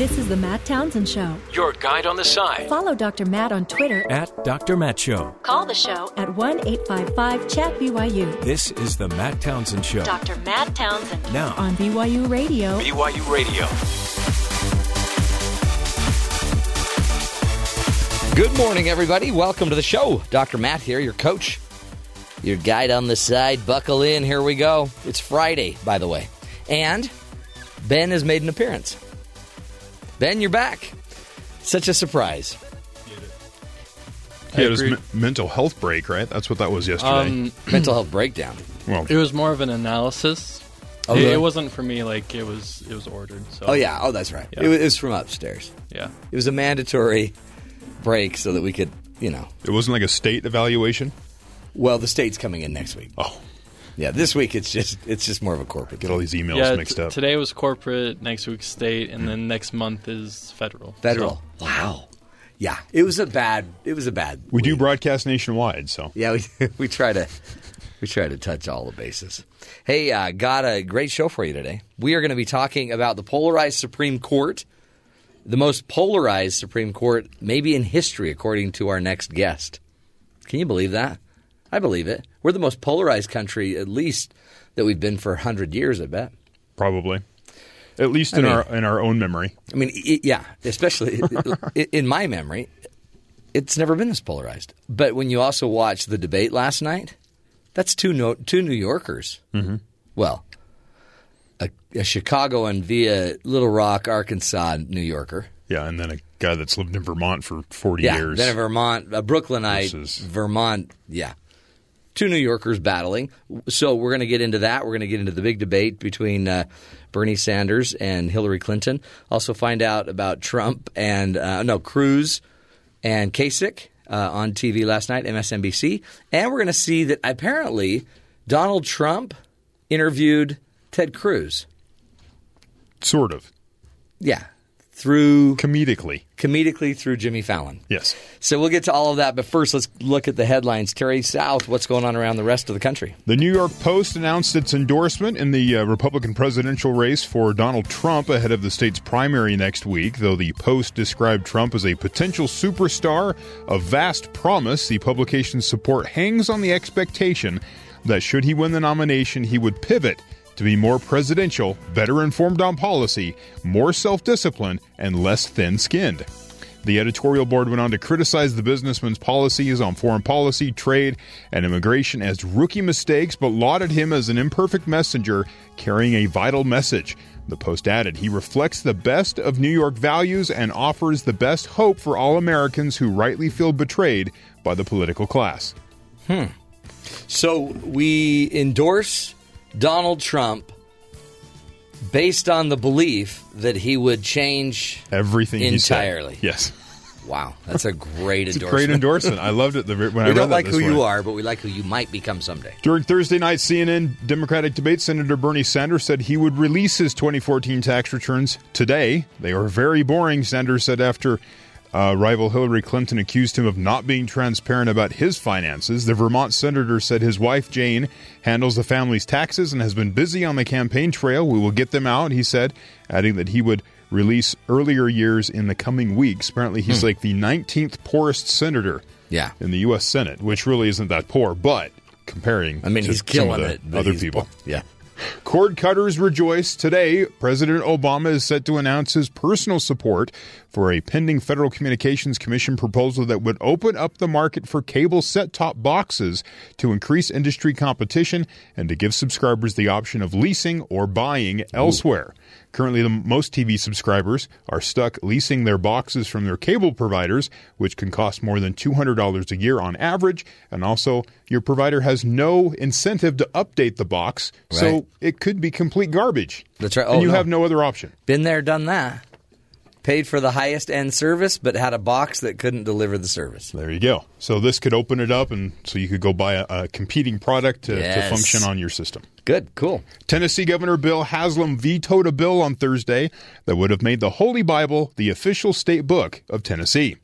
This is the Matt Townsend Show. Your guide on the side. Follow Dr. Matt on Twitter At Dr. Matt Show. Call the show at 1 855 Chat BYU. This is the Matt Townsend Show. Dr. Matt Townsend Now, on BYU Radio. BYU Radio. Good morning, everybody. Welcome to the show. Dr. Matt here, your coach, your guide on the side. Buckle in. Here we go. It's Friday, by the way. And Ben has made an appearance. Ben, you're back. Such a surprise. Yeah, it was me- mental health break, right? That's what that was yesterday. Um, Mental health breakdown. well, it was more of an analysis. Oh, it, really? it wasn't for me. Like it was, it was ordered. So Oh, yeah. Oh, that's right. Yeah. It, was, it was from upstairs. yeah. It was a mandatory break so that we could, you know. it wasn't like a state evaluation. Well, the state's coming in next week. Oh, Yeah, this week it's just it's just more of a corporate. get all these emails yeah. mixed t- up. Today was corporate. Next week state, and then next month is federal. Federal. Wow. Yeah, it was a bad. It was a bad. we do broadcast nationwide, so Yeah, we we try to we try to touch all the bases. Hey, uh, got a great show for you today. We are going to be talking about the polarized Supreme Court, the most polarized Supreme Court maybe in history, according to our next guest. Can you believe that? I believe it. We're the most polarized country, at least that we've been for hundred years. I bet. probably at least in mean- our in our own memory. I mean, i yeah, especially in my memory, it's never been this polarized. But when you also watch the debate last night, that's two no, two New Yorkers. Mm-hmm. Well, a, a Chicago and via Little Rock, Arkansas, New Yorker. Yeah, and then a guy that's lived in Vermont for forty Yeah, years. then a Vermont, a Brooklynite, Versus- Vermont. Yeah, two New Yorkers battling. So we're going to get into that. We're going to get into the big debate between uh, Bernie Sanders and Hillary Clinton. Also find out about Trump and uh, no Cruz and Kasich uh, on TV last night, MSNBC, and we're going to see that apparently Donald Trump interviewed Ted Cruz. sort of Yeah, through comedically. comedically through Jimmy Fallon. Yes. So we'll get to all of that, but first let's look at the headlines. Terry South, what's going on around the rest of the country? The New York Post announced its endorsement in the uh, Republican presidential race for Donald Trump ahead of the state's primary next week. Though the Post described Trump as a potential superstar a vast promise, the publication's support hangs on the expectation that should he win the nomination, he would pivot to be more presidential, better informed on policy, more self disciplined, and less thin skinned. The editorial board went on to criticize the businessman's policies on foreign policy, trade, and immigration as rookie mistakes, but lauded him as an imperfect messenger carrying a vital message. The Post added, he reflects the best of New York values and offers the best hope for all Americans who rightly feel betrayed by the political class. Hmm. So we endorse Donald Trump based on the belief that he would change. Everything. Entirely. Yes. Wow, that's a great It's a endorsement. great endorsement. I loved it the, when I we read don't like who you are, but we like who you might become someday. During Thursday night's CNN Democratic debate, Senator Bernie Sanders said he would release his 2014 tax returns today. They are very boring, Sanders said after uh, rival Hillary Clinton accused him of not being transparent about his finances. The Vermont senator said his wife, Jane, handles the family's taxes and has been busy on the campaign trail. We will get them out, he said, adding that he would release earlier years in the coming weeks. Apparently, he's like the 19th poorest senator Yeah. in the U.S. Senate, which really isn't that poor, but comparing I mean, he's killing it. other people. Yeah. Cord cutters rejoice. Today, President Obama is set to announce his personal support for a pending Federal Communications Commission proposal that would open up the market for cable set top boxes to increase industry competition and to give subscribers the option of leasing or buying elsewhere. Currently, the, most TV subscribers are stuck leasing their boxes from their cable providers, which can cost more than $200 a year on average. And also, your provider has no incentive to update the box, Right. so it could be complete garbage. That's right. and Oh, you no. have no other option. Been there, done that. Paid for the highest end service, but had a box that couldn't deliver the service. There you go. So this could open it up, and so you could go buy a, a competing product to, to function on your system. Good, cool. Tennessee Governor Bill Haslam vetoed a bill on Thursday that would have made the Holy Bible the official state book of Tennessee.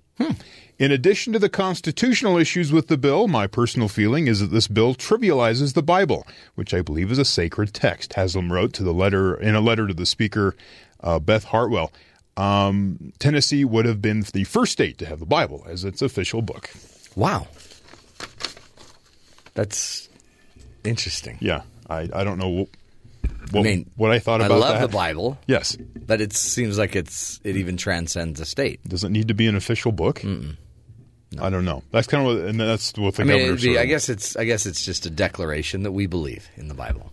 In addition to the constitutional issues with the bill, my personal feeling is that this bill trivializes the Bible, which I believe is a sacred text. Haslam wrote to the letter in a letter to the Speaker uh, Beth Harwell. um, Tennessee would have been the first state to have the Bible as its official book. Wow. That's interesting. Yeah, I, I don't know what, what I mean, what I thought about. I about love that. the Bible, Yes, but it seems like it's it even transcends a state. does it need to be an official book? I don't know. That's kind of what, and that's what the I mean, governor it'd be, I guess it's I guess it's just a declaration that we believe in the Bible.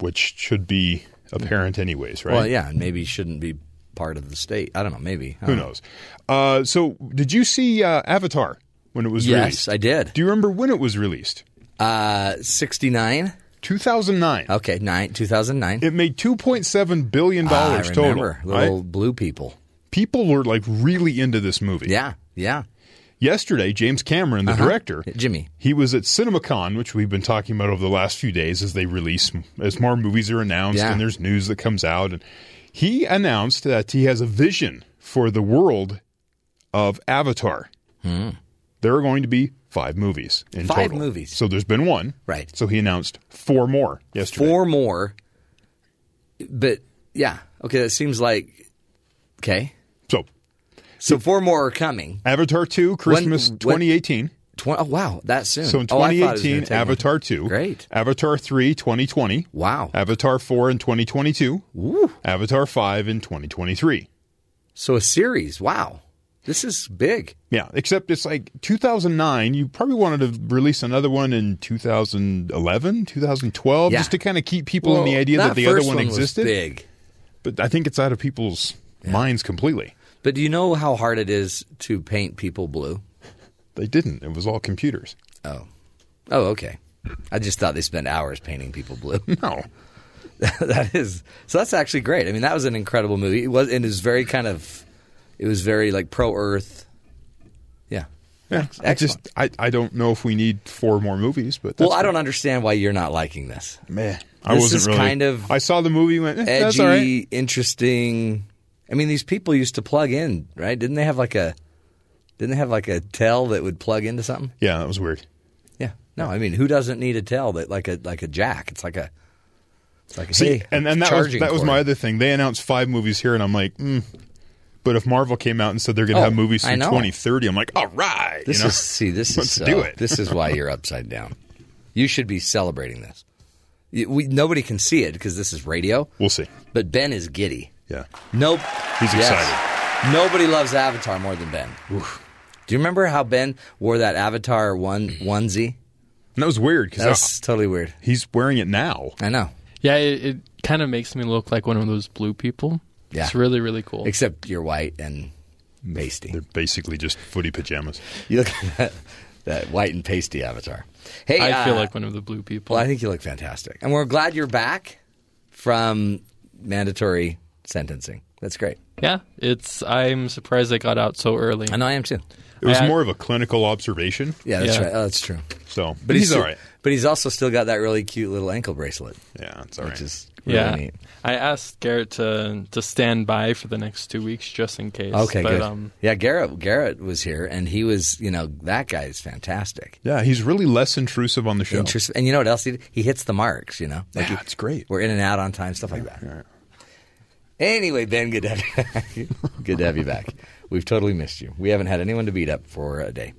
which should be apparent anyways, right? Well, yeah, and maybe shouldn't be part of the state. I don't know. Maybe Who don't know. knows? Uh, so, did you see uh, Avatar when it was Yes, released? Yes, I did. Do you remember when it was released? Uh, sixty nine. 2009. Okay, nine two thousand nine. It made 2.7 billion I dollars total. remember little right? blue people. People were like really into this movie. Yeah, yeah. Yesterday, James Cameron, the Uh-huh. director, Jimmy. he was at CinemaCon, which we've been talking about over the last few days as they release, as more movies are announced Yeah. and there's news that comes out. And he announced that he has a vision for the world of Avatar. There are going to be five movies in. Five total. movies. So there's been one. Right. So he announced four more yesterday. Four more. But yeah, okay. That seems like okay. So So four more are coming. Avatar 2, Christmas when- 2018. Tw- oh, wow, that soon. So in Oh, I thought it was gonna 2018, take me- Avatar 2. Great. Avatar 3, 2020. Wow. Avatar 4 in 2022. Ooh. Avatar 5 in 2023. So a series. Wow, this is big. Yeah, except it's like 2009. You probably wanted to release another one in 2011, 2012, Yeah. just to kind of keep people in the idea that, the first other one, was existed. big. But I think it's out of people's minds completely. But do you know how hard it is to paint people blue? They didn't. It was all computers. Oh, oh, okay. I just thought they spent hours painting people blue. No. that is so. That's actually great. I mean, that was an incredible movie. It was, and it was very kind of, it was very like pro Earth. Yeah. Yeah, I just I, I don't know if we need four more movies, but Well, I don't understand why you're not liking this. Meh. I This wasn't is really. kind of I saw the movie. Went eh, that's Edgy, all right. interesting. I mean, these people used to plug in, right? Didn't they have like a, didn't they have like a tell that would plug into something? Yeah, that was weird. Yeah. No, I mean, who doesn't need a tell that like a like a jack? It's like a, it's like a See, hey, and and that was that was my other thing. They announced five movies here, and I'm like, mm. But if Marvel came out and said they're going to Oh, have movies I through 2030, I'm like, all right. This you know? is see, this is Let's so, do uh, it. this is why you're upside down. You should be celebrating this. You- We, nobody can see it because this is radio, we'll see. but Ben is giddy. Yeah, Nope. He's Yes. excited. Nobody loves Avatar more than Ben. Do you remember how Ben wore that Avatar one onesie? and that was weird because That's totally weird. he's wearing it now. I know. Yeah, it, it kind of makes me look like one of those blue people. Yeah. It's really, really cool. Except you're white and pasty. They're basically just footy pajamas. You look at that, that white and pasty Avatar. Hey, I feel uh, like one of the blue people. Well, I think you look fantastic, and we're glad you're back from mandatory sentencing. That's great. yeah, it's. I'm surprised I got out so early. I know I am too. It was I- more of a clinical observation. Yeah, that's Yeah. right. Oh, that's true. So, But he's, still, all right. But he's also still got that really cute little ankle bracelet, Yeah, it's all right. which is really yeah, neat. I asked Garrett to to stand by for the next two weeks just in case. Okay, but, good. Um, yeah, Garrett Garrett was here, and he was, you know, that guy is fantastic. yeah, he's really less intrusive on the show. Interesting. And you know what else he did? He hits the marks. You know, Yeah, he- it's great. We're in and out on time, stuff like that. Anyway, Ben, good to have you back. good to have you back. We've totally missed you. We haven't had anyone to beat up for a day.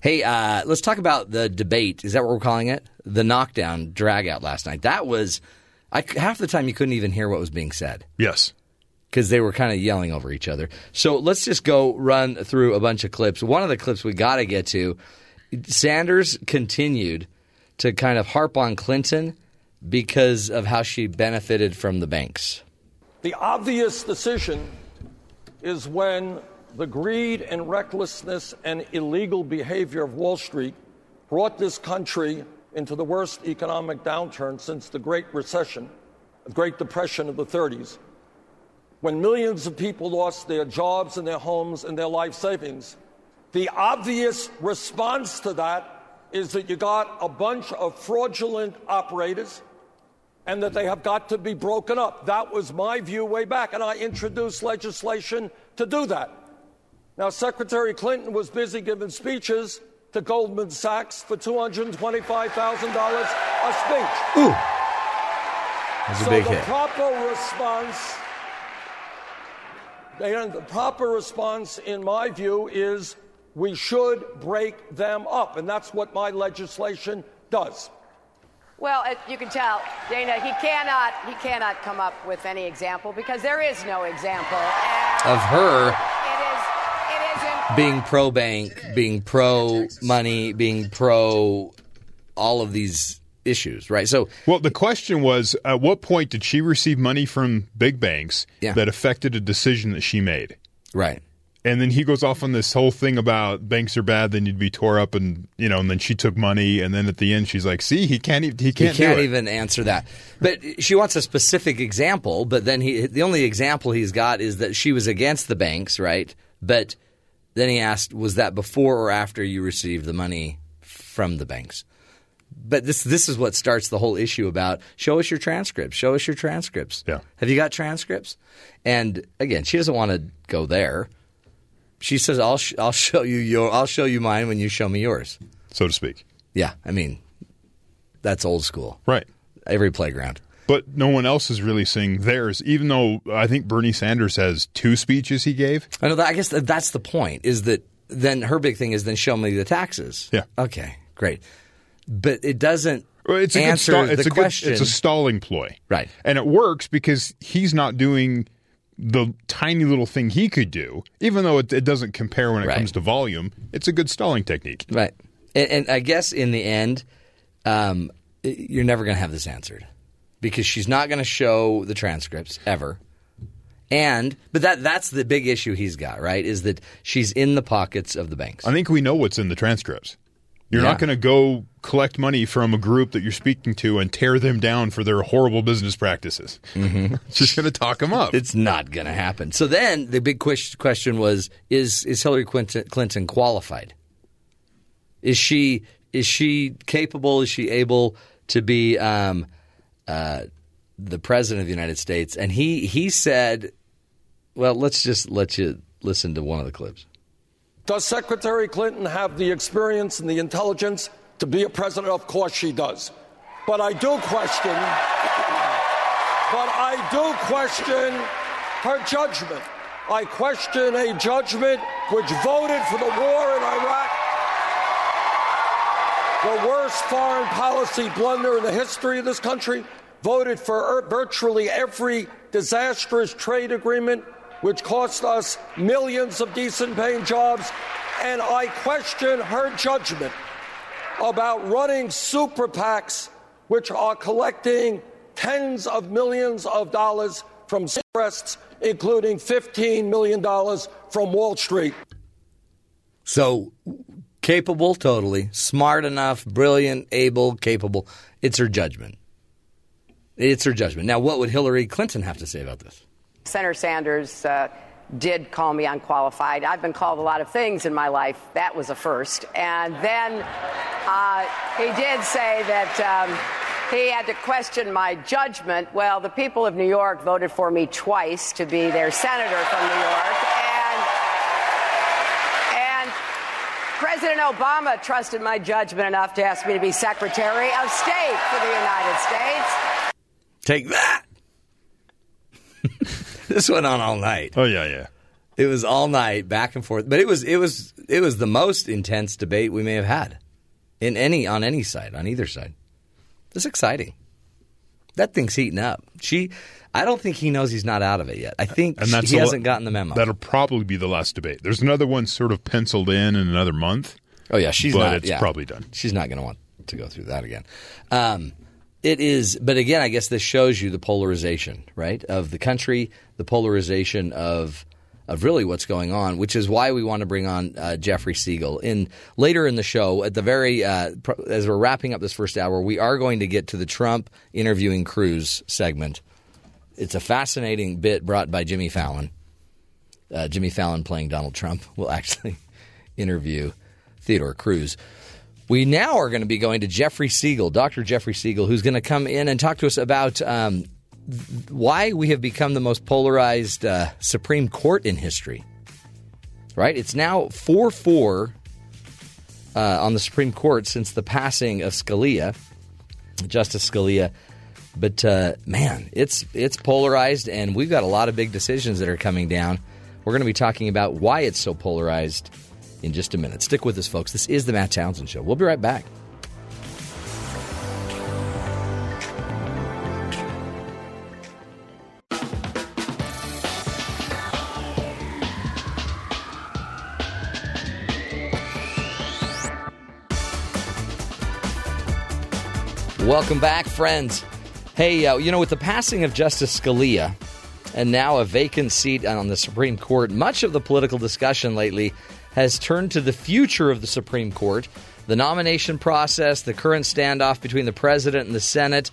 Hey, uh, let's talk about the debate. Is that what we're calling it? The knockdown drag out last night. That was I, half the time you couldn't even hear what was being said Yes. because they were kind of yelling over each other. So let's just go run through a bunch of clips. One of the clips we got to get to Sanders continued to kind of harp on Clinton because of how she benefited from the banks. The obvious decision is when the greed and recklessness and illegal behavior of Wall Street brought this country into the worst economic downturn since the Great Recession, the Great Depression of the 30s, when millions of people lost their jobs and their homes and their life savings. The obvious response to that is that you got a bunch of fraudulent operators and that they have got to be broken up. That was my view way back, and I introduced legislation to do that. Now, Secretary Clinton was busy giving speeches to Goldman Sachs for $225,000 a speech. It was a so big the hit. proper response And the proper response, in my view, is we should break them up. And that's what my legislation does. Well, it, you can tell, Dana, he cannot, he cannot come up with any example because there is no example. And Of her being pro bank, being pro money, being pro all of these issues, right? So Well, the question was at what point did she receive money from big banks Yeah. that affected a decision that she made? right. And then he goes off on this whole thing about banks are bad, they need to be tore up, and you know, and then she took money, and then at the end she's like, "See, he can't, e- he can't, he can't do it." even answer that. But she wants a specific example. But then he, the only example he's got is that she was against the banks, right? But then he asked, was that before or after you received the money from the banks? But this this is what starts the whole issue about show us your transcripts, show us your transcripts. Yeah. Have you got transcripts? And again, she doesn't want to go there. She says, "I'll sh- I'll show you your I'll show you mine when you show me yours." so to speak. Yeah, I mean, that's old school. Right. Every playground. But no one else is really saying theirs, even though I think Bernie Sanders has two speeches he gave. I know. That, I guess that, that's the point. Is that then her big thing is then show me the taxes. Yeah. Okay. Great. But it doesn't It's a good answer stall- the it's a good- question. it's a stalling ploy, Right. And it works because he's not doing the tiny little thing he could do, even though it, it doesn't compare when it Right. comes to volume. It's a good stalling technique. right. And, and I guess in the end, um, you're never going to have this answered because she's not going to show the transcripts ever. And but that that's the big issue he's got right is that she's in the pockets of the banks. I think we know what's in the transcripts. You're Yeah. not going to go collect money from a group that you're speaking to and tear them down for their horrible business practices. Mm-hmm. Just going to talk them up. It's not going to happen. So then the big ques- question was: Is is Hillary Clinton, Clinton qualified? Is she is she capable? Is she able to be um, the president of the United States? And he he said, "Well, let's just let you listen to one of the clips." Does Secretary Clinton have the experience and the intelligence to be a president? Of course she does. But I do question, but I do question her judgment. I question a judgment which voted for the war in Iraq, the worst foreign policy blunder in the history of this country, voted for er- virtually every disastrous trade agreement which cost us millions of decent paying jobs, and I question her judgment about running super PACs which are collecting tens of millions of dollars from interests, including $15 million from Wall Street. So capable, totally smart enough, brilliant, able, capable. It's her judgment. It's her judgment. Now, what would Hillary Clinton have to say about this? Senator Sanders uh, did call me unqualified. I've been called a lot of things in my life. That was a first. And then uh, he did say that um, he had to question my judgment. Well, the people of New York voted for me twice to be their senator from New York. And, and President Obama trusted my judgment enough to ask me to be Secretary of State for the United States. Take that. this went on all night. oh yeah, yeah. It was all night, back and forth. But it was it was it was the most intense debate we may have had in any on any side, on either side. It's exciting. That thing's heating up. She, I don't think he knows he's not out of it yet. I think And that's he hasn't gotten the memo. That'll probably be the last debate. There's another one sort of penciled in in another month. Oh yeah, she's but not. it's yeah. probably done. She's not going to want to go through that again. Um, it is, but again, I guess this shows you the polarization, right, of the country, the polarization of of really what's going on, which is why we want to bring on uh, Jeffrey Segal. In later in the show, at the very uh, as we're wrapping up this first hour, we are going to get to the Trump interviewing Cruz segment. It's a fascinating bit brought by Jimmy Fallon. Uh, Jimmy Fallon playing Donald Trump will actually interview Theodore Cruz. We now are going to be going to Jeffrey Segal, Dr. Jeffrey Segal, who's going to come in and talk to us about um, why we have become the most polarized uh, Supreme Court in history. Right? It's now 4 4 uh, on the Supreme Court since the passing of Scalia, Justice Scalia. But uh, man, it's it's polarized, and we've got a lot of big decisions that are coming down. We're going to be talking about why it's so polarized in just a minute. Stick with us, folks. This is the Matt Townsend Show. We'll be right back. Welcome back, friends. Hey, uh, you know, with the passing of Justice Scalia and now a vacant seat on the Supreme Court, much of the political discussion lately has turned to the future of the Supreme Court, the nomination process, the current standoff between the president and the Senate,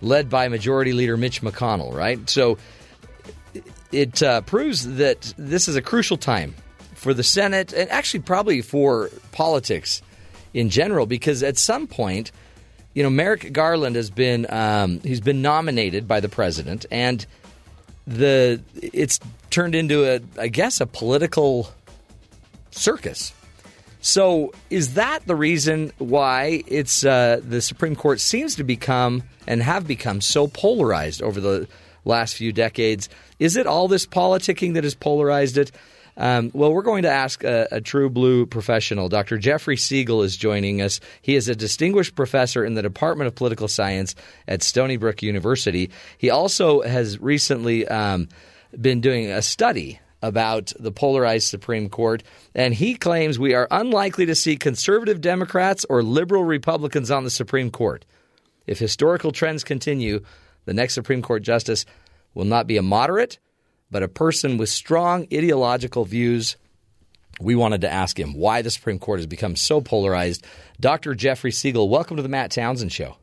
led by Majority Leader Mitch McConnell, right? So it uh, proves that this is a crucial time for the Senate and actually probably for politics in general, because at some point, you know, Merrick Garland has been um, he's been nominated by the president, and the it's turned into a I guess a political circus. So is that the reason why it's uh, the Supreme Court seems to become and have become so polarized over the last few decades? Is it all this politicking that has polarized it? Um, well, we're going to ask a, a, true blue professional. Dr. Jeffrey Segal is joining us. He is a distinguished professor in the Department of Political Science at Stony Brook University. He also has recently um, been doing a study about the polarized Supreme Court, and he claims we are unlikely to see conservative Democrats or liberal Republicans on the Supreme Court. If historical trends continue, the next Supreme Court justice will not be a moderate but a person with strong ideological views. We wanted to ask him why the Supreme Court has become so polarized. Dr. Jeffrey Segal, welcome to the Matt Townsend Show.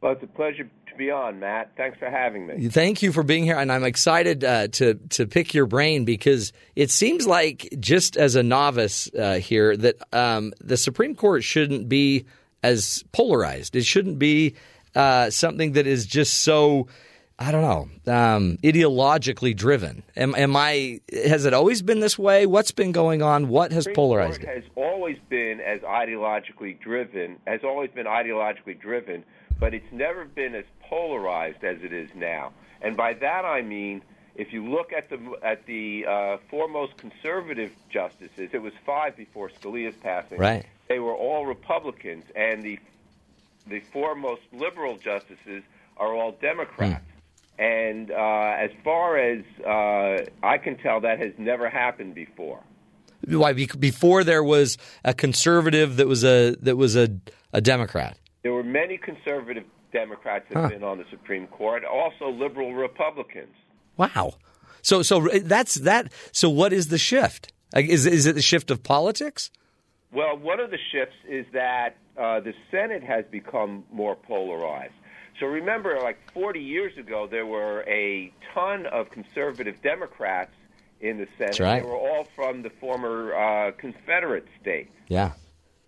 Well, it's a pleasure to be on, Matt. Thanks for having me. Thank you for being here, and I'm excited uh, to to pick your brain because it seems like just as a novice uh, here that um, the Supreme Court shouldn't be as polarized. It shouldn't be uh, something that is just so I don't know, um, ideologically driven. Am, am, I? Has it always been this way? What's been going on? What has Supreme polarized Court it? Has always been as ideologically driven. Has always been ideologically driven, but it's never been as polarized as it is now. And by that I mean, if you look at the at the uh, four most conservative justices, it was five before Scalia's passing. Right. They were all Republicans, and the the four most liberal justices are all Democrats. Hmm. And uh, as far as uh, I can tell, that has never happened before. Why? Before there was a conservative that was a that was a, a Democrat. There were many conservative Democrats that have huh. been on the Supreme Court, also liberal Republicans. Wow. So so that's that. So what is the shift? Is is it the shift of politics? Well, one of the shifts is that uh, the Senate has become more polarized. So remember, like 40 years ago, there were a ton of conservative Democrats in the Senate. Right. They were all from the former uh, Confederate states. Yeah.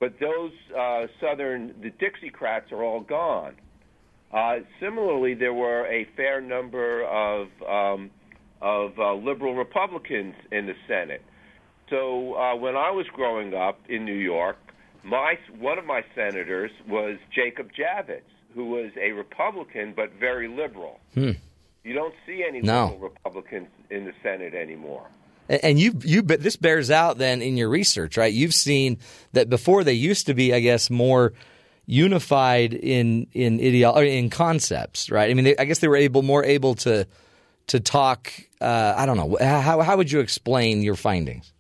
But those uh, Southern, the Dixiecrats are all gone. Uh, similarly, there were a fair number of um, of uh, liberal Republicans in the Senate. So uh, when I was growing up in New York, my one of my senators was Jacob Javits who was a Republican but very liberal. Hmm. You don't see any no. liberal Republicans in the Senate anymore. And you, you, this bears out then in your research, right? You've seen that before they used to be, I guess, more unified in in ideology, in concepts, right? I mean, they, I guess they were able more able to to talk. Uh, I don't know how how would you explain your findings?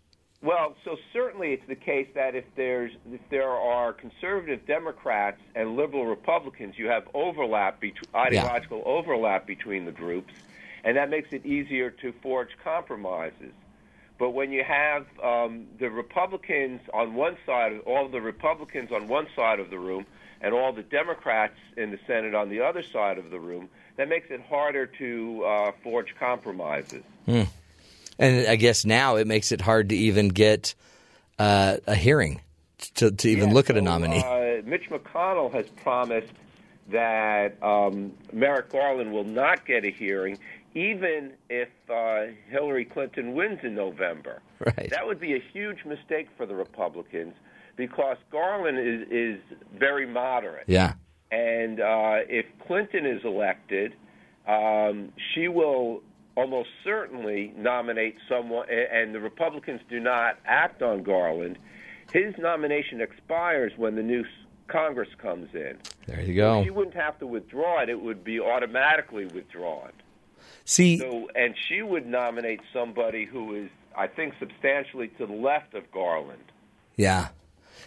Well, so certainly it's the case that if there's if there are conservative Democrats and liberal Republicans, you have overlap between ideological yeah. overlap between the groups, and that makes it easier to forge compromises. But when you have um, the Republicans on one side, all the Republicans on one side of the room, and all the Democrats in the Senate on the other side of the room, that makes it harder to uh, forge compromises. Hmm. And I guess now it makes it hard to even get uh, a hearing to, to even yeah, look at a nominee. Uh, Mitch McConnell has promised that um, Merrick Garland will not get a hearing, even if uh, Hillary Clinton wins in November. Right. That would be a huge mistake for the Republicans because Garland is, is very moderate. Yeah. And uh, if Clinton is elected, um, she will almost certainly nominate someone, and the Republicans do not act on Garland, his nomination expires when the new Congress comes in. There you go. She wouldn't have to withdraw it; it would be automatically withdrawn. See, so, and she would nominate somebody who is, I think, substantially to the left of Garland. Yeah.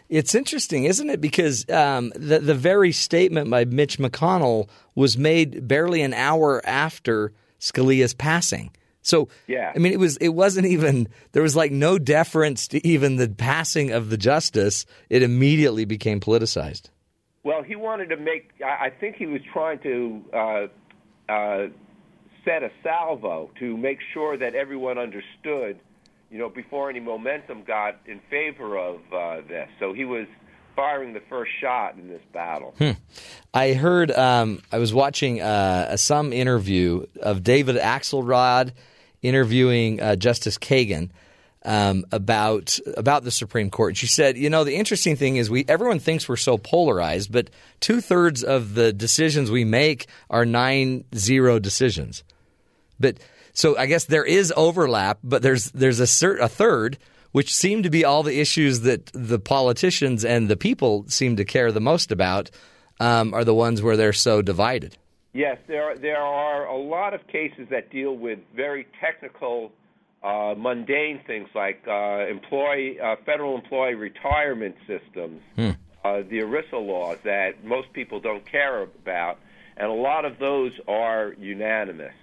It's interesting, isn't it? Because um, the the very statement by Mitch McConnell was made barely an hour after Scalia's passing. So, yeah. I mean, it was it wasn't even there was like no deference to even the passing of the justice. It immediately became politicized. Well, he wanted to make. I think he was trying to uh, uh, set a salvo to make sure that everyone understood, you know, before any momentum got in favor of uh, this. So he was firing the first shot in this battle. Hmm. I heard. Um, I was watching uh, some interview of David Axelrod interviewing uh, Justice Kagan um, about about the Supreme Court. She said, you know, the interesting thing is we everyone thinks we're so polarized, but two thirds of the decisions we make are nine zero decisions. But so I guess there is overlap, but there's there's a cert, a third which seem to be all the issues that the politicians and the people seem to care the most about um, are the ones where they're so divided. Yes, there are, there are a lot of cases that deal with very technical, uh, mundane things like uh, employee, uh, federal employee retirement systems, hmm. Uh, the ERISA laws that most people don't care about, and a lot of those are unanimous.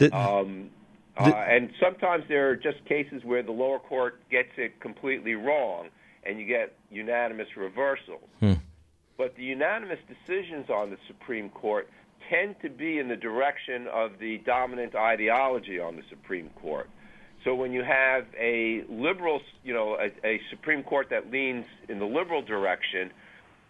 The, um, uh, and sometimes there are just cases where the lower court gets it completely wrong, and you get unanimous reversals. Hmm. But the unanimous decisions on the Supreme Court tend to be in the direction of the dominant ideology on the Supreme Court. So when you have a liberal, you know, a, a Supreme Court that leans in the liberal direction,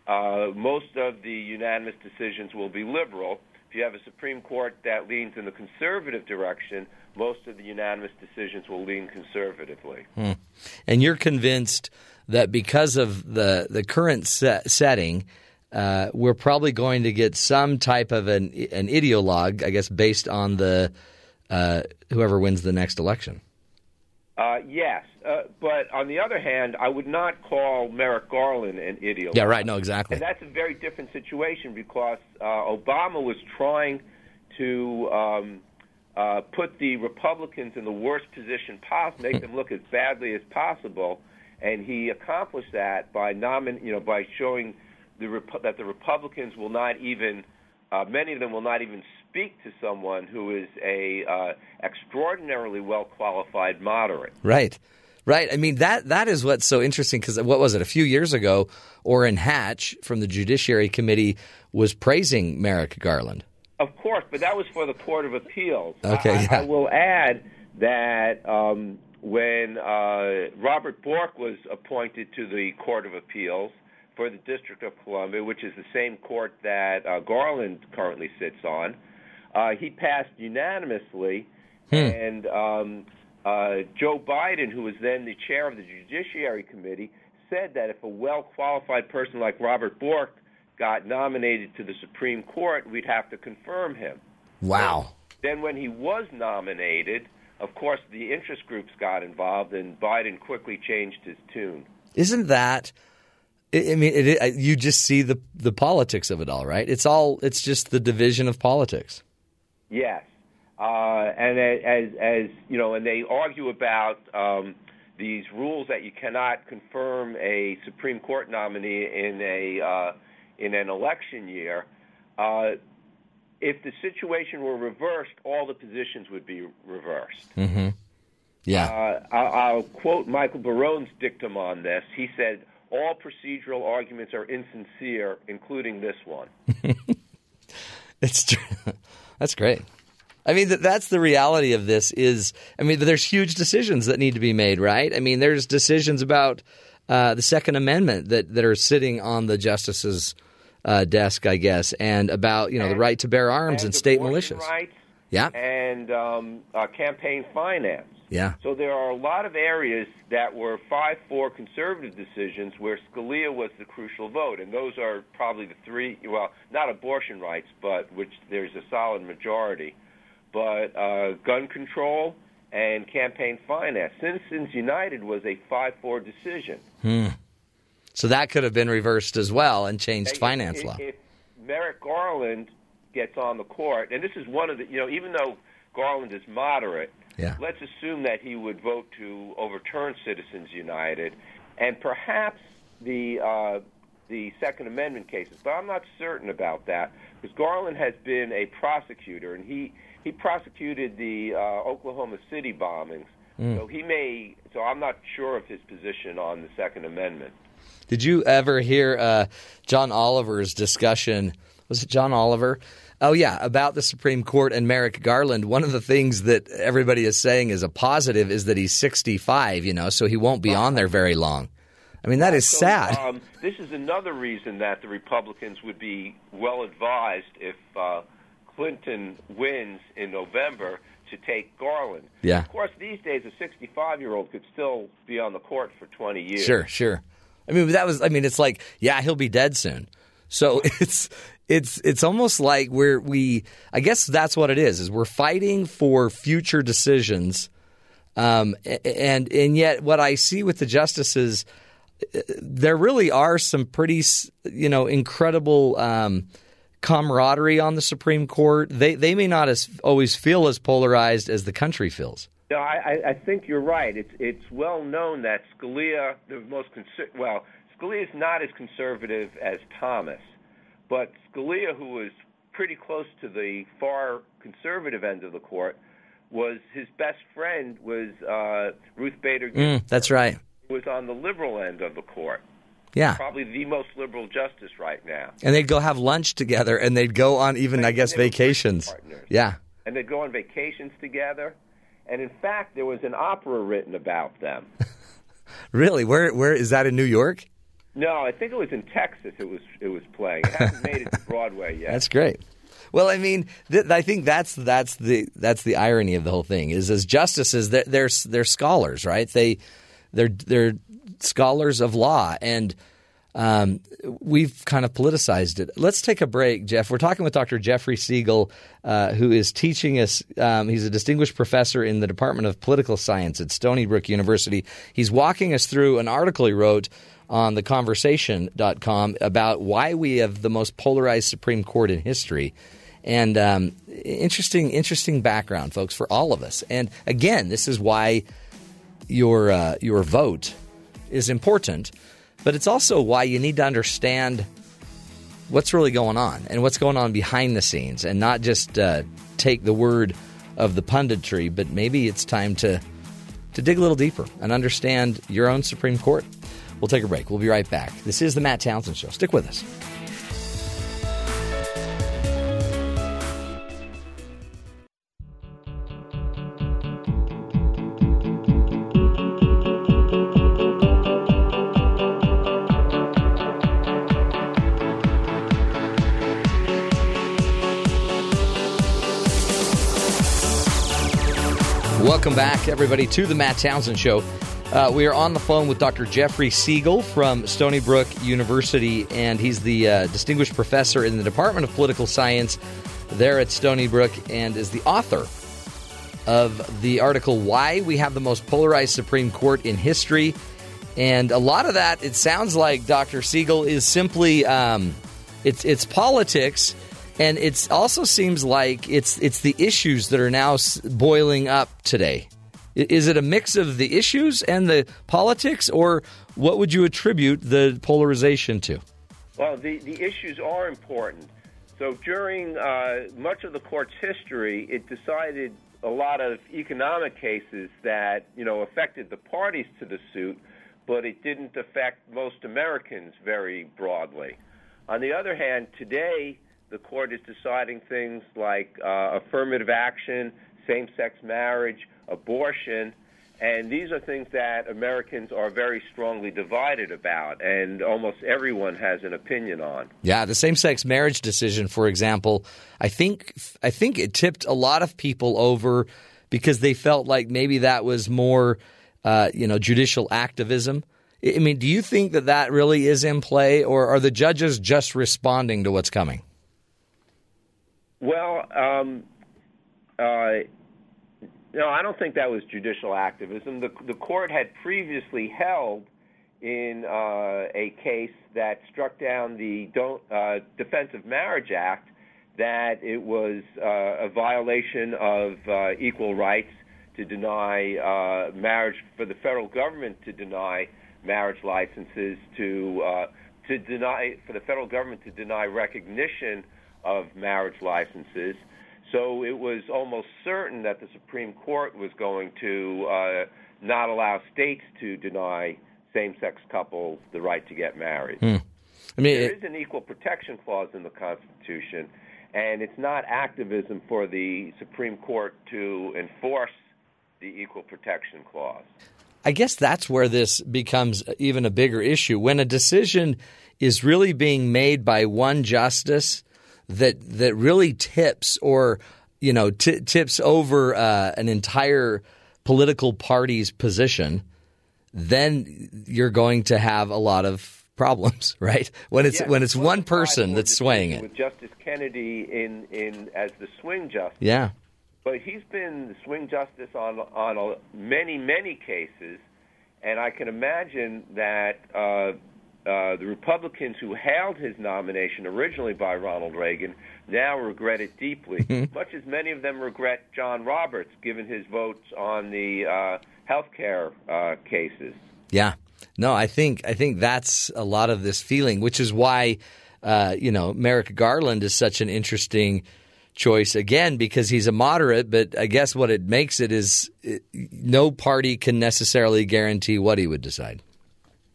uh, most of the unanimous decisions will be liberal. If you have a Supreme Court that leans in the conservative direction, most of the unanimous decisions will lean conservatively. Hmm. And you're convinced that because of the the current set, setting, uh, we're probably going to get some type of an an ideologue, I guess, based on the uh, whoever wins the next election. Uh, yes, uh, but on the other hand, I would not call Merrick Garland an ideologue. Yeah, right. No, exactly. And that's a very different situation because uh, Obama was trying to um, uh, put the Republicans in the worst position possible, make them look as badly as possible, and he accomplished that by nomin- you know, by showing the Rep- that the Republicans will not even, uh, many of them will not even speak to someone who is a uh, extraordinarily well qualified moderate. Right. Right. I mean that that is what's so interesting because what was it a few years ago? Orrin Hatch from the Judiciary Committee was praising Merrick Garland. Of course, but that was for the Court of Appeals. Okay. I, yeah. I will add that um, when uh, Robert Bork was appointed to the Court of Appeals for the District of Columbia, which is the same court that uh, Garland currently sits on, uh, he passed unanimously, Hmm. and um, uh, Joe Biden, who was then the chair of the Judiciary Committee, said that if a well qualified person like Robert Bork got nominated to the Supreme Court, we'd have to confirm him. Wow. Then, when he was nominated, of course, the interest groups got involved, and Biden quickly changed his tune. Isn't that? I I mean, it, it, you just see the the politics of it all, right? It's all. It's just the division of politics. Yes, uh, and as as you know, and they argue about um, these rules that you cannot confirm a Supreme Court nominee in a uh, in an election year. Uh, if the situation were reversed, all the positions would be reversed. Mm-hmm. Yeah. Uh, I'll, I'll quote Michael Barone's dictum on this. He said, "All procedural arguments are insincere, including this one." it's true. That's great. I mean, that's the reality of this. Is I mean, there's huge decisions that need to be made, right? I mean, there's decisions about uh, the Second Amendment that that are sitting on the justice's uh, desk, I guess, and about you know the right to bear arms and, and state militias. rights Yeah. and um, uh, campaign finance. Yeah. So there are a lot of areas that were 5-4 conservative decisions where Scalia was the crucial vote, and those are probably the three. Well, not abortion rights, but which there's a solid majority. but uh, gun control and campaign finance. Citizens United was a 5 4 decision. Hmm. So that could have been reversed as well and changed If- finance if, law. If Merrick Garland gets on the court, and this is one of the, you know, even though Garland is moderate, Yeah. let's assume that he would vote to overturn Citizens United, and perhaps the uh, the Second Amendment cases. But I'm not certain about that because Garland has been a prosecutor, and he he prosecuted the uh, Oklahoma City bombings. Mm. So he may. So I'm not sure of his position on the Second Amendment. Did you ever hear uh, John Oliver's discussion? Was it John Oliver? Oh, yeah, about the Supreme Court and Merrick Garland. One of the things that everybody is saying is a positive is that he's 65, you know, so he won't be on there very long. I mean, that is So, sad. Um, this is another reason that the Republicans would be well advised if uh, Clinton wins in November to take Garland. Yeah. Of course, these days a 65 year old could still be on the court for 20 years. Sure, sure. I mean, that was. I mean, it's like, yeah, he'll be dead soon. So it's it's it's almost like we're we. I guess that's what it is. Is we're fighting for future decisions, um, and and yet what I see with the justices, uh, there really are some pretty you know incredible. Um, camaraderie on the Supreme Court. They they may not as always feel as polarized as the country feels. No, I, I- I think you're right. It's it's well known that Scalia, the most conser- well, Scalia is not as conservative as Thomas, but Scalia, who was pretty close to the far conservative end of the court, was his best friend was uh, Ruth Bader Ginsburg, Mm, that's right. who was on the liberal end of the court, Yeah. probably the most liberal justice right now. And they'd go have lunch together, and they'd go on even, I guess, vacations. partners. Yeah. And they'd go on vacations together. And in fact, there was an opera written about them. Really? Where? Where is that in New York? No, I think it was in Texas. It was it was playing. It hasn't made it to Broadway yet. That's great. Well, I mean, th- I think that's that's the that's the irony of the whole thing is as justices they're they're, they're scholars, right? They they're they're scholars of law, and um, we've kind of politicized it. Let's take a break, Jeff. We're talking with Dr. Jeffrey Segal, uh, who is teaching us. Um, he's a distinguished professor in the Department of Political Science at Stony Brook University. He's walking us through an article he wrote on theconversation.com about why we have the most polarized Supreme Court in history. And um, interesting, interesting background, folks, for all of us. And again, this is why your uh, your vote is important, but it's also why you need to understand what's really going on and what's going on behind the scenes, and not just uh, take the word of the punditry, but maybe it's time to to dig a little deeper and understand your own Supreme Court. We'll take a break. We'll be right back. This is the Matt Townsend Show. Stick with us. Welcome back, everybody, to the Matt Townsend Show. Uh, we are on the phone with Dr. Jeffrey Segal from Stony Brook University, and he's the uh, distinguished professor in the Department of Political Science there at Stony Brook and is the author of the article Why We Have the Most Polarized Supreme Court in History. And a lot of that, it sounds like, Dr. Segal, is simply um, it's, it's politics. And it also seems like it's it's the issues that are now boiling up today. Is it a mix of the issues and the politics, or what would you attribute the polarization to? Well, the, the issues are important. So during uh, much of the court's history, it decided a lot of economic cases that you know affected the parties to the suit, but it didn't affect most Americans very broadly. On the other hand, today the court is deciding things like uh, affirmative action, same-sex marriage, abortion, and these are things that Americans are very strongly divided about, and almost everyone has an opinion on. Yeah, the same-sex marriage decision, for example, I think I think it tipped a lot of people over because they felt like maybe that was more, uh, you know, judicial activism. I mean, do you think that that really is in play, or are the judges just responding to what's coming? Well, um, uh, no, I don't think that was judicial activism. The the court had previously held in uh, a case that struck down the Don't, uh, Defense of Marriage Act that it was uh, a violation of uh, equal rights to deny uh, marriage for the federal government to deny marriage licenses to uh, to deny for the federal government to deny recognition of marriage licenses. So it was almost certain that the Supreme Court was going to uh, not allow states to deny same-sex couples the right to get married. Hmm. I mean, there it- is an equal protection clause in the Constitution, and it's not activism for the Supreme Court to enforce the equal protection clause. I guess that's where this becomes even a bigger issue. When a decision is really being made by one justice that that really tips or you know t- tips over uh, an entire political party's position, then you're going to have a lot of problems, right? When it's Yes, when it's one person that's swaying it. With Justice Kennedy in, in as the swing justice, Yeah. but he's been the swing justice on on a, many many cases, and I can imagine that uh, uh, the Republicans who hailed his nomination originally by Ronald Reagan now regret it deeply, much as many of them regret John Roberts, given his votes on the uh, health care uh, cases. Yeah. No, I think I think that's a lot of this feeling, which is why uh, you know Merrick Garland is such an interesting choice again because he's a moderate. But I guess what it makes it is it, no party can necessarily guarantee what he would decide.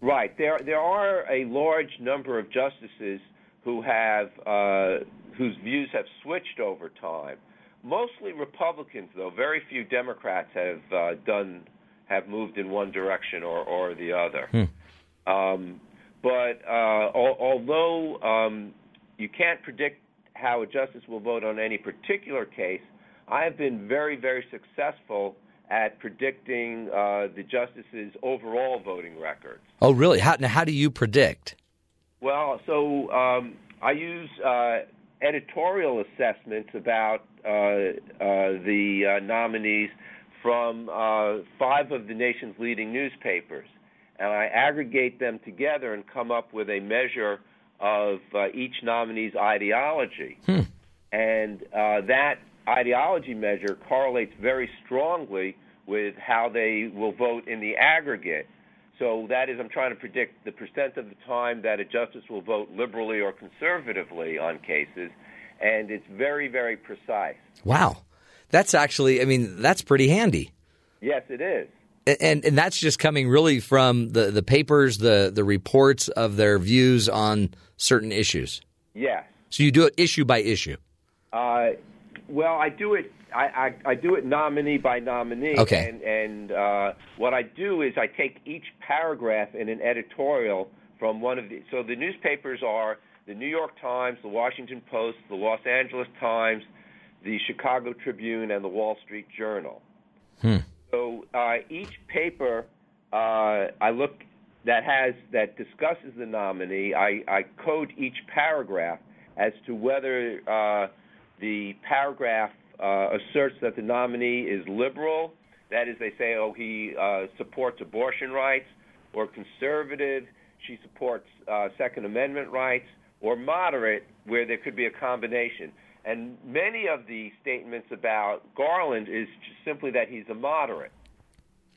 Right. There there are a large number of justices who have uh, whose views have switched over time. Mostly Republicans, though. Very few Democrats have uh, done have moved in one direction or, or the other. Um, but uh, al- although um, you can't predict how a justice will vote on any particular case, I have been very, very successful at predicting uh, the justices' overall voting records. Oh, really? How now, how do you predict? Well, so um, I use uh, editorial assessments about uh, uh, the uh, nominees from uh, five of the nation's leading newspapers, and I aggregate them together and come up with a measure of uh, each nominee's ideology. And uh, that ideology measure correlates very strongly with how they will vote in the aggregate. So that is, I'm trying to predict the percent of the time that a justice will vote liberally or conservatively on cases, and it's very, very precise. Wow, that's actually I mean that's pretty handy. Yes, it is. And and that's just coming really from the, the papers, the the reports of their views on certain issues. Yes. So you do it issue by issue. Uh, well, I do it. I, I, I do it nominee by nominee. Okay. And, and uh, what I do is I take each paragraph in an editorial from one of the. So the newspapers are the New York Times, the Washington Post, the Los Angeles Times, the Chicago Tribune, and the Wall Street Journal. Hmm. So uh, each paper uh, I look that has that discusses the nominee, I, I code each paragraph as to whether uh, the paragraph uh, asserts that the nominee is liberal. That is, they say, oh, he uh, supports abortion rights, or conservative, she supports uh, Second Amendment rights, or moderate, where there could be a combination. And many of the statements about Garland is simply that he's a moderate.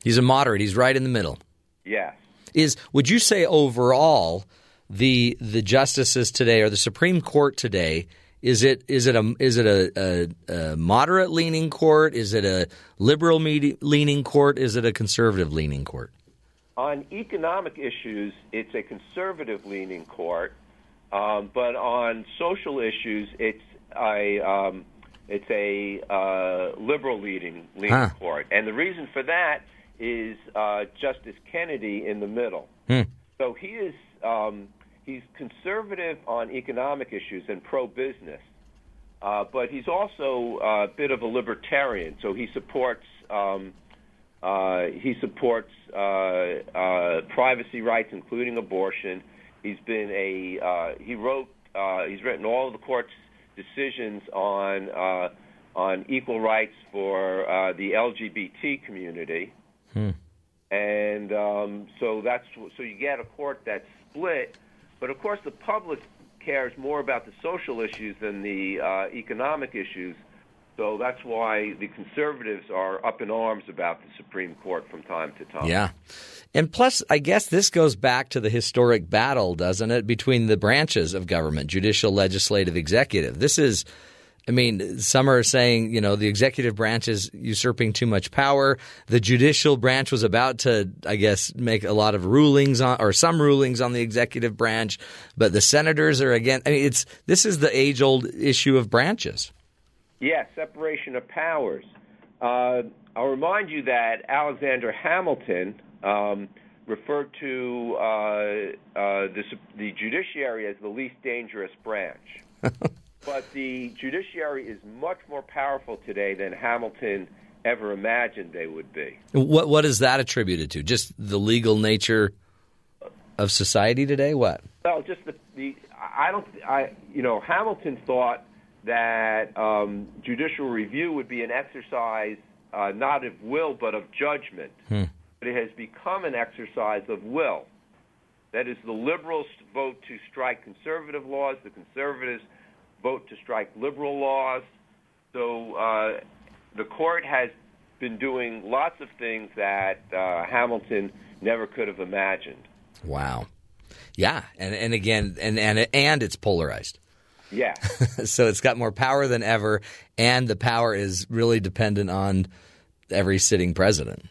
He's a moderate. He's right in the middle. Yes. Is would you say overall the the justices today or the Supreme Court today is it is it a is it a, a, a moderate leaning court? Is it a liberal medi- leaning court? Is it a conservative leaning court? On economic issues, it's a conservative leaning court, um, but on social issues, it's a um, it's a uh, liberal leading leaning Huh. court, and the reason for that is uh, Justice Kennedy in the middle. Hmm. So he is um, he's conservative on economic issues and pro business, uh, but he's also a bit of a libertarian. So he supports um, uh, he supports uh, uh, privacy rights, including abortion. He's been a uh, he wrote uh, he's written all of the court's decisions on uh, on equal rights for uh, the LGBT community, and um, so that's so you get a court that's split. But of course, the public cares more about the social issues than the uh, economic issues. So that's why the conservatives are up in arms about the Supreme Court from time to time. Yeah. And plus, I guess this goes back to the historic battle, doesn't it, between the branches of government judicial, legislative, executive. This is, I mean, some are saying, you know, the executive branch is usurping too much power. The judicial branch was about to, I guess, make a lot of rulings on, or some rulings on the executive branch, but the senators are again, I mean, it's, this is the age old issue of branches. Yes, separation of powers. Uh, I'll remind you that Alexander Hamilton um, referred to uh, uh, the, the judiciary as the least dangerous branch. but the judiciary is much more powerful today than Hamilton ever imagined they would be. What, what is that attributed to? Just the legal nature of society today? What? Well, just the, the I don't I you know Hamilton thought that um, judicial review would be an exercise uh, not of will but of judgment. But it has become an exercise of will. That is, the liberals vote to strike conservative laws, the conservatives vote to strike liberal laws. So uh, the court has been doing lots of things that uh, Hamilton never could have imagined. Wow. Yeah, and and again, and and and it's polarized. Yeah. so it's got more power than ever, and the power is really dependent on every sitting president.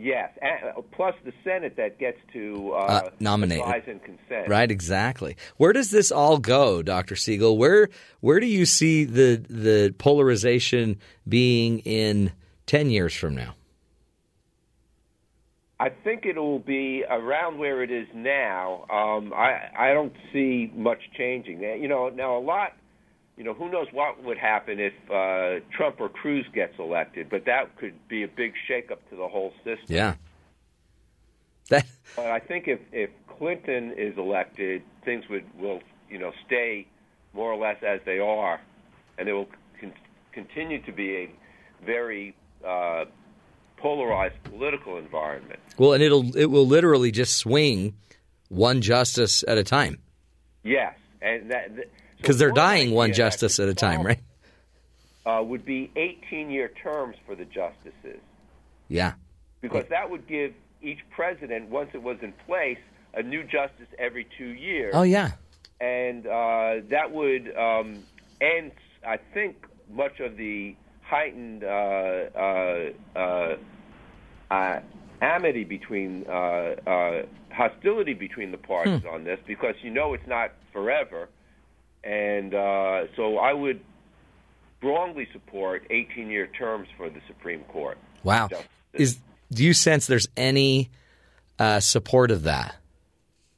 Yes, and, uh, plus the Senate that gets to uh, Uh, nominate. and consent. Right, exactly. Where does this all go, Dr. Segal? Where where do you see the the polarization being in ten years from now? I think it will be around where it is now. Um, I I don't see much changing. You know, now a lot. You know, who knows what would happen if uh, Trump or Cruz gets elected? But that could be a big shakeup to the whole system. Yeah. That But I think if if Clinton is elected, things would will you know stay more or less as they are, and it will con- continue to be a very uh, polarized political environment. well, and it'll it will literally just swing one justice at a time Yes, and that th- so because they're dying one justice at a time, right? Uh, would be 18-year terms for the justices, Yeah. because that would give each president, once it was in place, a new justice every two years. Oh yeah. and uh, that would um, end, I think, much of the heightened uh, uh, uh, uh, amity between uh, uh, hostility between the parties on this, because you know it's not forever, and uh, so I would strongly support 18-year terms for the Supreme Court. Wow. Is do you sense there's any uh, support of that?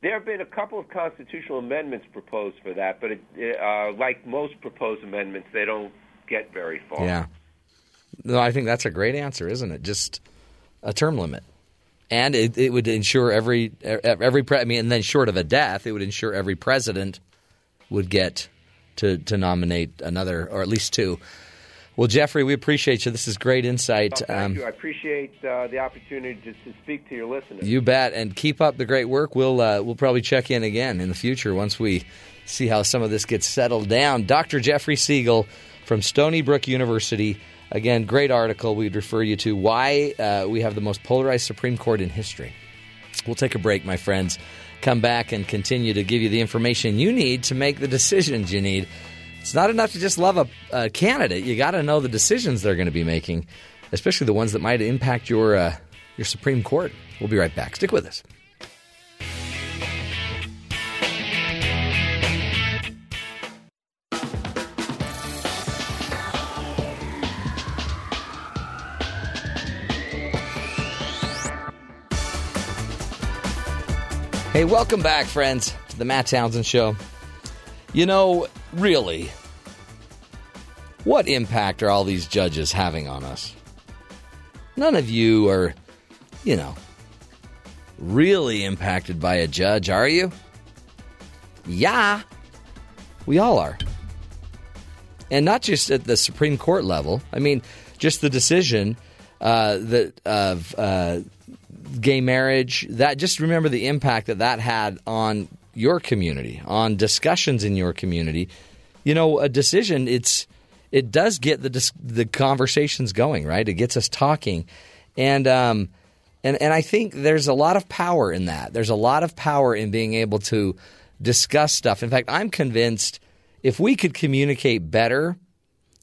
There have been a couple of constitutional amendments proposed for that, but it, uh, like most proposed amendments, they don't get very far. Yeah. No, I think that's a great answer, isn't it? Just a term limit. And it, it would ensure every every pre- I mean, and then short of a death, it would ensure every president would get to to nominate another or at least two. Well, Jeffrey, we appreciate you. This is great insight. Thank Um, you. I appreciate uh, the opportunity to, to speak to your listeners. You bet, and keep up the great work. We'll uh, we'll probably check in again in the future once we see how some of this gets settled down. Dr. Jeffrey Segal from Stony Brook University. Again, great article. We'd refer you to why uh, we have the most polarized Supreme Court in history. We'll take a break, my friends. Come back and continue to give you the information you need to make the decisions you need. It's not enough to just love a, a candidate. You got to know the decisions they're going to be making, especially the ones that might impact your uh, your Supreme Court. We'll be right back. Stick with us. Hey, welcome back, friends, to the Matt Townsend Show. You know, really, what impact are all these judges having on us? None of you are, you know, really impacted by a judge, are you? Yeah, we all are. and not just at the Supreme Court level. I mean, just the decision uh, that of uh, gay marriage. That just remember the impact that that had on your community, on discussions in your community. You know, a decision. It's it does get the the conversations going, right? It gets us talking, and um, and and I think there's a lot of power in that. There's a lot of power in being able to discuss stuff. In fact, I'm convinced if we could communicate better,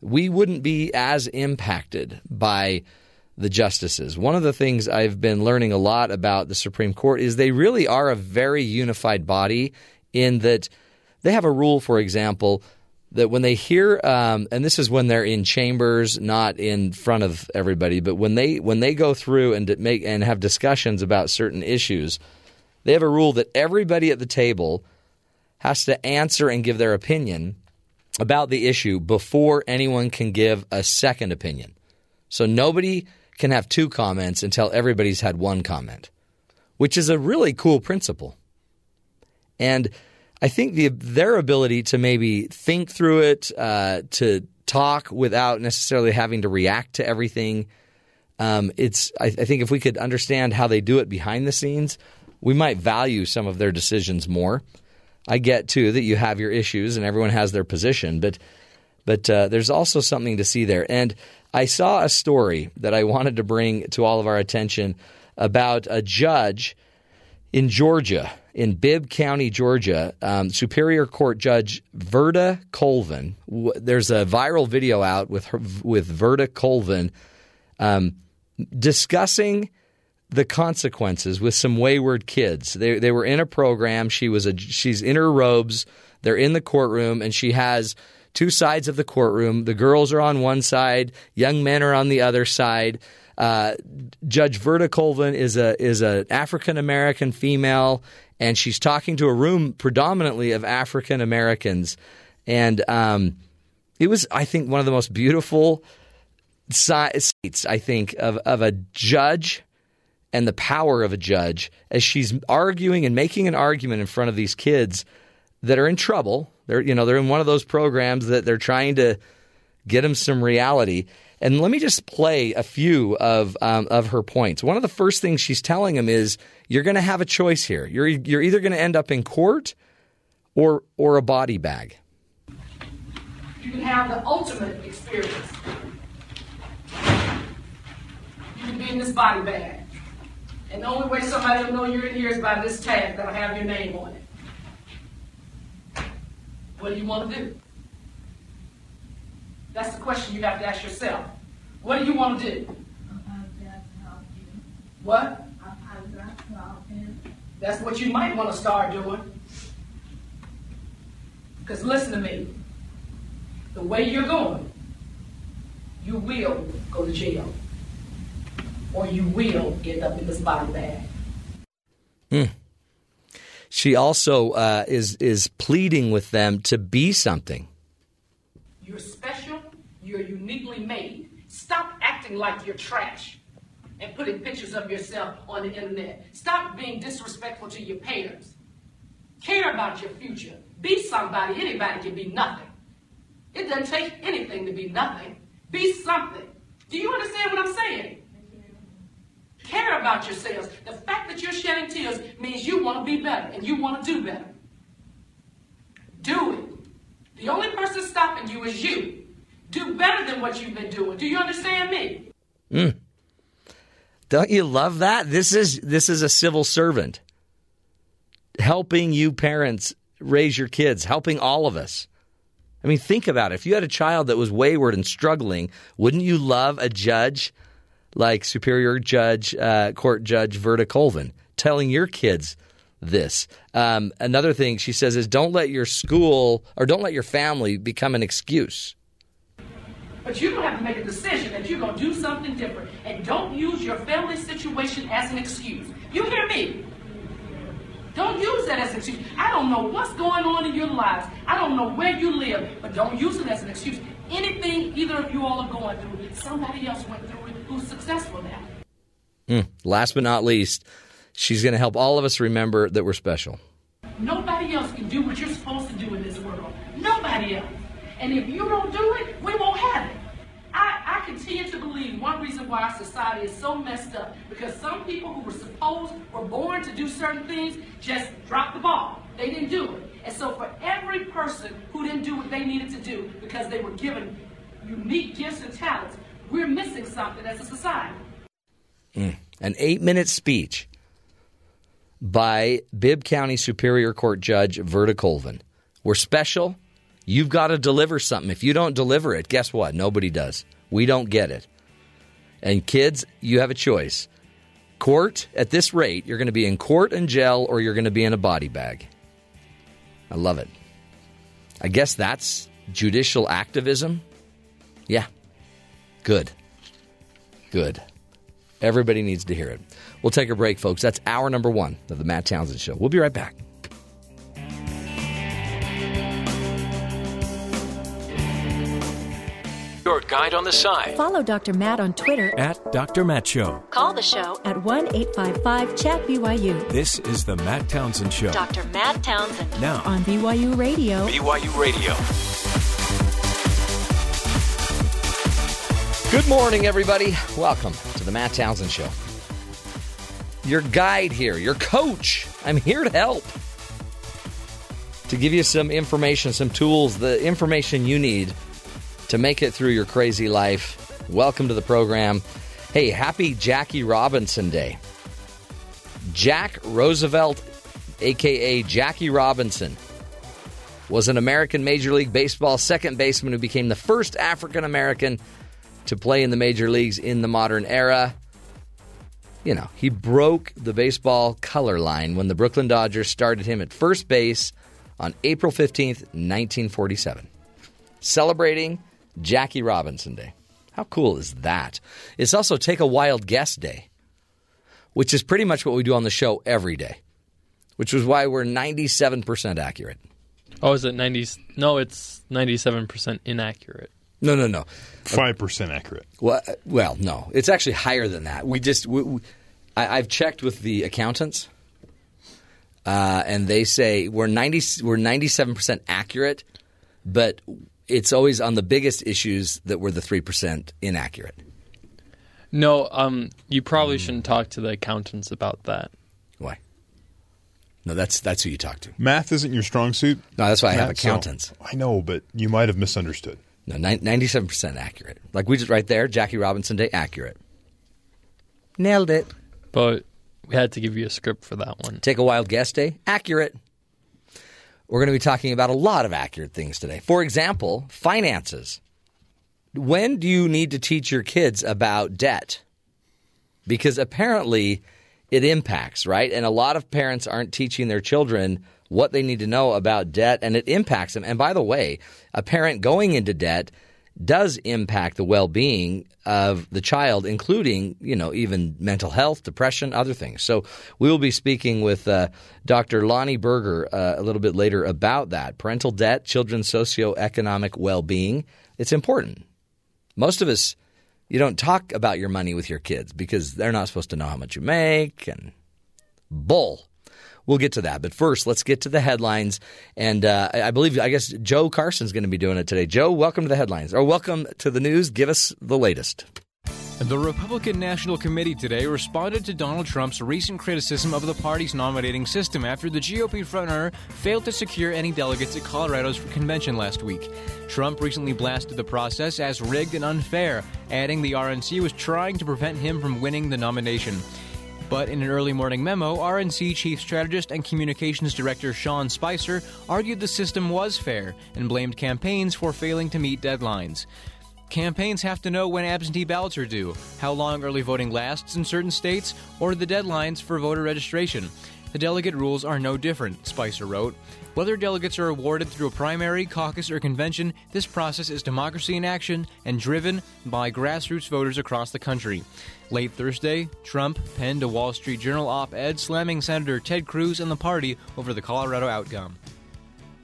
we wouldn't be as impacted by the justices. One of the things I've been learning a lot about the Supreme Court is they really are a very unified body in that they have a rule, for example, that when they hear, um, and this is when they're in chambers, not in front of everybody, but when they when they go through and make and have discussions about certain issues, they have a rule that everybody at the table has to answer and give their opinion about the issue before anyone can give a second opinion. So nobody can have two comments until everybody's had one comment, which is a really cool principle. And I think the, their ability to maybe think through it, uh, to talk without necessarily having to react to everything, um, it's. I, I think if we could understand how they do it behind the scenes, we might value some of their decisions more. I get too that you have your issues and everyone has their position, but but uh, there's also something to see there. And I saw a story that I wanted to bring to all of our attention about a judge in Georgia, in Bibb County, Georgia, um, Superior Court Judge Verda Colvin. There's a viral video out with her, with Verda Colvin um, discussing the consequences with some wayward kids. They they were in a program. She was a she's in her robes. They're in the courtroom, and she has two sides of the courtroom. The girls are on one side, young men are on the other side. Uh, Judge Verda Colvin is a is an African American female, and she's talking to a room predominantly of African Americans, and um, it was I think one of the most beautiful sights I think of of a judge and the power of a judge as she's arguing and making an argument in front of these kids that are in trouble. They're you know they're in one of those programs that they're trying to get them some reality. And let me just play a few of um, of her points. One of the first things she's telling them is you're going to have a choice here. You're you're either going to end up in court or or a body bag. You can have the ultimate experience. You can be in this body bag. And the only way somebody will know you're in here is by this tag that'll have your name on it. What do you want to do? That's the question you have to ask yourself. What do you want to do? What? That's what you might want to start doing. Because listen to me. The way you're going, you will go to jail. Or you will end up in this body bag. Hmm. She also uh, is is pleading with them to be something. You're special. You're uniquely made. Stop acting like you're trash and putting pictures of yourself on the internet. Stop being disrespectful to your parents. Care about your future. Be somebody. Anybody can be nothing. It doesn't take anything to be nothing. Be something. Do you understand what I'm saying? Care about yourselves. The fact that you're shedding tears means you want to be better and you want to do better. Do it. The only person stopping you is you. Do better than what you've been doing. Do you understand me? Mm. Don't you love that? This is this is a civil servant helping you parents raise your kids, helping all of us. I mean, think about it. If you had a child that was wayward and struggling, wouldn't you love a judge like Superior Judge, uh, Court Judge Verda Colvin telling your kids this? Um, another thing she says is don't let your school or don't let your family become an excuse. But you're going to have to make a decision that you're going to do something different. And don't use your family situation as an excuse. You hear me? Don't use that as an excuse. I don't know what's going on in your lives. I don't know where you live, but don't use it as an excuse. Anything either of you all are going through, somebody else went through who's successful now. Mm. Last but not least, she's going to help all of us remember that we're special. Nobody else can do what you're supposed to do in this world. Nobody else. And if you don't do it, we won't have it. I, I continue to believe one reason why our society is so messed up because some people who were supposed were born to do certain things just dropped the ball. They didn't do it. And so for every person who didn't do what they needed to do because they were given unique gifts and talents, we're missing something as a society. Mm. An eight minute speech by Bibb County Superior Court Judge Verda Colvin. We're special. You've got to deliver something. If you don't deliver it, guess what? Nobody does. We don't get it. And kids, you have a choice. Court, at this rate, you're going to be in court and jail or you're going to be in a body bag. I love it. I guess that's judicial activism. Yeah. Good. Good. Everybody needs to hear it. We'll take a break, folks. That's hour number one of the Matt Townsend Show. We'll be right back. Your guide on the side Follow Dr. Matt on Twitter at Dr. Matt Show. Call the show at 1 855 Chat BYU This is the Matt Townsend Show. Dr. Matt Townsend Now, on BYU Radio. BYU Radio. Good morning, everybody. Welcome to the Matt Townsend Show. Your guide here, your coach. I'm here to help. To give you some information, some tools, the information you need to make it through your crazy life. Welcome to the program. Hey, happy Jackie Robinson Day. Jack Roosevelt, aka Jackie Robinson, was an American Major League Baseball second baseman who became the first African American to play in the major leagues in the modern era. You know, he broke the baseball color line when the Brooklyn Dodgers started him at first base on April 15th, 1947. Celebrating Jackie Robinson Day. How cool is that? It's also Take a Wild Guess Day, which is pretty much what we do on the show every day, which is why we're 97% accurate. Oh, is it 90? No, it's 97% inaccurate. No, no, no. 5% accurate. Well, well, no, it's actually higher than that. We just, we, we, I, I've checked with the accountants, uh, and they say we're ninety, we're ninety-seven percent accurate, but it's always on the biggest issues that we're the three percent inaccurate. No, um, you probably shouldn't talk to the accountants about that. Why? No, that's that's who you talk to. Math isn't your strong suit. No, that's why I have Matt, so- accountants. I know, but you might have misunderstood. No, ninety-seven percent accurate. Like we just right there, Jackie Robinson Day, accurate. Nailed it. But we had to give you a script for that one. Take a wild guess day. Accurate. We're going to be talking about a lot of accurate things today. For example, finances. When do you need to teach your kids about debt? Because apparently it impacts, right? And a lot of parents aren't teaching their children what they need to know about debt and it impacts them. And by the way, a parent going into debt does impact the well-being of the child, including you know even mental health, depression, other things. So we will be speaking with uh, Dr. Lonnie Berger uh, a little bit later about that parental debt, children's socioeconomic well-being. It's important. Most of us, you don't talk about your money with your kids because they're not supposed to know how much you make and bull. We'll get to that. But first, let's get to the headlines. And uh, I believe, I guess Joe Carson's going to be doing it today. Joe, welcome to the headlines, or welcome to the news. Give us the latest. The Republican National Committee today responded to Donald Trump's recent criticism of the party's nominating system after the GOP frontrunner failed to secure any delegates at Colorado's convention last week. Trump recently blasted the process as rigged and unfair, adding the RNC was trying to prevent him from winning the nomination. But in an early morning memo, RNC Chief Strategist and Communications Director Sean Spicer argued the system was fair and blamed campaigns for failing to meet deadlines. Campaigns have to know when absentee ballots are due, how long early voting lasts in certain states, or the deadlines for voter registration. The delegate rules are no different, Spicer wrote. Whether delegates are awarded through a primary, caucus, or convention, this process is democracy in action and driven by grassroots voters across the country. Late Thursday, Trump penned a Wall Street Journal op ed slamming Senator Ted Cruz and the party over the Colorado outcome.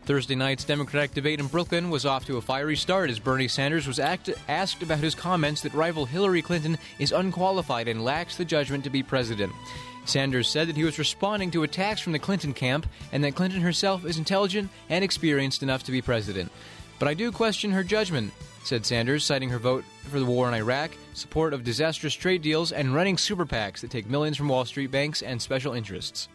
Thursday night's Democratic debate in Brooklyn was off to a fiery start as Bernie Sanders was act- asked about his comments that rival Hillary Clinton is unqualified and lacks the judgment to be president. Sanders said that he was responding to attacks from the Clinton camp and that Clinton herself is intelligent and experienced enough to be president. But I do question her judgment, said Sanders, citing her vote for the war in Iraq, support of disastrous trade deals, and running super PACs that take millions from Wall Street banks and special interests.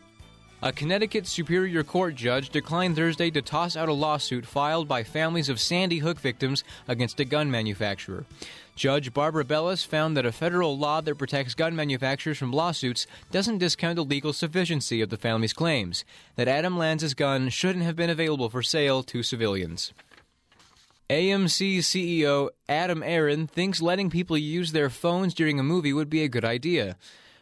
A Connecticut Superior Court judge declined Thursday to toss out a lawsuit filed by families of Sandy Hook victims against a gun manufacturer. Judge Barbara Bellis found that a federal law that protects gun manufacturers from lawsuits doesn't discount the legal sufficiency of the family's claims that Adam Lanza's gun shouldn't have been available for sale to civilians. AMC CEO Adam Aron thinks letting people use their phones during a movie would be a good idea.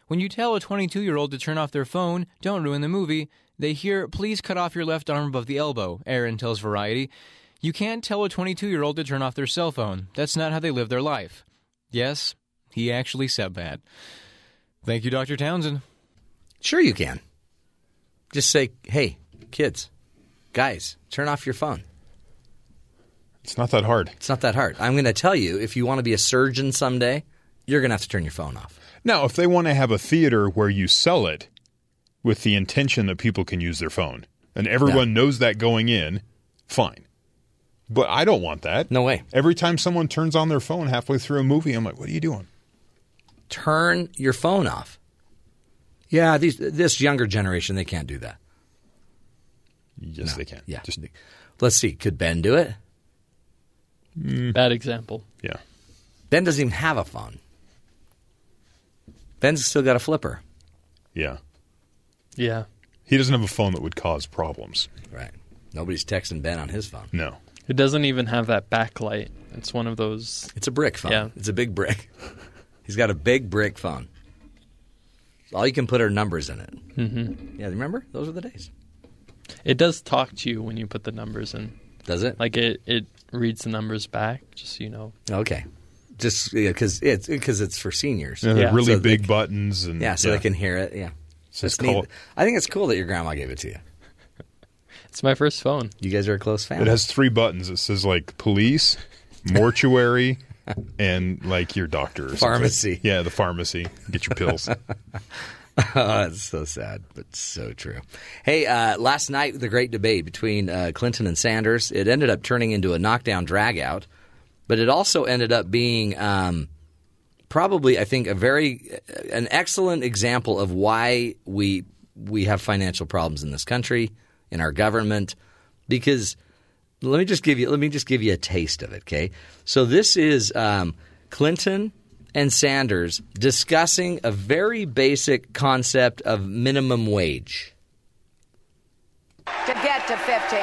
When you tell a 22 year old to turn off their phone, don't ruin the movie, they hear, please cut off your left arm above the elbow, Aron tells Variety. You can't tell a 22 year old to turn off their cell phone. That's not how they live their life. Yes, he actually said that. Thank you, Dr. Townsend. Sure, you can. Just say, hey, kids, guys, turn off your phone. It's not that hard. It's not that hard. I'm going to tell you if you want to be a surgeon someday, you're going to have to turn your phone off. Now, if they want to have a theater where you sell it with the intention that people can use their phone and everyone knows that going in, fine. But I don't want that. No way. Every time someone turns on their phone halfway through a movie, I'm like, what are you doing? Turn your phone off. Yeah, these this younger generation they can't do that. Yes, they can. Yeah. Just, Let's see. Could Ben do it? Mm. Bad example. Yeah. Ben doesn't even have a phone. Ben's still got a flipper. Yeah. Yeah. He doesn't have a phone that would cause problems. Right. Nobody's texting Ben on his phone. No. It doesn't even have that backlight. It's one of those. It's a brick phone. Yeah. It's a big brick. He's got a big brick phone. All you can put are numbers in it. Mm-hmm. Yeah, remember? Those were the days. It does talk to you when you put the numbers in. Does it? Like it, it reads the numbers back, just so you know. Okay. Just because it's because it's for seniors. And they're really So they- big buttons and yeah, so they can hear it. Yeah. So It's it's called- neat. I think it's cool that your grandma gave it to you. It's my first phone. You guys are a close family. It has three buttons. It says like police, mortuary, and like your doctor. Or something. Pharmacy. Yeah, the pharmacy. Get your pills. oh, it's so sad, but so true. Hey, uh, last night the great debate between uh, Clinton and Sanders. It ended up turning into a knockdown dragout, but it also ended up being um, probably, I think, a very an excellent example of why we we have financial problems in this country, in our government, because let me just give you let me just give you a taste of it. Okay, so this is um, Clinton and Sanders discussing a very basic concept of minimum wage. to get to 15.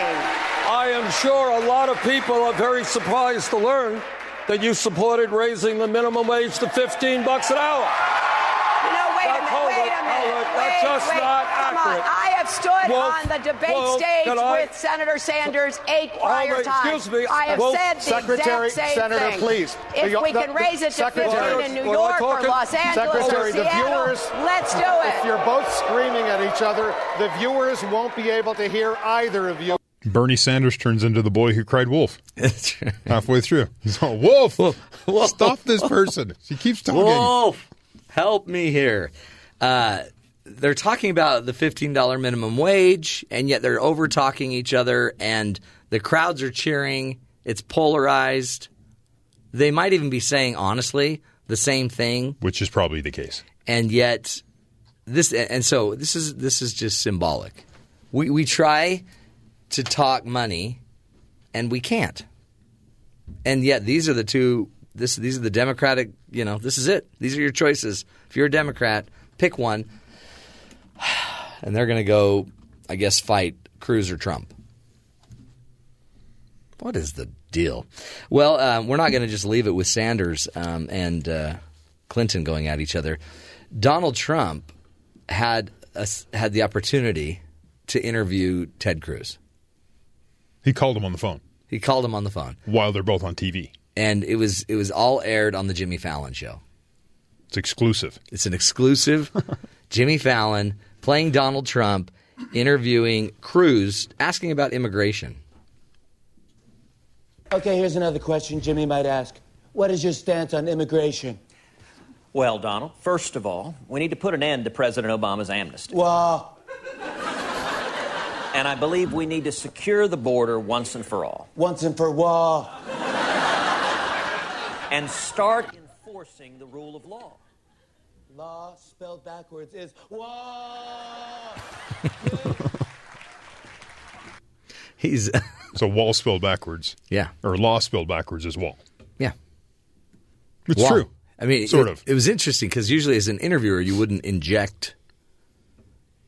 I am sure a lot of people are very surprised to learn that you supported raising the minimum wage to 15 bucks an hour. No, wait a minute, wait a minute. hold Wait, just wait, not come accurate. on. I have stood Wolf, on the debate Wolf, stage can I- with Senator Sanders eight prior it, times. excuse me. I have Wolf, said the Secretary- exact same Senator, thing. please. If The- we the- can raise it to Secretary- 15 in New Well, I York or Los Angeles Secretary, or the Seattle, viewers. let's do it. If you're both screaming at each other, the viewers won't be able to hear either of you. Bernie Sanders turns into the boy who cried wolf halfway through. He's all, wolf, Wolf. stop this person. She keeps talking. Wolf, help me here. Uh, they're talking about the $15 minimum wage, and yet they're over talking each other, and the crowds are cheering. It's polarized. They might even be saying, honestly, the same thing, Which is probably the case. and yet this and so this is this is just symbolic. We we try to talk money and we can't. And yet these are the two this these are the democratic, you know, this is it. These are your choices. If you're a democrat, pick one. And they're going to go I guess fight Cruz or Trump. What is the deal? Well, um, we're not going to just leave it with Sanders um, and uh, Clinton going at each other. Donald Trump had a, had the opportunity to interview Ted Cruz. He called him on the phone He called him on the phone, while they're both on TV. and it was it was all aired on the Jimmy Fallon show. It's exclusive. It's an exclusive Jimmy Fallon playing Donald Trump interviewing Cruz, asking about immigration. Okay, here's another question Jimmy might ask. What is your stance on immigration? Well, Donald, first of all, we need to put an end to President Obama's amnesty. Well, And I believe we need to secure the border once and for all. Once and for all. And start enforcing the rule of law. Law spelled backwards is law. He's so wall spelled backwards. Yeah. Or law spelled backwards is wall. Yeah. It's Wall. true. I mean, Sort it, of. It was interesting because usually, as an interviewer, you wouldn't inject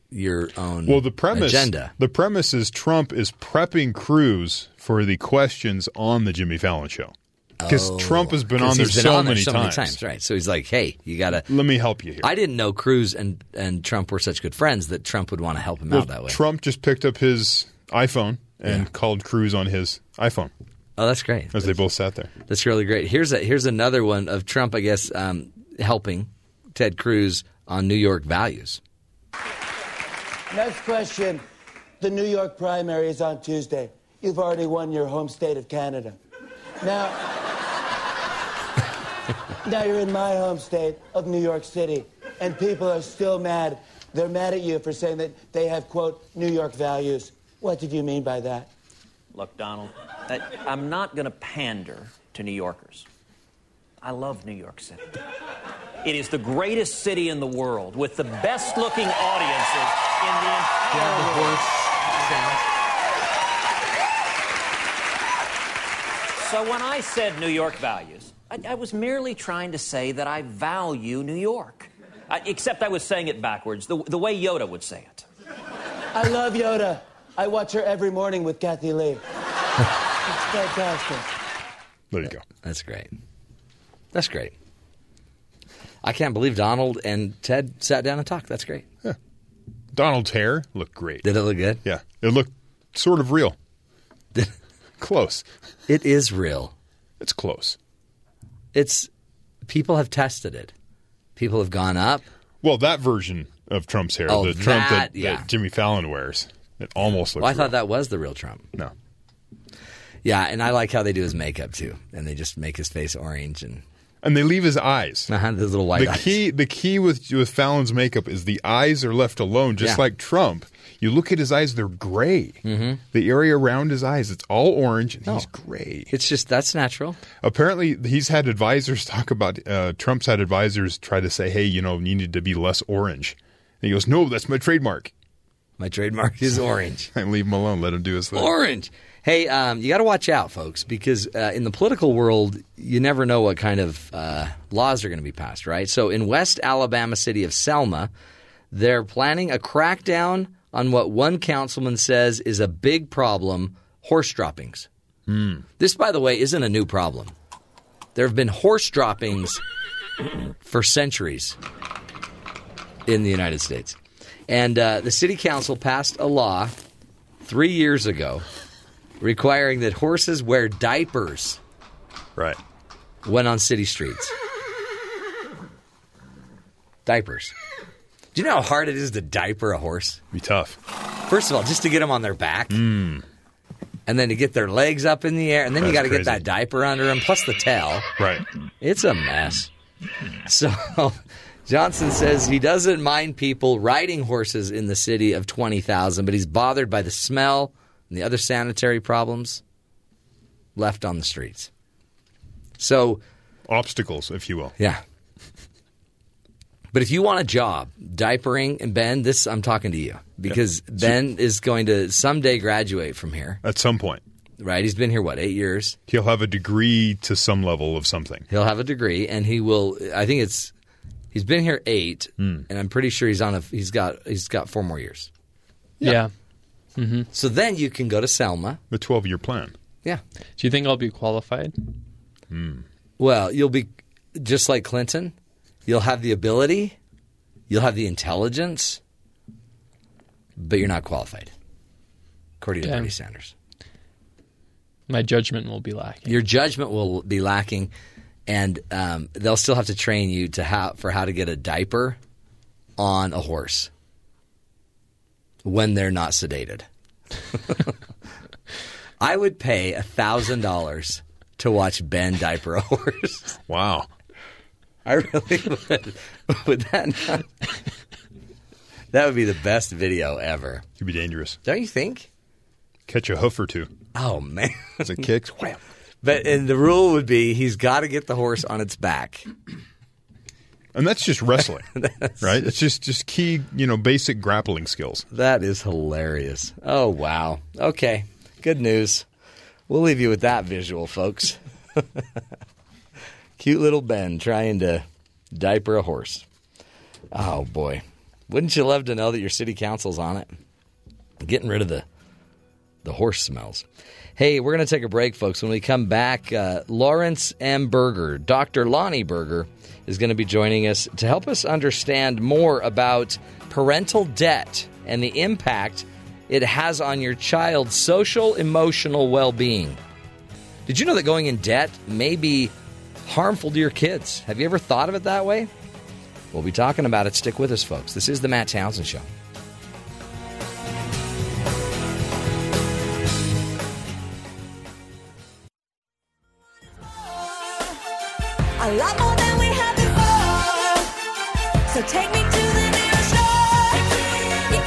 your own Well, the premise agenda. the premise is Trump is prepping Cruz for the questions on the Jimmy Fallon show because Oh, Trump has been 'cause on there been so, on there many, so times. many times, right? So he's like, "Hey, you got to let me help you here." I didn't know Cruz and and Trump were such good friends that Trump would want to help him Well, out that way. Trump just picked up his iPhone and called Cruz on his iPhone oh, that's great. as they both sat there. That's really great. Here's a, here's another one of Trump, I guess, um, helping Ted Cruz on New York values. Next question. The New York primary is on Tuesday. You've already won your home state of Canada. Now, now you're in my home state of New York City, and people are still mad. They're mad at you for saying that they have, quote, New York values. What did you mean by that? Look, Donald, I, I'm not going to pander to New Yorkers. I love New York City. It is the greatest city in the world with the best looking audiences in the entire world. So when I said New York values, I, I was merely trying to say that I value New York. I, except I was saying it backwards, the, the way Yoda would say it. I love Yoda. I watch her every morning with Kathie Lee. it's fantastic. There you go. That's great. That's great. I can't believe Donald and Ted sat down and talked. That's great. Donald's hair looked great. Did it look good? Yeah, it looked sort of real. close. It is real. It's close. It's people have tested it. People have gone up. Well, that version of Trump's hair, Oh, the Trump that, that, yeah. that Jimmy Fallon wears, it almost looks. Well, I real. thought that was the real Trump. No. Yeah, and I like how they do his makeup too, and they just make his face orange and and they leave his eyes. uh those little white the eyes. key, the key with with Fallon's makeup is the eyes are left alone, just Yeah. like Trump. You look at his eyes; they're gray. Mm-hmm. The area around his eyes, it's all orange, and he's gray. It's just that's natural. Apparently, he's had advisors talk about. Uh, Trump's had advisors try to say, "Hey, you know, you need to be less orange." And he goes, "No, that's my trademark. My trademark is orange. I leave him alone. Let him do his thing." Orange. Hey, um, you got to watch out, folks, because uh, in the political world, you never know what kind of uh, laws are going to be passed, right? So in West Alabama city of Selma, they're planning a crackdown on what one councilman says is a big problem horse droppings. This, by the way, isn't a new problem. There have been horse droppings for centuries in the United States. And uh, the city council passed a law three years ago requiring that horses wear diapers right when on city streets. Diapers. Do you know how hard it is to diaper a horse? It'd Be tough. First of all, just to get them on their back, mm. and then to get their legs up in the air, and then you got to get that diaper under them, plus the tail. Right. It's a mess. So Johnson says he doesn't mind people riding horses in the city of 20,000, but he's bothered by the smell and the other sanitary problems left on the streets. So, obstacles, if you will. Yeah. But if you want a job, diapering and Ben, this I'm talking to you because Ben is going to someday graduate from here. At some point. Right? He's been here what, 8 years? He'll have a degree to some level of something. He'll have a degree, and he will. I think it's he's been here eight, Hmm. and I'm pretty sure he's on a. He's got he's got four more years. Yeah. So then you can go to Selma. The 12 year plan. Yeah. Do you think I'll be qualified? Well, you'll be just like Clinton. You'll have the ability, you'll have the intelligence, but you're not qualified, according to Damn. Bernie Sanders. My judgment will be lacking. Your judgment will be lacking, and um, they'll still have to train you to how for how to get a diaper on a horse when they're not sedated. I would pay a thousand dollars to watch Ben diaper a horse. Wow. I really would. Would that not? That would be the best video ever. It'd be dangerous. Don't you think? Catch a hoof or two. Oh man! As it kicks, wham. But and the rule would be he's got to get the horse on its back. And that's just wrestling, right? It's just just key, you know, basic grappling skills. That is hilarious. Oh wow. Okay. Good news. We'll leave you with that visual, folks. Cute little Ben trying to diaper a horse. Oh boy. Wouldn't you love to know that your city council's on it? Getting rid of the the horse smells. Hey, we're going to take a break, folks. When we come back, uh, Lawrence M. Berger, Dr. Lonnie Berger, is going to be joining us to help us understand more about parental debt and the impact it has on your child's social emotional well being. Did you know that going in debt may be harmful to your kids? Have you ever thought of it that way? We'll be talking about it. Stick with us, folks. This is The Matt Townsend Show. A lot more than we had before. So take me to the nearest shore.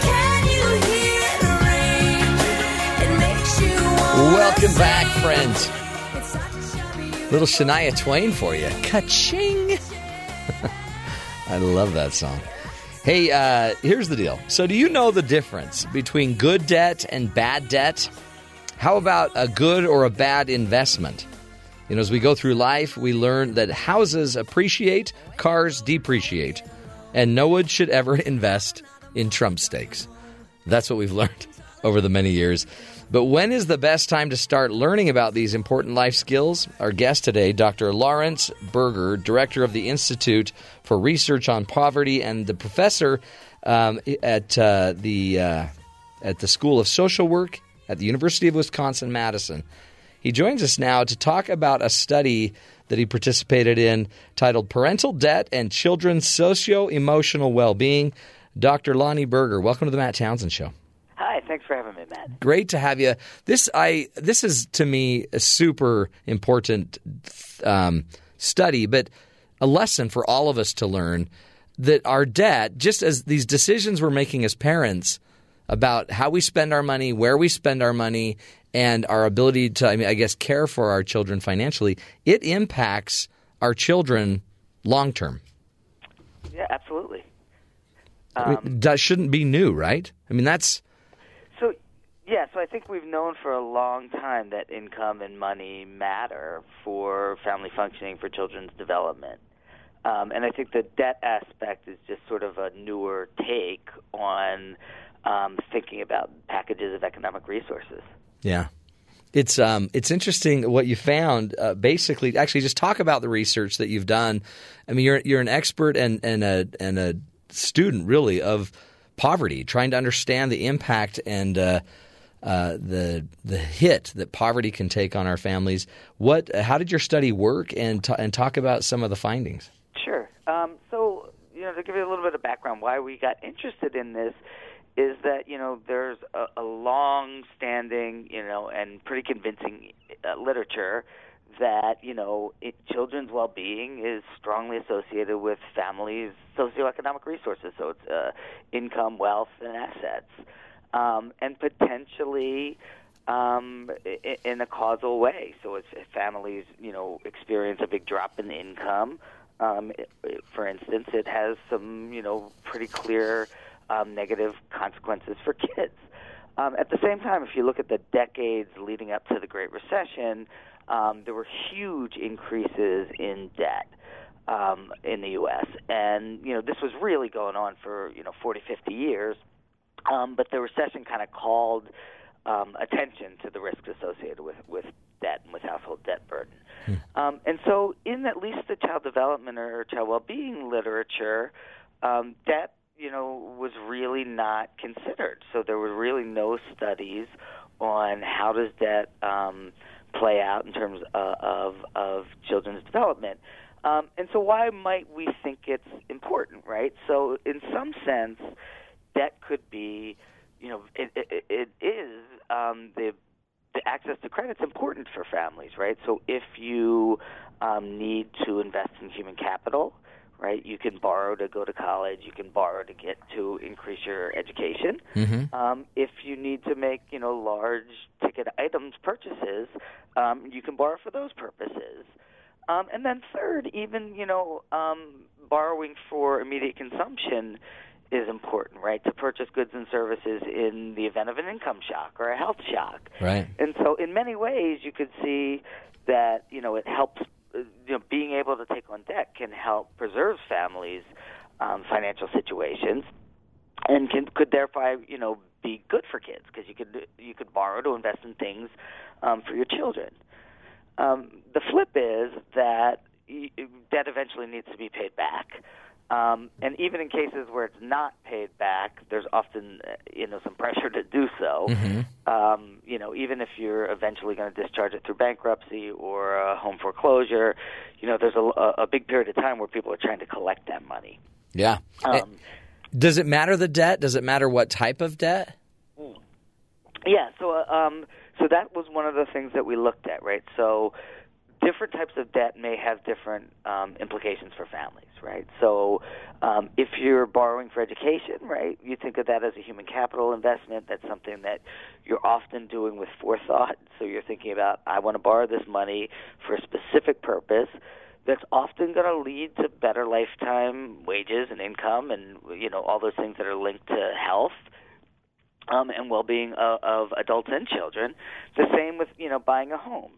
Can you hear the rain? It makes you want Welcome back, friends. Little Shania Twain for you. Ka-ching! I love that song. Hey, uh, here's the deal. So, do you know the difference between good debt and bad debt? How about a good or a bad investment? You know, as we go through life, we learn that houses appreciate, cars depreciate, and no one should ever invest in Trump Steaks. That's what we've learned over the many years. But when is the best time to start learning about these important life skills? Our guest today, Dr. Lawrence Berger, director of the Institute for Research on Poverty and the professor um, at uh, the uh, at the School of Social Work at the University of Wisconsin Madison. He joins us now to talk about a study that he participated in titled Parental Debt and Children's Socio Emotional Well Being. Dr. Lonnie Berger, welcome to the Matt Townsend Show. Hi, thanks for having me, Matt. Great to have you. This I this is to me a super important um, study, but a lesson for all of us to learn that our debt, just as these decisions we're making as parents about how we spend our money, where we spend our money, and our ability to, I mean, I guess, care for our children financially, it impacts our children long term. Yeah, absolutely. I mean, that shouldn't be new, right? I mean, that's yeah, so I think we've known for a long time that income and money matter for family functioning, for children's development. Um, and I think the debt aspect is just sort of a newer take on um, thinking about packages of economic resources. Yeah. It's um it's interesting what you found. Uh, basically, actually, just talk about the research that you've done. I mean, you're you're an expert and and a and a student really of poverty, trying to understand the impact and uh, uh, the the hit that poverty can take on our families. What? How did your study work? And t- and talk about some of the findings. Sure. Um, so, you know, to give you a little bit of background, why we got interested in this is that you know there's a, a long-standing, you know, and pretty convincing uh, literature that you know it, children's well-being is strongly associated with families' socioeconomic resources. So it's uh, income, wealth, and assets, um, and potentially um, in a causal way. So if, families, you know, experience a big drop in income, um, for instance, it has some, you know, pretty clear um, negative consequences for kids. Um, at the same time, if you look at the decades leading up to the Great Recession, um, there were huge increases in debt um, in the U.S. And you know this was really going on for you know 40, 50 years. Um, but the recession kind of called um, attention to the risks associated with, with debt and with household debt burden. Um, and so, in at least the child development or child well-being literature, um, debt, you know, was really not considered. So there were really no studies on how does debt um, play out in terms of, of, of children's development. Um, and so, why might we think it's important, right? So, in some sense, debt could be, you know, it, it, it is um, the the access to credit's important for families, right? So if you um, need to invest in human capital, right? You can borrow to go to college. You can borrow to get to increase your education. Mhm. Um, if you need to make, you know, large ticket items purchases, um, you can borrow for those purposes. Um, and then third, even you know, um, borrowing for immediate consumption is important, right? To purchase goods and services in the event of an income shock or a health shock. Right. And so, in many ways, you could see that you know it helps. You know, being able to take on debt can help preserve families' um, financial situations, and can could therefore you know be good for kids because you could you could borrow to invest in things um, for your children. Um, the flip is that y- debt eventually needs to be paid back. Um, and even in cases where it's not paid back, there's often uh, you know some pressure to do so. Um, you know, even if you're eventually going to discharge it through bankruptcy or a home foreclosure, you know, there's a, a big period of time where people are trying to collect that money. Yeah. Um, Does it matter the debt? Does it matter what type of debt? Yeah, so uh, um, so that was one of the things that we looked at, right? So different types of debt may have different um, implications for families, right? So um, if you're borrowing for education, right, you think of that as a human capital investment. That's something that you're often doing with forethought. So you're thinking about, I want to borrow this money for a specific purpose. That's often going to lead to better lifetime wages and income, and you know all those things that are linked to health um, and well-being of, of adults and children. The same with you know buying a home.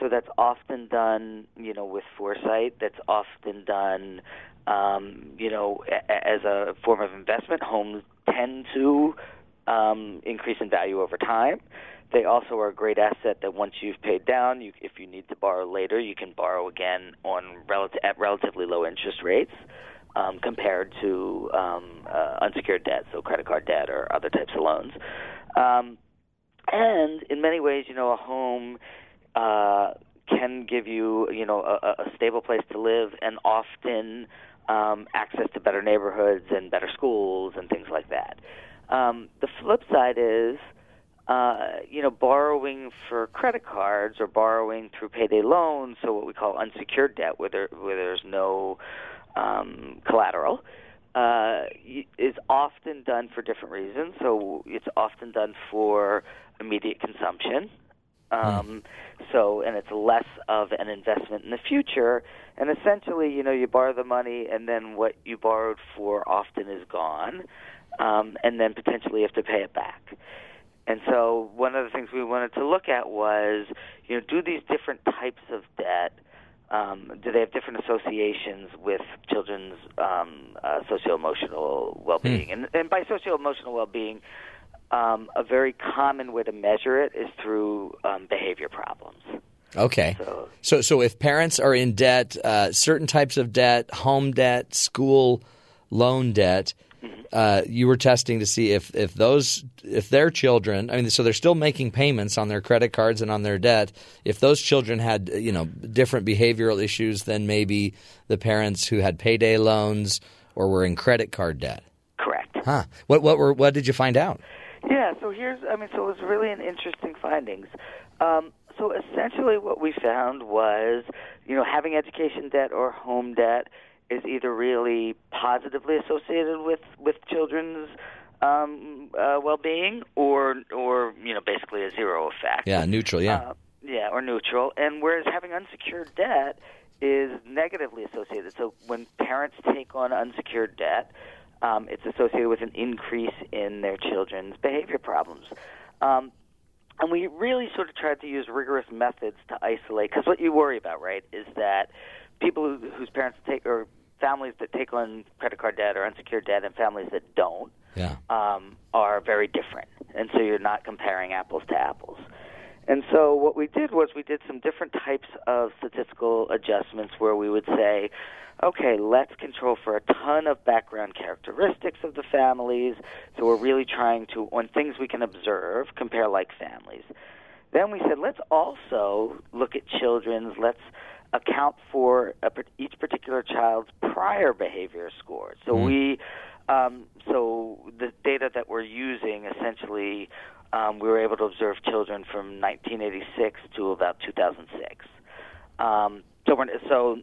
So that's often done you know with foresight. That's often done um, you know a- as a form of investment. Homes tend to um, increase in value over time. They also are a great asset that once you've paid down, you, if you need to borrow later, you can borrow again on relative, at relatively low interest rates um, compared to um, uh, unsecured debt, so credit card debt or other types of loans. Um, and in many ways, you know, a home uh, can give you, you know, a, a stable place to live, and often um, access to better neighborhoods and better schools and things like that. Um, the flip side is, uh, you know, borrowing for credit cards or borrowing through payday loans, so what we call unsecured debt, where there where there's no um, collateral, uh, is often done for different reasons. So it's often done for immediate consumption. Um, so, and it's less of an investment in the future. And essentially, you know, you borrow the money, and then what you borrowed for often is gone, um, and then potentially you have to pay it back. And so, one of the things we wanted to look at was, you know, do these different types of debt um, do they have different associations with children's um, uh, socio-emotional well-being? And, and by socio-emotional well-being, um, a very common way to measure it is through um, behavior problems. Okay. So, so if parents are in debt, uh, certain types of debt, home debt, school loan debt, uh, you were testing to see if, if those if their children, I mean, so they're still making payments on their credit cards and on their debt. If those children had you know different behavioral issues than maybe the parents who had payday loans or were in credit card debt. Correct. Huh. What what were what did you find out? Yeah, so here's, I mean, so it was really an interesting findings. Um, so essentially, what we found was, you know, having education debt or home debt is either really positively associated with with children's um, uh, well-being, or or you know, basically a zero effect. Yeah, neutral. Yeah. Uh, yeah, or neutral. And whereas having unsecured debt is negatively associated. So when parents take on unsecured debt, um, it's associated with an increase in their children's behavior problems. Um, and we really sort of tried to use rigorous methods to isolate, because what you worry about, right, is that people who, whose parents take, or families that take on credit card debt or unsecured debt, and families that don't, Yeah. um, are very different. And so you're not comparing apples to apples. And so what we did was we did some different types of statistical adjustments where we would say, okay, let's control for a ton of background characteristics of the families. So we're really trying to, on things we can observe, compare like families. Then we said, let's also look at children's, let's account for a, each particular child's prior behavior scores. So Mm. we, um, so the data that we're using essentially, um, we were able to observe children from 1986 to about 2006. Um, so, we're, so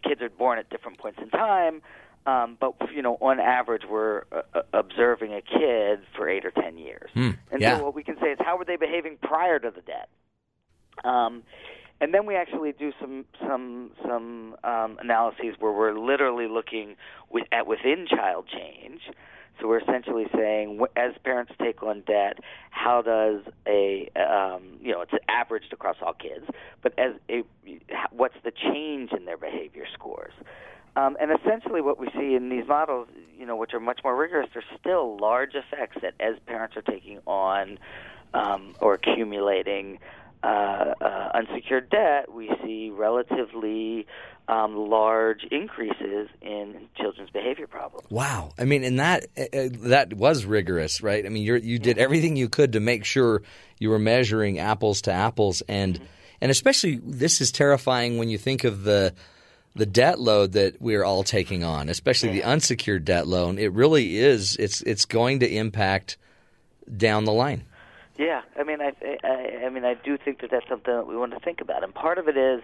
the kids are born at different points in time. Um, but you know, on average, we're uh, uh, observing a kid for eight or ten years. Hmm, And yeah. so what we can say is how were they behaving prior to the debt? Um, and then we actually do some some some um, analyses where we're literally looking with, at within child change. So we're essentially saying, as parents take on debt, how does a um, you know it's averaged across all kids, but as a what's the change in their behavior scores? Um, and essentially, what we see in these models, you know, which are much more rigorous, there's still large effects that as parents are taking on um, or accumulating uh, uh, unsecured debt, we see relatively um, large increases in children's behavior problems. Wow. I mean, and that uh, uh, that was rigorous, right? I mean, you you did everything you could to make sure you were measuring apples to apples, and and especially this is terrifying when you think of the the debt load that we're all taking on, especially the unsecured debt loan. It really is. It's it's going to impact down the line. Yeah, I mean, I, I, I mean, I do think that that's something that we want to think about, and part of it is,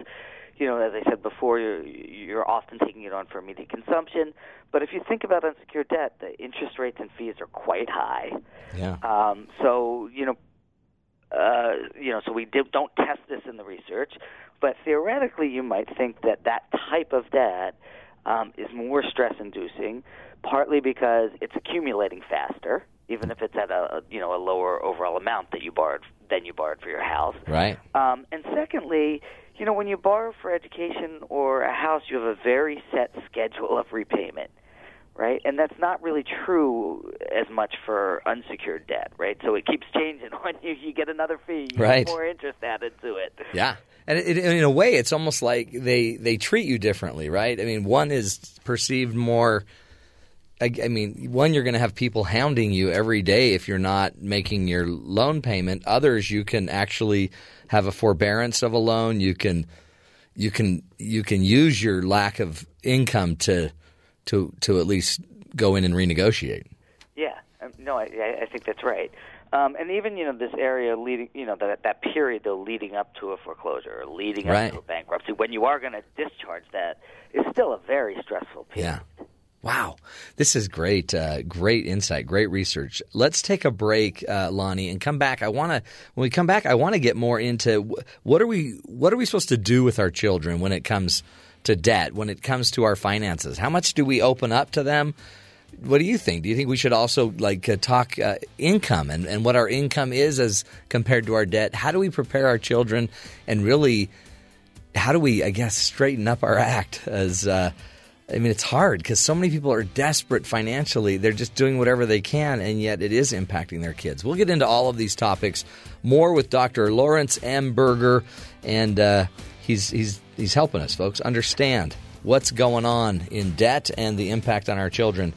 you know, as I said before, you're you're often taking it on for immediate consumption. But if you think about unsecured debt, the interest rates and fees are quite high. Yeah. Um, so you know, uh, you know, so we did, don't test this in the research, but theoretically, you might think that that type of debt um, is more stress-inducing, partly because it's accumulating faster, even if it's at a a, you know a lower overall amount that you borrowed than you borrowed for your house. Right. Um, and secondly, you know, when you borrow for education or a house, you have a very set schedule of repayment, right? And that's not really true as much for unsecured debt, right? So it keeps changing. When you, you get another fee, you Right. get more interest added to it. Yeah. And it, in a way, it's almost like they, they treat you differently, right? I mean, one is perceived more. I, I mean, one, you're going to have people hounding you every day if you're not making your loan payment. Others, you can actually have a forbearance of a loan. You can, you can, you can use your lack of income to, to, to at least go in and renegotiate. Yeah, um, no, I, I think that's right. Um, and even you know this area leading, you know that that period though leading up to a foreclosure or leading Right. up to a bankruptcy, when you are going to discharge that, is still a very stressful period. Yeah. Wow. This is great. Uh, great insight. Great research. Let's take a break, uh, Lonnie, and come back. I want to. When we come back, I want to get more into wh- what are we what are we supposed to do with our children when it comes to debt, when it comes to our finances. How much do we open up to them? What do you think? Do you think we should also like uh, talk uh, income and, and what our income is as compared to our debt? How do we prepare our children and really how do we, I guess, straighten up our act? As uh, I mean, it's hard because so many people are desperate financially. They're just doing whatever they can, and yet it is impacting their kids. We'll get into all of these topics more with Dr. Lawrence M. Berger, and uh, he's he's he's helping us, folks, understand what's going on in debt and the impact on our children.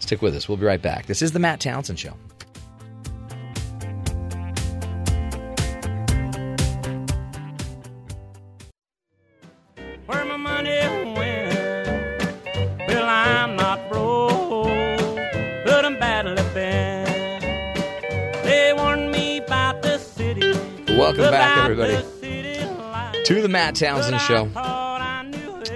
Stick with us. We'll be right back. This is the Matt Townsend Show. To the Matt Townsend Show.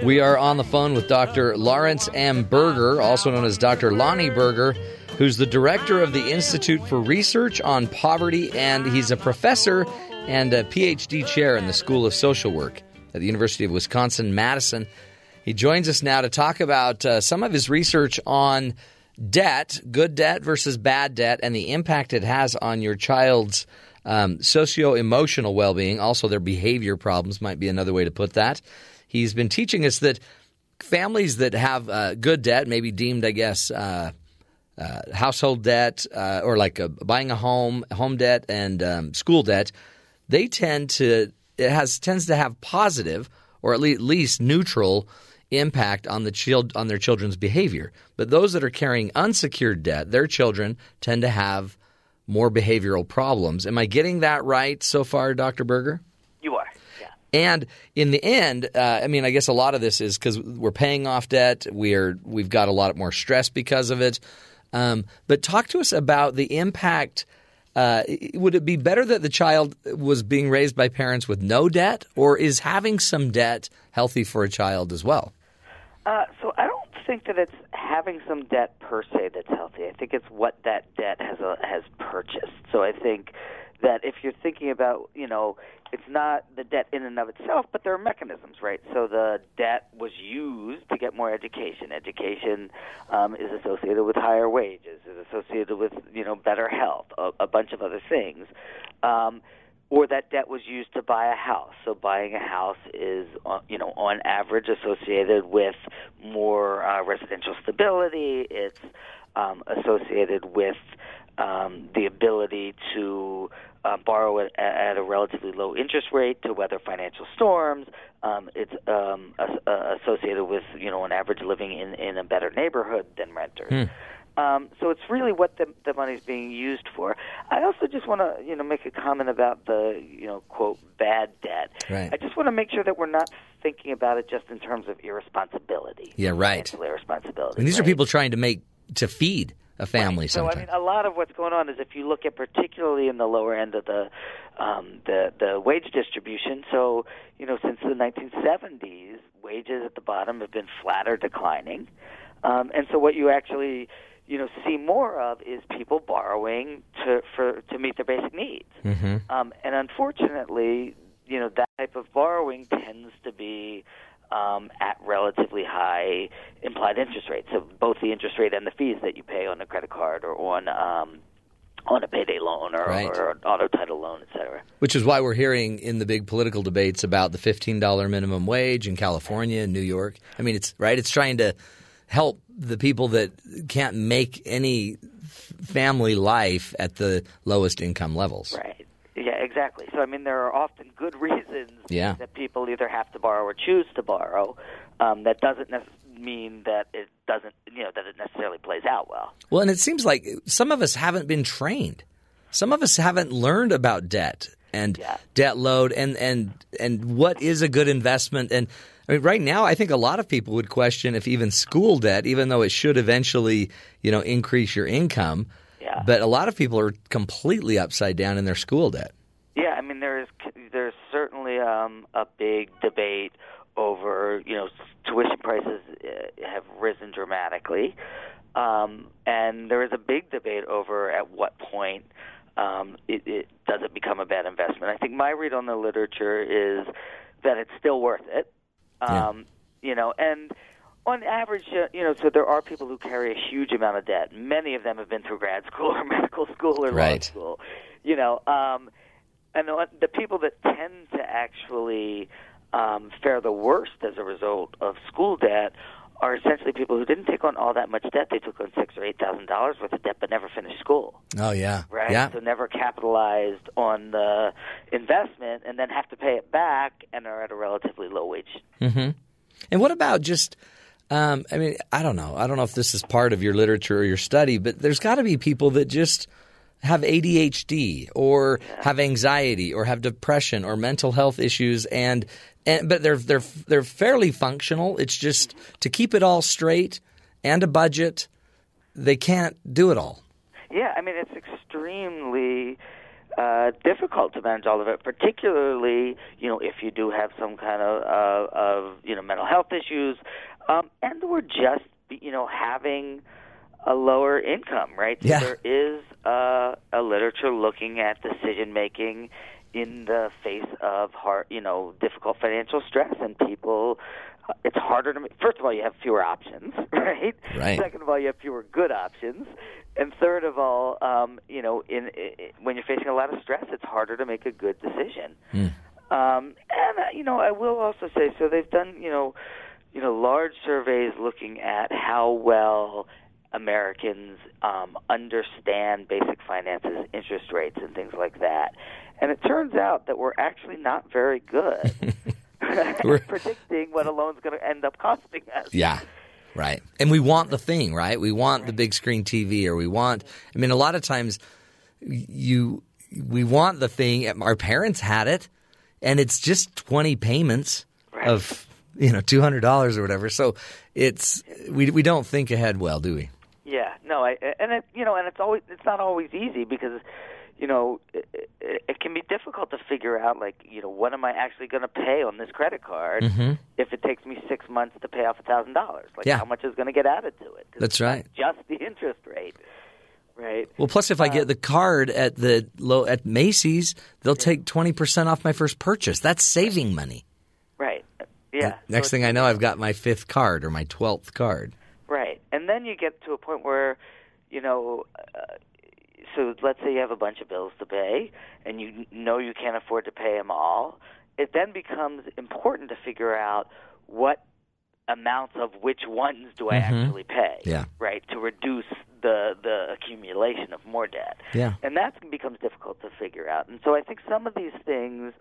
We are on the phone with Dr. Lawrence M. Berger, also known as Dr. Lonnie Berger, who's the director of the Institute for Research on Poverty, and he's a professor and a PhD chair in the School of Social Work at the University of Wisconsin Madison. He joins us now to talk about uh, some of his research on debt, good debt versus bad debt, and the impact it has on your child's um, socio emotional well being. Also, their behavior problems might be another way to put that. He's been teaching us that families that have uh, good debt, maybe deemed, I guess, uh, uh, household debt uh, or like uh buying a home, home debt, and um, school debt, they tend to it has tends to have positive or at le- least neutral impact on the child on their children's behavior. But those that are carrying unsecured debt, their children tend to have more behavioral problems. Am I getting that right so far, Dr. Berger? You are. And in the end, uh, I mean, I guess a lot of this is because we're paying off debt. We're we've got a lot more stress because of it. Um, but talk to us about the impact. Uh, would it be better that the child was being raised by parents with no debt, or is having some debt healthy for a child as well? Uh, so I don't think that it's having some debt per se that's healthy. I think it's what that debt has uh, has purchased. So I think that if you're thinking about, you know, it's not the debt in and of itself, but there are mechanisms, right? So the debt was used to get more education. Education um, is associated with higher wages, is associated with, you know, better health, a, a bunch of other things. Um, or that debt was used to buy a house. So buying a house is, uh, you know, on average associated with more uh, residential stability. It's um, associated with um, the ability to uh, borrow at, at a relatively low interest rate to weather financial storms. Um, it's um, as, uh, associated with, you know, an average living in, in a better neighborhood than renters. Um, so it's really what the, the money's being used for. I also just want to, you know, make a comment about the, you know, quote bad debt. Right. I just want to make sure that we're not thinking about it just in terms of irresponsibility. Yeah, right. Irresponsibility. And these are people trying to make to feed a family So I mean, a lot of what's going on is if you look at particularly in the lower end of the um, the the wage distribution. So you know, since the 1970s, wages at the bottom have been flat or declining, um, and so what you actually you know see more of is people borrowing to for to meet their basic needs. Mm-hmm. Um, and unfortunately, you know, that type of borrowing tends to be um, at relatively high implied interest rates. So both the interest rate and the fees that you pay on a credit card or on um, on a payday loan or, Right. or an auto title loan, et cetera. Which is why we're hearing in the big political debates about the $15 minimum wage in California and New York. I mean, it's right. It's trying to help the people that can't make any family life at the lowest income levels. Right. Yeah, exactly. So I mean, there are often good reasons Yeah. that people either have to borrow or choose to borrow. Um, that doesn't necessarily mean that it doesn't, you know, that it necessarily plays out well. Well, and it seems like some of us haven't been trained. Some of us haven't learned about debt and debt load and and and what is a good investment and I mean, right now, I think a lot of people would question if even school debt, even though it should eventually, you know, increase your income. Yeah. But a lot of people are completely upside down in their school debt. Yeah, I mean there is there's certainly um, a big debate over you know tuition prices uh, have risen dramatically, um, and there is a big debate over at what point um, it, it does it become a bad investment. I think my read on the literature is that it's still worth it. Um, You know, and on average, uh, you know, so there are people who carry a huge amount of debt. Many of them have been through grad school or medical school or law school. You know, um, and the, the people that tend to actually um, fare the worst as a result of school debt are essentially people who didn't take on all that much debt. They took on six or eight thousand dollars worth of debt, but never finished school. Oh yeah, Right. yeah. So never capitalized on the investment, and then have to pay it back, and are at a relatively low wage. hmm And what about just? Um, I mean, I don't know. I don't know if this is part of your literature or your study, but there's got to be people that just have ADHD or have anxiety or have depression or mental health issues, and and but they're they're they're fairly functional. It's just to keep it all straight and a budget, they can't do it all. Yeah, I mean it's extremely uh, difficult to manage all of it, particularly you know if you do have some kind of uh, of you know mental health issues, um, and or just you know having a lower income, right? So Yeah. there is uh, a literature looking at decision making in the face of hard, you know, difficult financial stress, and people. uh, It's harder to. Make, first of all, you have fewer options, right? Right. Second of all, you have fewer good options, and third of all, um, you know, in, i when you're facing a lot of stress, it's harder to make a good decision. Um, and uh, you know, I will also say, so they've done, you know, you know, large surveys looking at how well Americans um, understand basic finances, interest rates, and things like that. And it turns out that we're actually not very good at predicting what a loan's going to end up costing us. Yeah. Right. And we want the thing, right? We want the big screen TV or we want I mean a lot of times you we want the thing our parents had it and it's just 20 payments of you know $200 or whatever. So it's we we don't think ahead well, do we? Yeah, no, I and it, you know, and it's always it's not always easy because you know it, it, it can be difficult to figure out, like, you know, what am I actually going to pay on this credit card Mhm. if it takes me six months to pay off a thousand dollars? Like, Yeah. how much is going to get added to it? That's right. Just the interest rate, right? Well, plus if I get the card at the low at Macy's, they'll take twenty percent off my first purchase. That's saving money. Right. Yeah. Next thing I know, I've got my fifth card or my twelfth card. And then you get to a point where, you know, uh, so let's say you have a bunch of bills to pay and you know you can't afford to pay them all. It then becomes important to figure out what amounts of which ones do I Mhm. actually pay, Yeah. right, to reduce the the accumulation of more debt. Yeah. And that becomes difficult to figure out. And so I think some of these things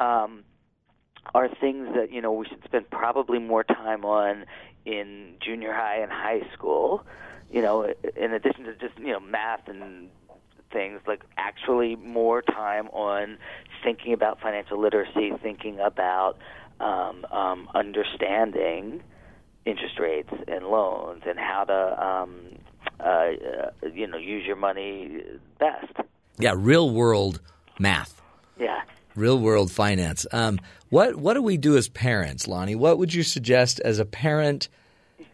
um, are things that you know we should spend probably more time on in junior high and high school. You know, in addition to just you know math and things like actually more time on thinking about financial literacy, thinking about um, um, understanding interest rates and loans and how to um, uh, uh, you know use your money best. Yeah, real world math, Yeah. Real world finance. Um, what what do we do as parents, Lonnie? What would you suggest as a parent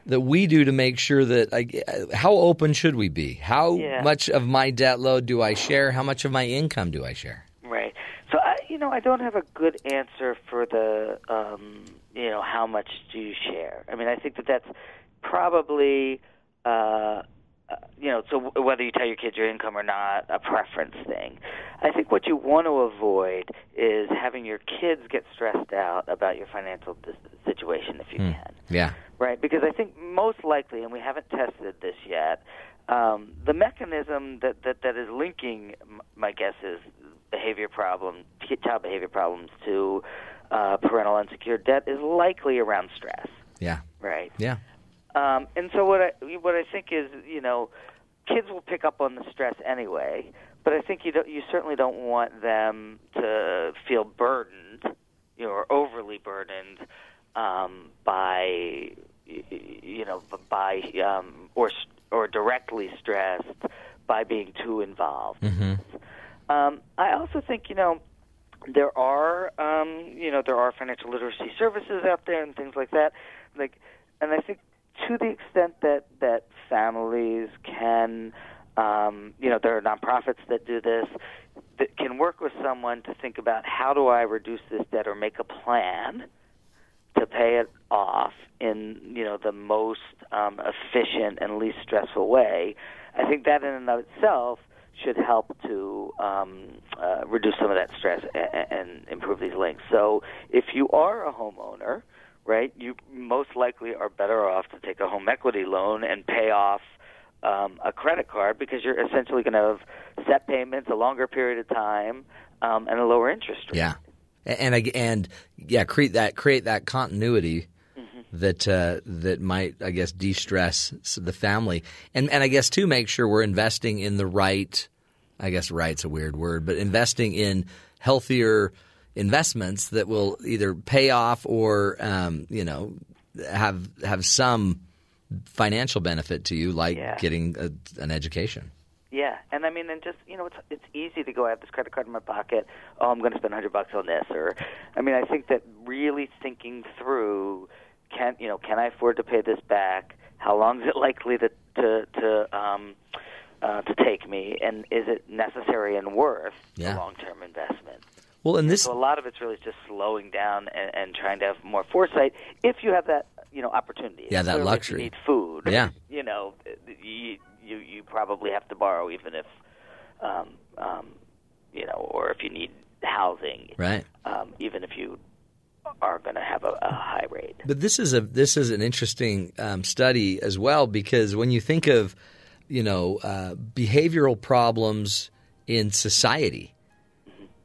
that we do to make sure that I, how open should we be? How Yeah. much of my debt load do I share? How much of my income do I share? Right. So I, you know, I don't have a good answer for the, um, you know, how much do you share? I mean, I think that that's probably, uh, uh, you know, so whether you tell your kids your income or not, a preference thing. I think what you want to avoid is having your kids get stressed out about your financial dis- situation if you can Yeah. right? Because I think most likely, and we haven't tested this yet, um, the mechanism that, that, that is linking, my guess is, behavior problem, child behavior problems to uh, parental unsecured debt is likely around stress, Yeah. right? Yeah. Um, and so what I what I think is, you know, kids will pick up on the stress anyway, but I think you don't, you certainly don't want them to feel burdened, you know, or overly burdened um, by you know by um, or or directly stressed by being too involved. Um, I also think you know there are um, you know there are financial literacy services out there and things like that. Like, and I think to the extent that that families can um, you know there are nonprofits that do this that can work with someone to think about how do I reduce this debt or make a plan to pay it off in you know the most um, efficient and least stressful way. I think that in and of itself should help to um, uh, reduce some of that stress and, and improve these links. So if you are a homeowner, right, you most likely are better off to take a home equity loan and pay off um, a credit card because you're essentially going to have set payments, a longer period of time, um, and a lower interest rate. Yeah, A- and and yeah, create that create that continuity that uh, that might I guess de-stress the family, and and I guess too make sure we're investing in the right. I guess right's a weird word, but investing in healthier investments that will either pay off or um, you know have have some financial benefit to you, like Yeah. getting a, an education. Yeah, and I mean, and just you know, it's it's easy to go. I have this credit card in my pocket. Oh, I'm going to spend hundred bucks on this, or I mean, I think that really thinking through, can you know, can I afford to pay this back? How long is it likely to to to um, uh, to take me, and is it necessary and worth Yeah. the long term investment? Well, and this So a lot of it's really just slowing down and, and trying to have more foresight if you have that you know opportunity. Yeah, that luxury. If you need food. Yeah. You know, you you you probably have to borrow even if, um, um, you know, or if you need housing. Right. Um, even if you are going to have a, a high rate. But this is a this is an interesting um, study as well because when you think of you know uh, behavioral problems in society,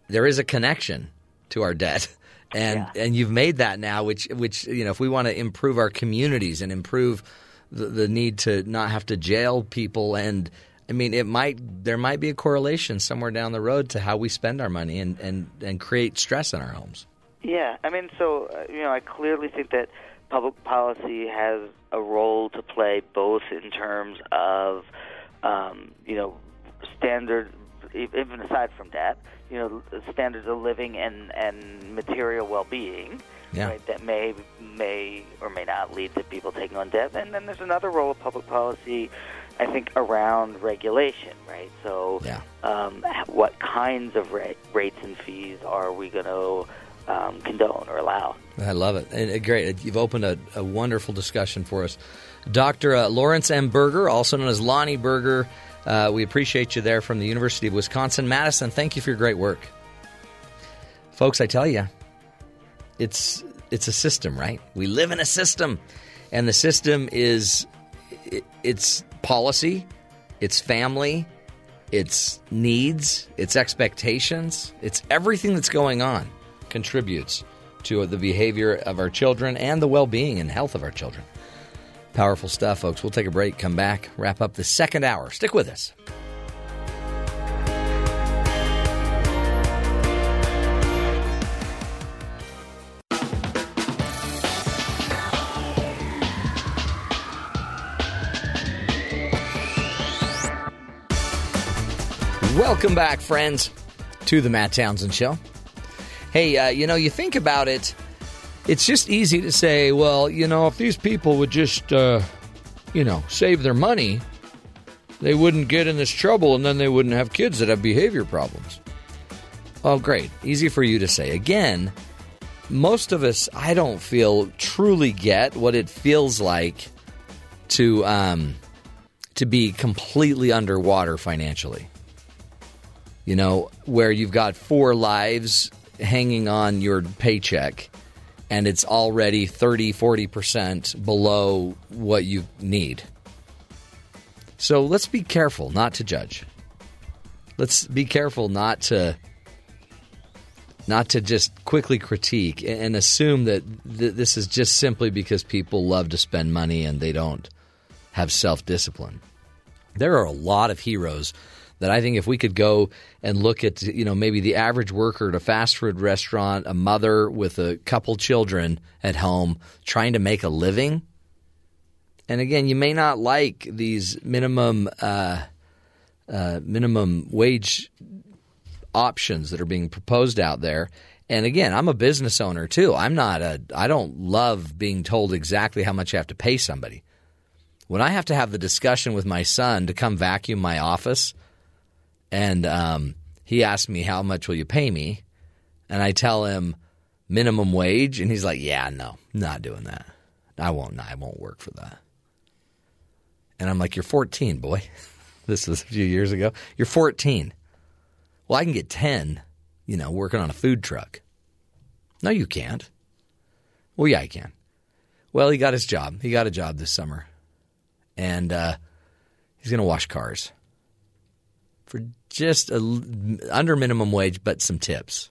there is a connection to our debt, and and you've made that now, which which you know if we want to improve our communities and improve the, the need to not have to jail people and. I mean, it might there might be a correlation somewhere down the road to how we spend our money and, and, and create stress in our homes. Yeah, I mean, so uh, you know, I clearly think that public policy has a role to play, both in terms of um, you know standard even aside from debt, you know, standards of living and and material well-being, Yeah. right? That may may or may not lead to people taking on debt. And then there's another role of public policy, I think, around regulation, right? So, yeah. um, what kinds of ra- rates and fees are we going to um, condone or allow? I love it. And, uh, great. You've opened a, a wonderful discussion for us. Dr. Uh, Lawrence M. Berger, also known as Lonnie Berger, uh, we appreciate you there from the University of Wisconsin Madison. Thank you for your great work. Folks, I tell you, it's it's a system, right? We live in a system, and the system is it, it's policy, it's family, it's needs, it's expectations, it's everything that's going on contributes to the behavior of our children and the well-being and health of our children. Powerful stuff, folks. We'll take a break, come back, wrap up the second hour. Stick with us. Welcome back, friends, to the Matt Townsend Show. Hey, uh, you know, you think about it, it's just easy to say, well, you know, if these people would just, uh, you know, save their money, they wouldn't get in this trouble and then they wouldn't have kids that have behavior problems. Oh, great. Easy for you to say. Again, most of us, I don't feel, truly get what it feels like to um, to be completely underwater financially. You know, where you've got four lives hanging on your paycheck and it's already 30, 40% below what you need. So let's be careful not to judge. Let's be careful not to not to just quickly critique and assume that th- this is just simply because people love to spend money and they don't have self-discipline. There are a lot of heroes that I think if we could go and look at you know maybe the average worker at a fast food restaurant, a mother with a couple children at home trying to make a living, and again, you may not like these minimum uh, uh, minimum wage options that are being proposed out there. And again, I'm a business owner too. I'm not a. I don't love being told exactly how much I have to pay somebody. When I have to have the discussion with my son to come vacuum my office, and um, he asked me how much will you pay me, and I tell him minimum wage, and he's like, "Yeah, no, not doing that. I won't. I won't work for that." And I'm like, "You're 14, boy. this was a few years ago. You're 14. Well, I can get 10. You know, working on a food truck. No, you can't. Well, yeah, I can. Well, he got his job. He got a job this summer, and uh, he's going to wash cars for just a, under minimum wage, but some tips.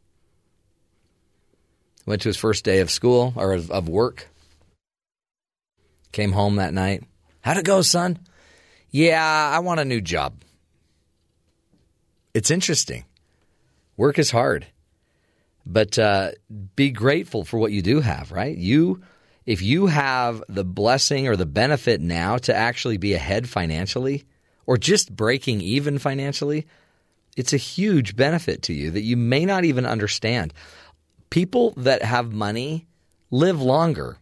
Went to his first day of school or of, of work. Came home that night. How'd it go, son? Yeah, I want a new job. It's interesting. Work is hard, but uh, be grateful for what you do have. Right? You, if you have the blessing or the benefit now to actually be ahead financially, or just breaking even financially, it's a huge benefit to you that you may not even understand. People that have money live longer.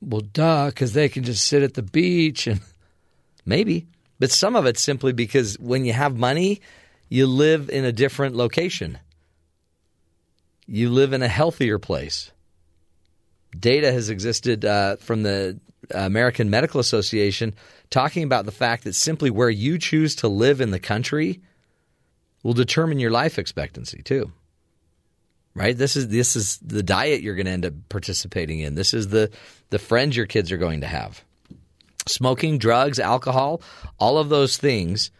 Well, duh, because they can just sit at the beach and maybe. But some of it's simply because when you have money, you live in a different location. You live in a healthier place. Data has existed uh, from the American Medical Association talking about the fact that simply where you choose to live in the country will determine your life expectancy too. Right? This is this is the diet you're going to end up participating in. This is the the friends your kids are going to have. Smoking, drugs, alcohol, all of those things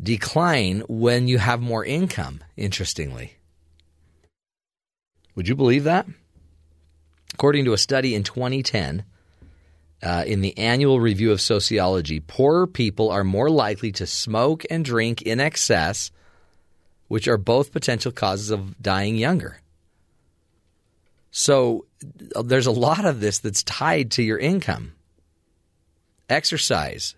decline when you have more income, interestingly. Would you believe that? According to a study in 2010, uh, in the annual review of sociology, poorer people are more likely to smoke and drink in excess, which are both potential causes of dying younger. So there's a lot of this that's tied to your income. Exercise.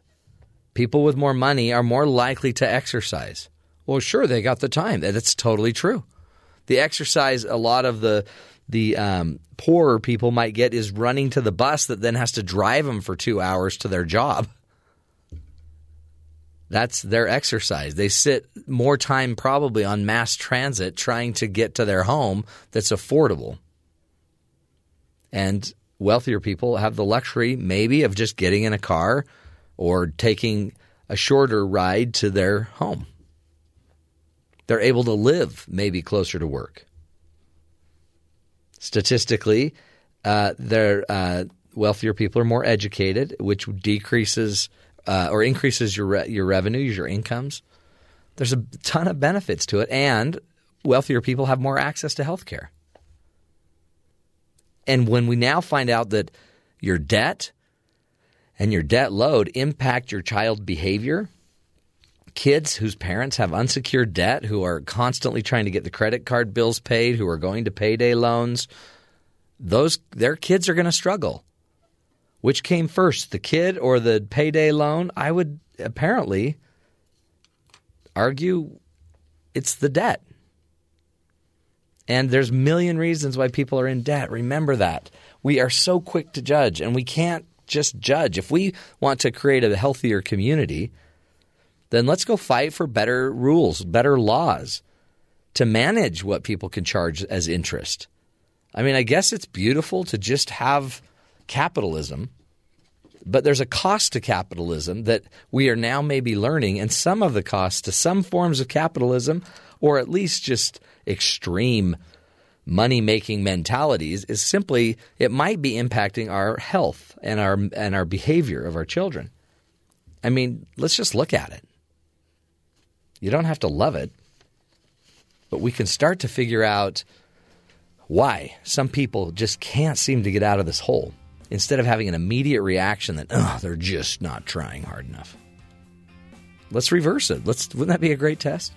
People with more money are more likely to exercise. Well, sure, they got the time. That's totally true. The exercise a lot of the the um, poorer people might get is running to the bus that then has to drive them for two hours to their job. That's their exercise. They sit more time probably on mass transit trying to get to their home that's affordable. And wealthier people have the luxury, maybe, of just getting in a car or taking a shorter ride to their home. They're able to live maybe closer to work. Statistically, uh, their uh, wealthier people are more educated, which decreases uh, or increases your re- your revenues, your incomes. There's a ton of benefits to it, and wealthier people have more access to health care. And when we now find out that your debt and your debt load impact your child behavior, kids whose parents have unsecured debt, who are constantly trying to get the credit card bills paid, who are going to payday loans, those their kids are going to struggle. Which came first, the kid or the payday loan? I would apparently argue it's the debt. And there's a million reasons why people are in debt. Remember that. We are so quick to judge, and we can't just judge. If we want to create a healthier community, then let's go fight for better rules, better laws to manage what people can charge as interest. I mean, I guess it's beautiful to just have capitalism, but there's a cost to capitalism that we are now maybe learning, and some of the cost to some forms of capitalism, or at least just extreme money making mentalities, is simply it might be impacting our health and our and our behavior of our children. I mean, let's just look at it. You don't have to love it, but we can start to figure out why some people just can't seem to get out of this hole instead of having an immediate reaction that, oh, they're just not trying hard enough. Let's reverse it. Let's wouldn't that be a great test?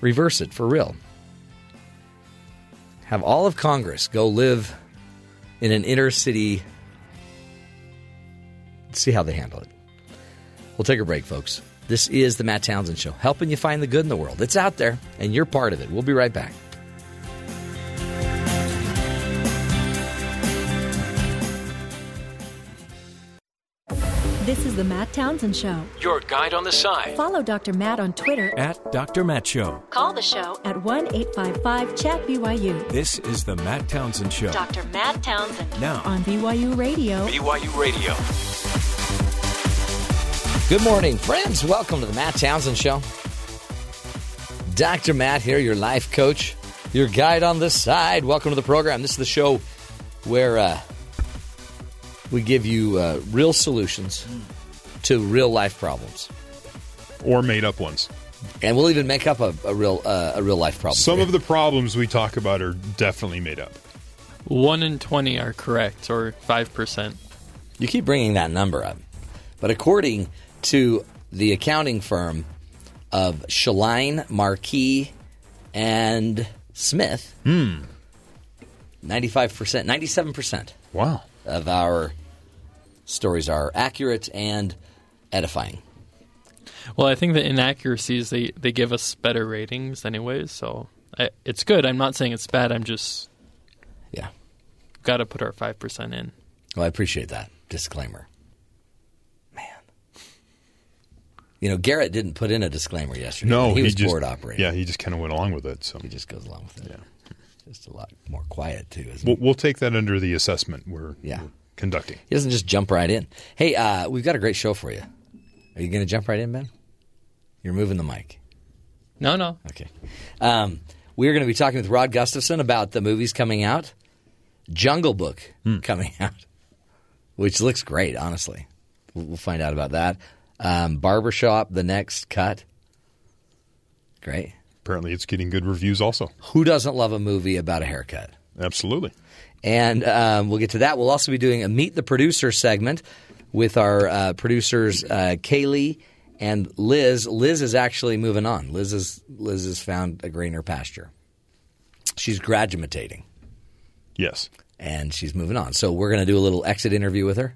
Reverse it for real. Have all of Congress go live in an inner city. See how they handle it. We'll take a break, folks. This is the Matt Townsend Show, helping you find the good in the world. It's out there, and you're part of it. We'll be right back. This is the Matt Townsend Show. Your guide on the side Follow Dr. Matt on Twitter. at Dr. Matt Show. Call the show at 1 855 Chat BYU. This is the Matt Townsend Show. Dr. Matt Townsend. Now. On BYU Radio. BYU Radio. Good morning, friends. Welcome to the Matt Townsend Show. Dr. Matt here, your life coach, your guide on the side. Welcome to the program. This is the show where uh, we give you uh, real solutions to real life problems, or made up ones. and we'll even make up a, a real uh, a real life problem. Some of the problems we talk about are definitely made up. One in 20 are correct, or 5%. You keep bringing that number up. But according to the accounting firm of Shaline, Marquis, and Smith, Hmm. 95%, 97% wow. of our stories are accurate and edifying. Well, I think the inaccuracies, they, they give us better ratings anyways, so I, it's good. I'm not saying it's bad. I'm just. Yeah. Got to put our 5% in. Well, I appreciate that disclaimer. Man. You know, Garrett didn't put in a disclaimer yesterday. No, he was just, board operating. Yeah, he just kind of went along with it. So he just goes along with it. Yeah, just a lot more quiet too. Isn't we'll, we'll take that under the assessment we're, Yeah. we're conducting. He doesn't just jump right in. Hey, uh, we've got a great show for you. Are you going to jump right in, Ben? You're moving the mic. No, no. Okay. Um, we're going to be talking with Rod Gustafson about the movies coming out. Jungle Book coming out, which looks great, honestly. We'll, we'll find out about that. Um, Barbershop, the next cut. Great. Apparently, it's getting good reviews also. Who doesn't love a movie about a haircut? Absolutely. And um, we'll get to that. We'll also be doing a Meet the Producer segment with our uh, producers, uh, Kaylee and Liz. Liz is actually moving on. Liz, is, Liz has found a greener pasture. She's graduating. Yes. And she's moving on. So we're going to do a little exit interview with her.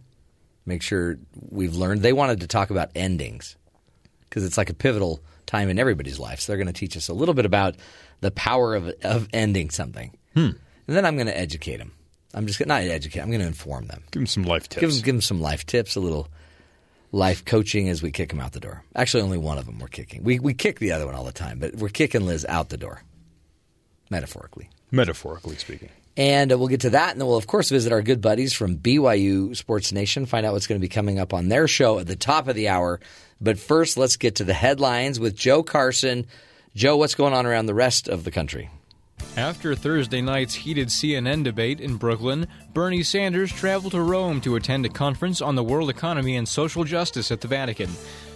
Make sure we've learned. They wanted to talk about endings because it's like a pivotal time in everybody's life. So they're going to teach us a little bit about the power of of ending something, Hmm. and then I'm going to educate them. I'm just gonna, not educate. I'm going to inform them. Give them some life tips. Give them, give them some life tips, a little life coaching as we kick them out the door. Actually, only one of them we're kicking. We we kick the other one all the time, but we're kicking Liz out the door, metaphorically. Metaphorically speaking. And uh, we'll get to that, and then we'll of course visit our good buddies from BYU Sports Nation, find out what's going to be coming up on their show at the top of the hour. But first, let's get to the headlines with Joe Carson. Joe, what's going on around the rest of the country? After Thursday night's heated CNN debate in Brooklyn, Bernie Sanders traveled to Rome to attend a conference on the world economy and social justice at the Vatican.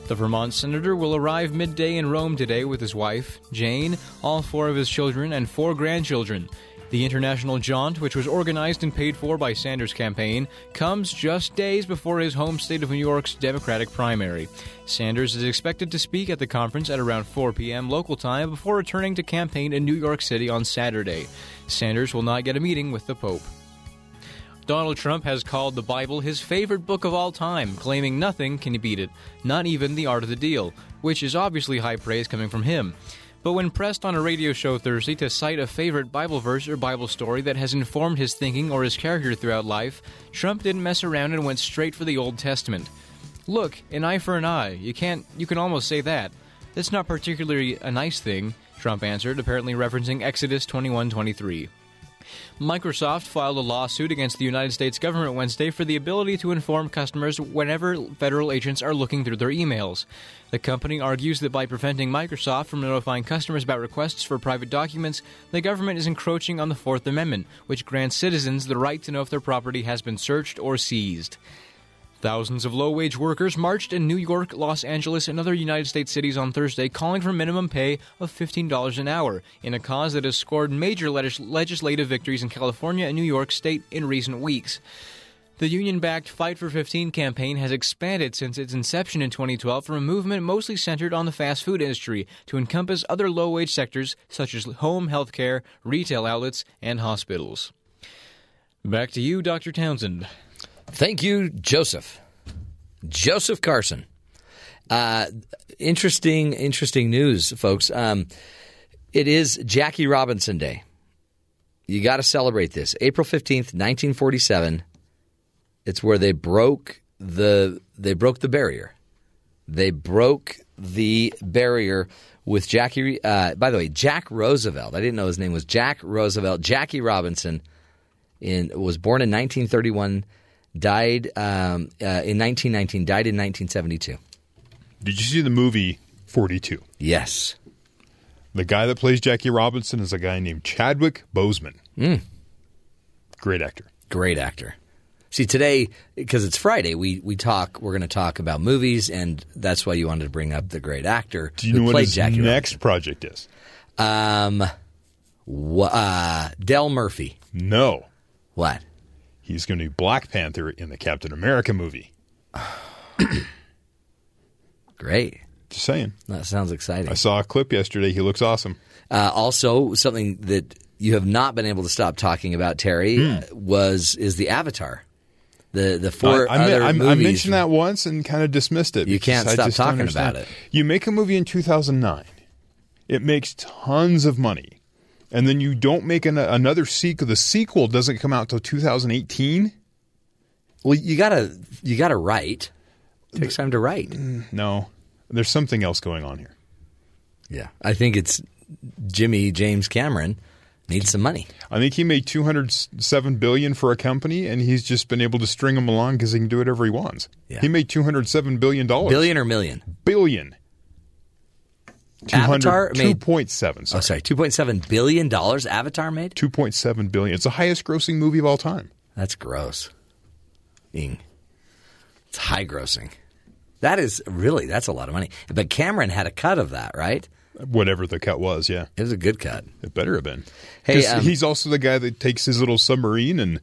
The Vermont senator will arrive midday in Rome today with his wife, Jane, all four of his children, and four grandchildren. The international jaunt, which was organized and paid for by Sanders' campaign, comes just days before his home state of New York's Democratic primary. Sanders is expected to speak at the conference at around 4 p.m. local time before returning to campaign in New York City on Saturday. Sanders will not get a meeting with the Pope. Donald Trump has called the Bible his favorite book of all time, claiming nothing can beat it, not even The Art of the Deal, which is obviously high praise coming from him. But when pressed on a radio show Thursday to cite a favorite Bible verse or Bible story that has informed his thinking or his character throughout life, Trump didn't mess around and went straight for the Old Testament. Look, an eye for an eye. You can't you can almost say that. That's not particularly a nice thing, Trump answered, apparently referencing Exodus 21:23. Microsoft filed a lawsuit against the United States government Wednesday for the ability to inform customers whenever federal agents are looking through their emails. The company argues that by preventing Microsoft from notifying customers about requests for private documents, the government is encroaching on the Fourth Amendment, which grants citizens the right to know if their property has been searched or seized. Thousands of low wage workers marched in New York, Los Angeles, and other United States cities on Thursday calling for minimum pay of $15 an hour in a cause that has scored major legis- legislative victories in California and New York State in recent weeks. The union backed Fight for 15 campaign has expanded since its inception in 2012 from a movement mostly centered on the fast food industry to encompass other low wage sectors such as home health care, retail outlets, and hospitals. Back to you, Dr. Townsend. Thank you, Joseph. Joseph Carson. Uh, interesting, interesting news, folks. Um, it is Jackie Robinson Day. You got to celebrate this. April fifteenth, nineteen forty-seven. It's where they broke the they broke the barrier. They broke the barrier with Jackie. Uh, by the way, Jack Roosevelt. I didn't know his name was Jack Roosevelt. Jackie Robinson in was born in 1931, died um, uh, in 1919, died in 1972. Did you see the movie 42? Yes. The guy that plays Jackie Robinson is a guy named Chadwick Boseman. Mm. Great actor. Great actor. See, today, because it's Friday, we, we talk, we're going to talk about movies, and that's why you wanted to bring up the great actor Do you who know what his Jackie next project is? Robinson. Um, wha- uh, Del Murphy. No. What? He's going to be Black Panther in the Captain America movie. Great. Just saying. That sounds exciting. I saw a clip yesterday. He looks awesome. Uh, also, something that you have not been able to stop talking about, Terry, uh, was is the Avatar. The the four I, I, other I, I movies. mentioned that once and kind of dismissed it. You can't I stop talking about it. You make a movie in 2009. It makes tons of money. And then you don't make an, another sequel. The sequel doesn't come out till 2018. Well, you gotta you gotta write. It takes time to write. Mm, no, there's something else going on here. Yeah, I think it's Jimmy James Cameron needs some money. I think he made 207 billion for a company, and he's just been able to string them along because he can do whatever he wants. Yeah. He made 207 billion dollars. Billion or million? Billion. Avatar made 2.7. Oh, sorry, two point seven billion dollars. Avatar made 2.7 billion. It's the highest grossing movie of all time. That's gross. Ing. It's high grossing. That is really that's a lot of money. But Cameron had a cut of that, right? Whatever the cut was, yeah. It was a good cut. It better have been. Hey, um, he's also the guy that takes his little submarine and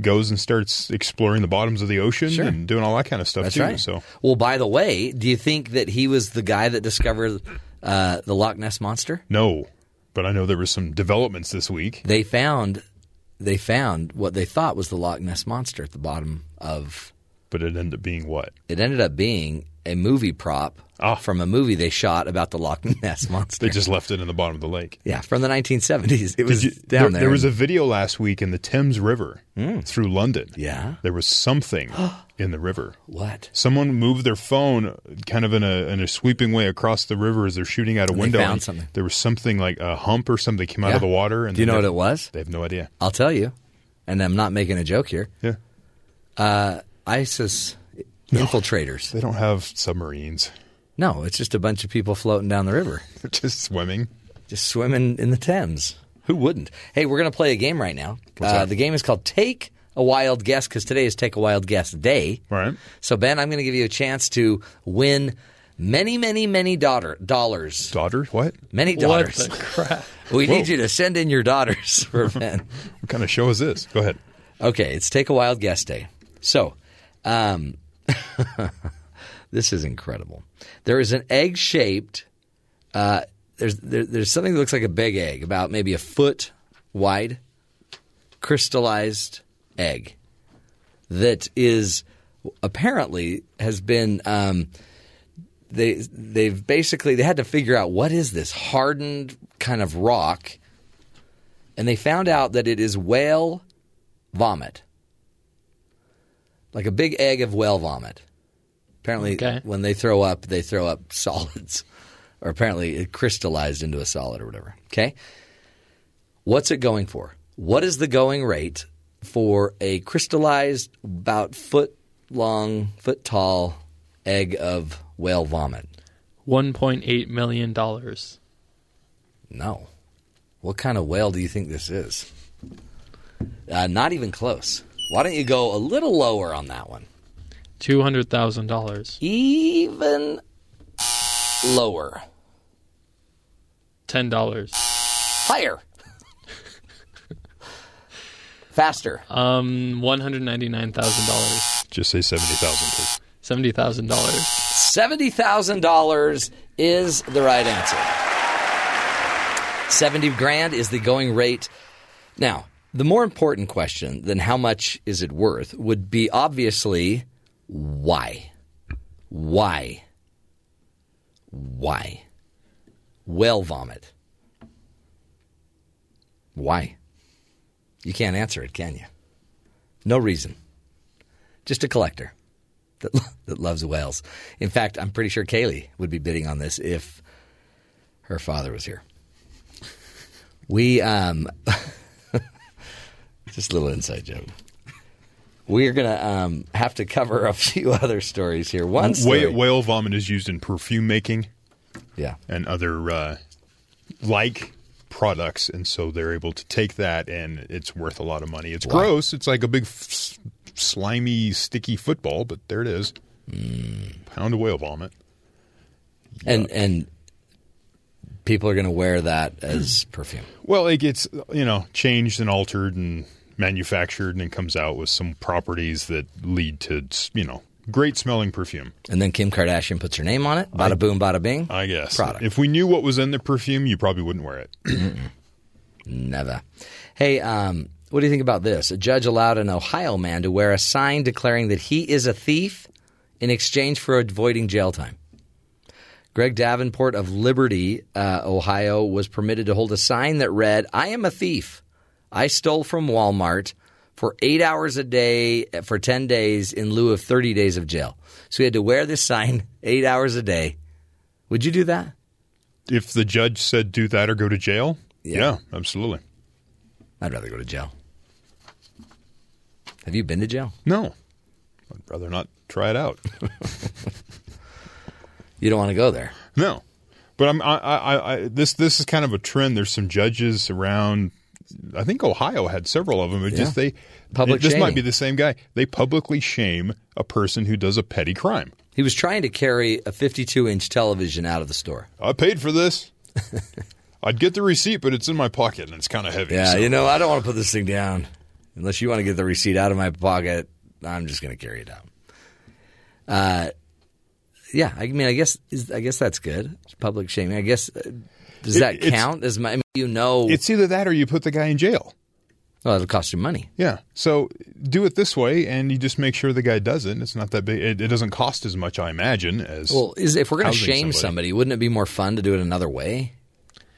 goes and starts exploring the bottoms of the ocean Sure. and doing all that kind of stuff That's too. right. So Well, by the way, do you think that he was the guy that discovered uh, the Loch Ness monster? no, but I know there was some developments this week. They found they found what they thought was the Loch Ness monster at the bottom of. But it ended up being what? It ended up being a movie prop from a movie they shot about the Loch Ness monster. Ah. They just left it in the bottom of the lake. yeah, from the 1970s. It was you- down there, there. was a video last week in the Thames River Mm. through London. Yeah. There was something in the river. What? Someone moved their phone kind of in a in a sweeping way across the river as they're shooting out a And they window. found something. There was something like a hump or something came out of the water. And Do you know what it was? They have no idea. I'll tell you, and I'm not making a joke here. Yeah. Uh, ISIS infiltrators. They don't have submarines. No, it's just a bunch of people floating down the river. They're just swimming. Just swimming in the Thames. Who wouldn't? Hey, we're going to play a game right now. Uh, the game is called Take a Wild Guess because today is Take a Wild Guess Day. Right. So, Ben, I'm going to give you a chance to win many, many, many daughter dollars. Daughters? What? Many daughters. What the crap? We Whoa. need you to send in your daughters for Ben. What kind of show is this? Go ahead. Okay, it's Take a Wild Guess Day. So, um, this is incredible. There is an egg shaped. Uh, there's there, there's something that looks like a big egg, about maybe a foot wide, crystallized egg that is apparently has been. Um, they they've basically they had to figure out what is this hardened kind of rock, and they found out that it is whale vomit, like a big egg of whale vomit. Apparently, Okay. when they throw up, they throw up solids, or apparently it crystallized into a solid or whatever. Okay, what's it going for? What is the going rate for a crystallized, about foot long, foot tall egg of whale vomit? $1.8 million. No. What kind of whale do you think this is? Uh, not even close. Why don't you go a little lower on that one? $200,000. Even lower. $10. Higher. Faster. Um, $199,000. Just say 70000 please. $70,000. $70,000 is the right answer. 70 grand is the going rate. Now, the more important question than how much is it worth would be obviously why? Why? Why? Whale vomit. Why? You can't answer it, can you? No reason. Just a collector that, that loves whales. In fact, I'm pretty sure Kaylee would be bidding on this if her father was here. We, um, just a little inside joke. We're going to um, have to cover a few other stories here. One story. Whale, whale vomit is used in perfume making. Yeah. And other uh, like products, and so they're able to take that, and it's worth a lot of money. It's Wow. gross. It's like a big, f- slimy, sticky football, but there it is. Mm. Pound of whale vomit. and and people are going to wear that as perfume. Well, it gets you know changed and altered and manufactured, and it comes out with some properties that lead to you know great smelling perfume. And then Kim Kardashian puts her name on it. Bada boom, bada bing. I guess. Product. If we knew what was in the perfume, you probably wouldn't wear it. Never. Hey, um, what do you think about this? A judge allowed an Ohio man to wear a sign declaring that he is a thief in exchange for avoiding jail time. Greg Davenport of Liberty, uh, Ohio, was permitted to hold a sign that read, I am a thief. I stole from Walmart for eight hours a day uh, for 10 days in lieu of 30 days of jail. So he had to wear this sign eight hours a day. Would you do that? if the judge said do that or go to jail, Yeah. yeah absolutely. I'd rather go to jail. Have you been to jail? No, I'd rather not try it out. You don't want to go there. No, but I'm I, I, I this this is kind of a trend. There's some judges around. I think Ohio had several of them. It just they Public This might be the same guy. They publicly shame a person who does a petty crime. He was trying to carry a 52 inch television out of the store. I paid for this. I'd get the receipt, but it's in my pocket and it's kind of heavy. Yeah, so- you know, I don't want to put this thing down unless you want to get the receipt out of my pocket. I'm just going to carry it out. Uh, yeah, I mean, I guess I guess that's good. It's public shaming. I guess uh, does It- that it's- count as my? I mean, you know, It's either that or you put the guy in jail. Well, it'll cost you money. Yeah. So do it this way, and you just make sure the guy doesn't. It's not that big. It, it doesn't cost as much, I imagine, as Well, is if we're going to housing shame somebody. wouldn't it be more fun to do it another way?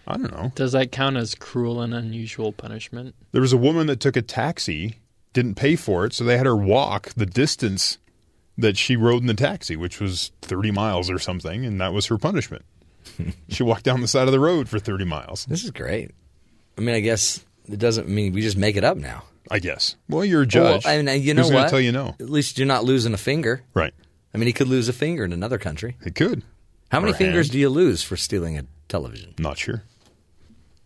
I don't know. Does that count as cruel and unusual punishment? There was a woman that took a taxi, didn't pay for it, so they had her walk the distance that she rode in the taxi, which was 30 miles or something, and that was her punishment. she walked down the side of the road for 30 miles. This is great. I mean, I guess it doesn't mean we just make it up now. I guess. Well, you're a judge. Well, I mean, you know Who's what? tell you no? At least you're not losing a finger. Right. I mean, he could lose a finger in another country. He could. How many Or fingers hand. do you lose for stealing a television? Not sure.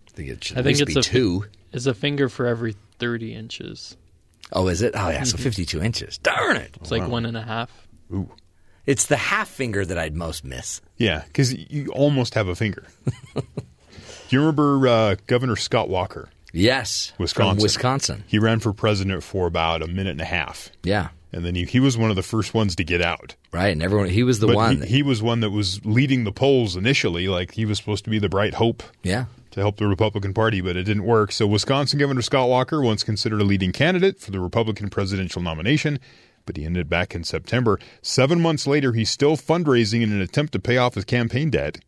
I think it should I think it's be a two. It's a finger for every thirty inches. Oh, is it? Oh, yeah. So Mhm. 52 inches. Darn it. It's like one and a half. Ooh. It's the half finger that I'd most miss. Yeah, because you almost have a finger. Do you remember uh, Governor Scott Walker? Yes. Wisconsin. Wisconsin. He ran for president for about a minute and a half. Yeah. And then he, he was one of the first ones to get out. Right. And everyone, he was the But one. He, that- he was one that was leading the polls initially. Like he was supposed to be the bright hope. Yeah. To help the Republican Party, but it didn't work. So Wisconsin Governor Scott Walker, once considered a leading candidate for the Republican presidential nomination, but he ended back in September. Seven months later, he's still fundraising in an attempt to pay off his campaign debt.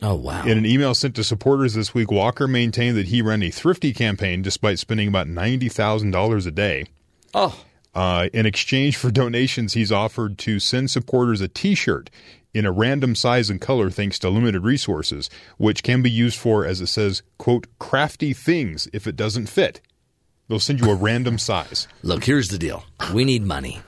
Oh, wow. In an email sent to supporters this week, Walker maintained that he ran a thrifty campaign despite spending about $90,000 a day. Oh. Uh, in exchange for donations, he's offered to send supporters a t shirt in a random size and color thanks to limited resources, which can be used for, as it says, quote, crafty things if it doesn't fit. They'll send you a random size. Look, here's the deal. We need money.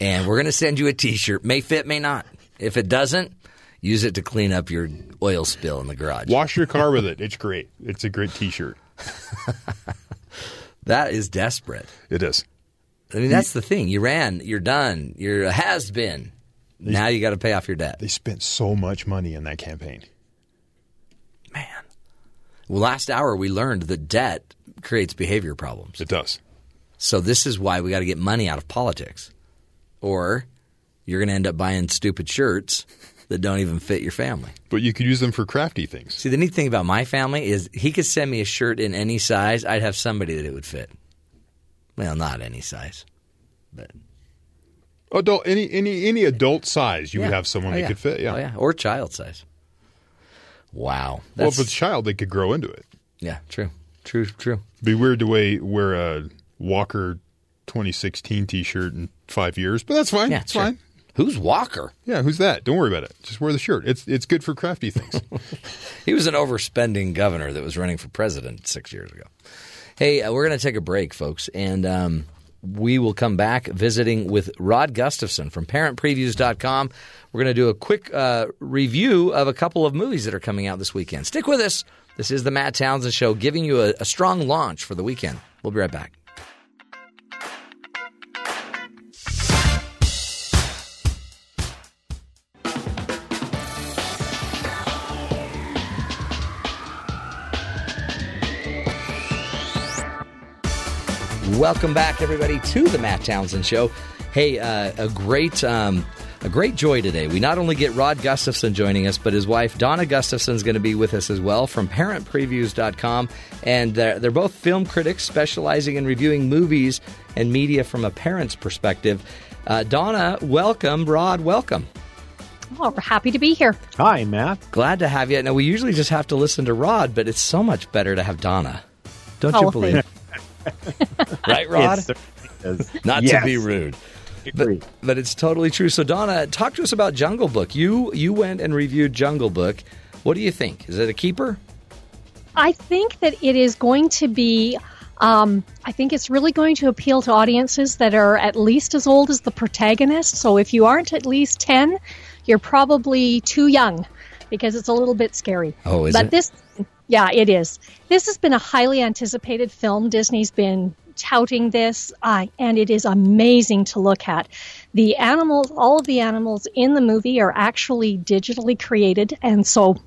And we're going to send you a t shirt. May fit, may not. If it doesn't, use it to clean up your oil spill in the garage. Wash your car with it. It's great. It's a great t shirt. That is desperate. It is. I mean, that's the thing. You ran, you're done, you're a has been. Now you got to pay off your debt. They spent so much money in that campaign. Man. Well, last hour we learned that debt creates behavior problems. It does. So this is why we got to get money out of politics, or you're going to end up buying stupid shirts that don't even fit your family. But you could use them for crafty things. See, the neat thing about my family is he could send me a shirt in any size. I'd have somebody that it would fit. Well, not any size, but oh, Adult any any any adult size, you would have someone Oh, that yeah. could fit. Yeah. Oh, yeah, or child size. Wow. Well, if it's a child, they could grow into it. Yeah, true, true, true. Be weird to way wear a Walker 2016 T-shirt in five years, but that's fine. Yeah, it's sure. fine. Who's Walker? Yeah, who's that? Don't worry about it. Just wear the shirt. It's it's good for crafty things. He was an overspending governor that was running for president six years ago. Hey, uh, we're going to take a break, folks, and um, we will come back visiting with Rod Gustafson from ParentPreviews.com. We're going to do a quick uh, review of a couple of movies that are coming out this weekend. Stick with us. This is the Matt Townsend Show, giving you a, a strong launch for the weekend. We'll be right back. Welcome back, everybody, to the Matt Townsend Show. Hey, uh, a great, um, a great joy today. We not only get Rod Gustafson joining us, but his wife Donna Gustafson is going to be with us as well from ParentPreviews.com, and they're, they're both film critics specializing in reviewing movies and media from a parent's perspective. Uh, Donna, welcome. Rod, welcome. Oh, we're happy to be here. Hi, Matt. Glad to have you. Now we usually just have to listen to Rod, but it's so much better to have Donna. Don't Oh, you well, believe? right, Rod? It certainly is. Not Yes. to be rude. But, but it's totally true. So Donna, talk to us about Jungle Book. You you went and reviewed Jungle Book. What do you think? Is it a keeper? I think that it is going to be. Um, I think it's really going to appeal to audiences that are at least as old as the protagonist. So if you aren't at least 10, you're probably too young because it's a little bit scary. Oh, is but it? this, yeah, it is. This has been a highly anticipated film. Disney's been touting this, uh, and it is amazing to look at. The animals, all of the animals in the movie are actually digitally created, and so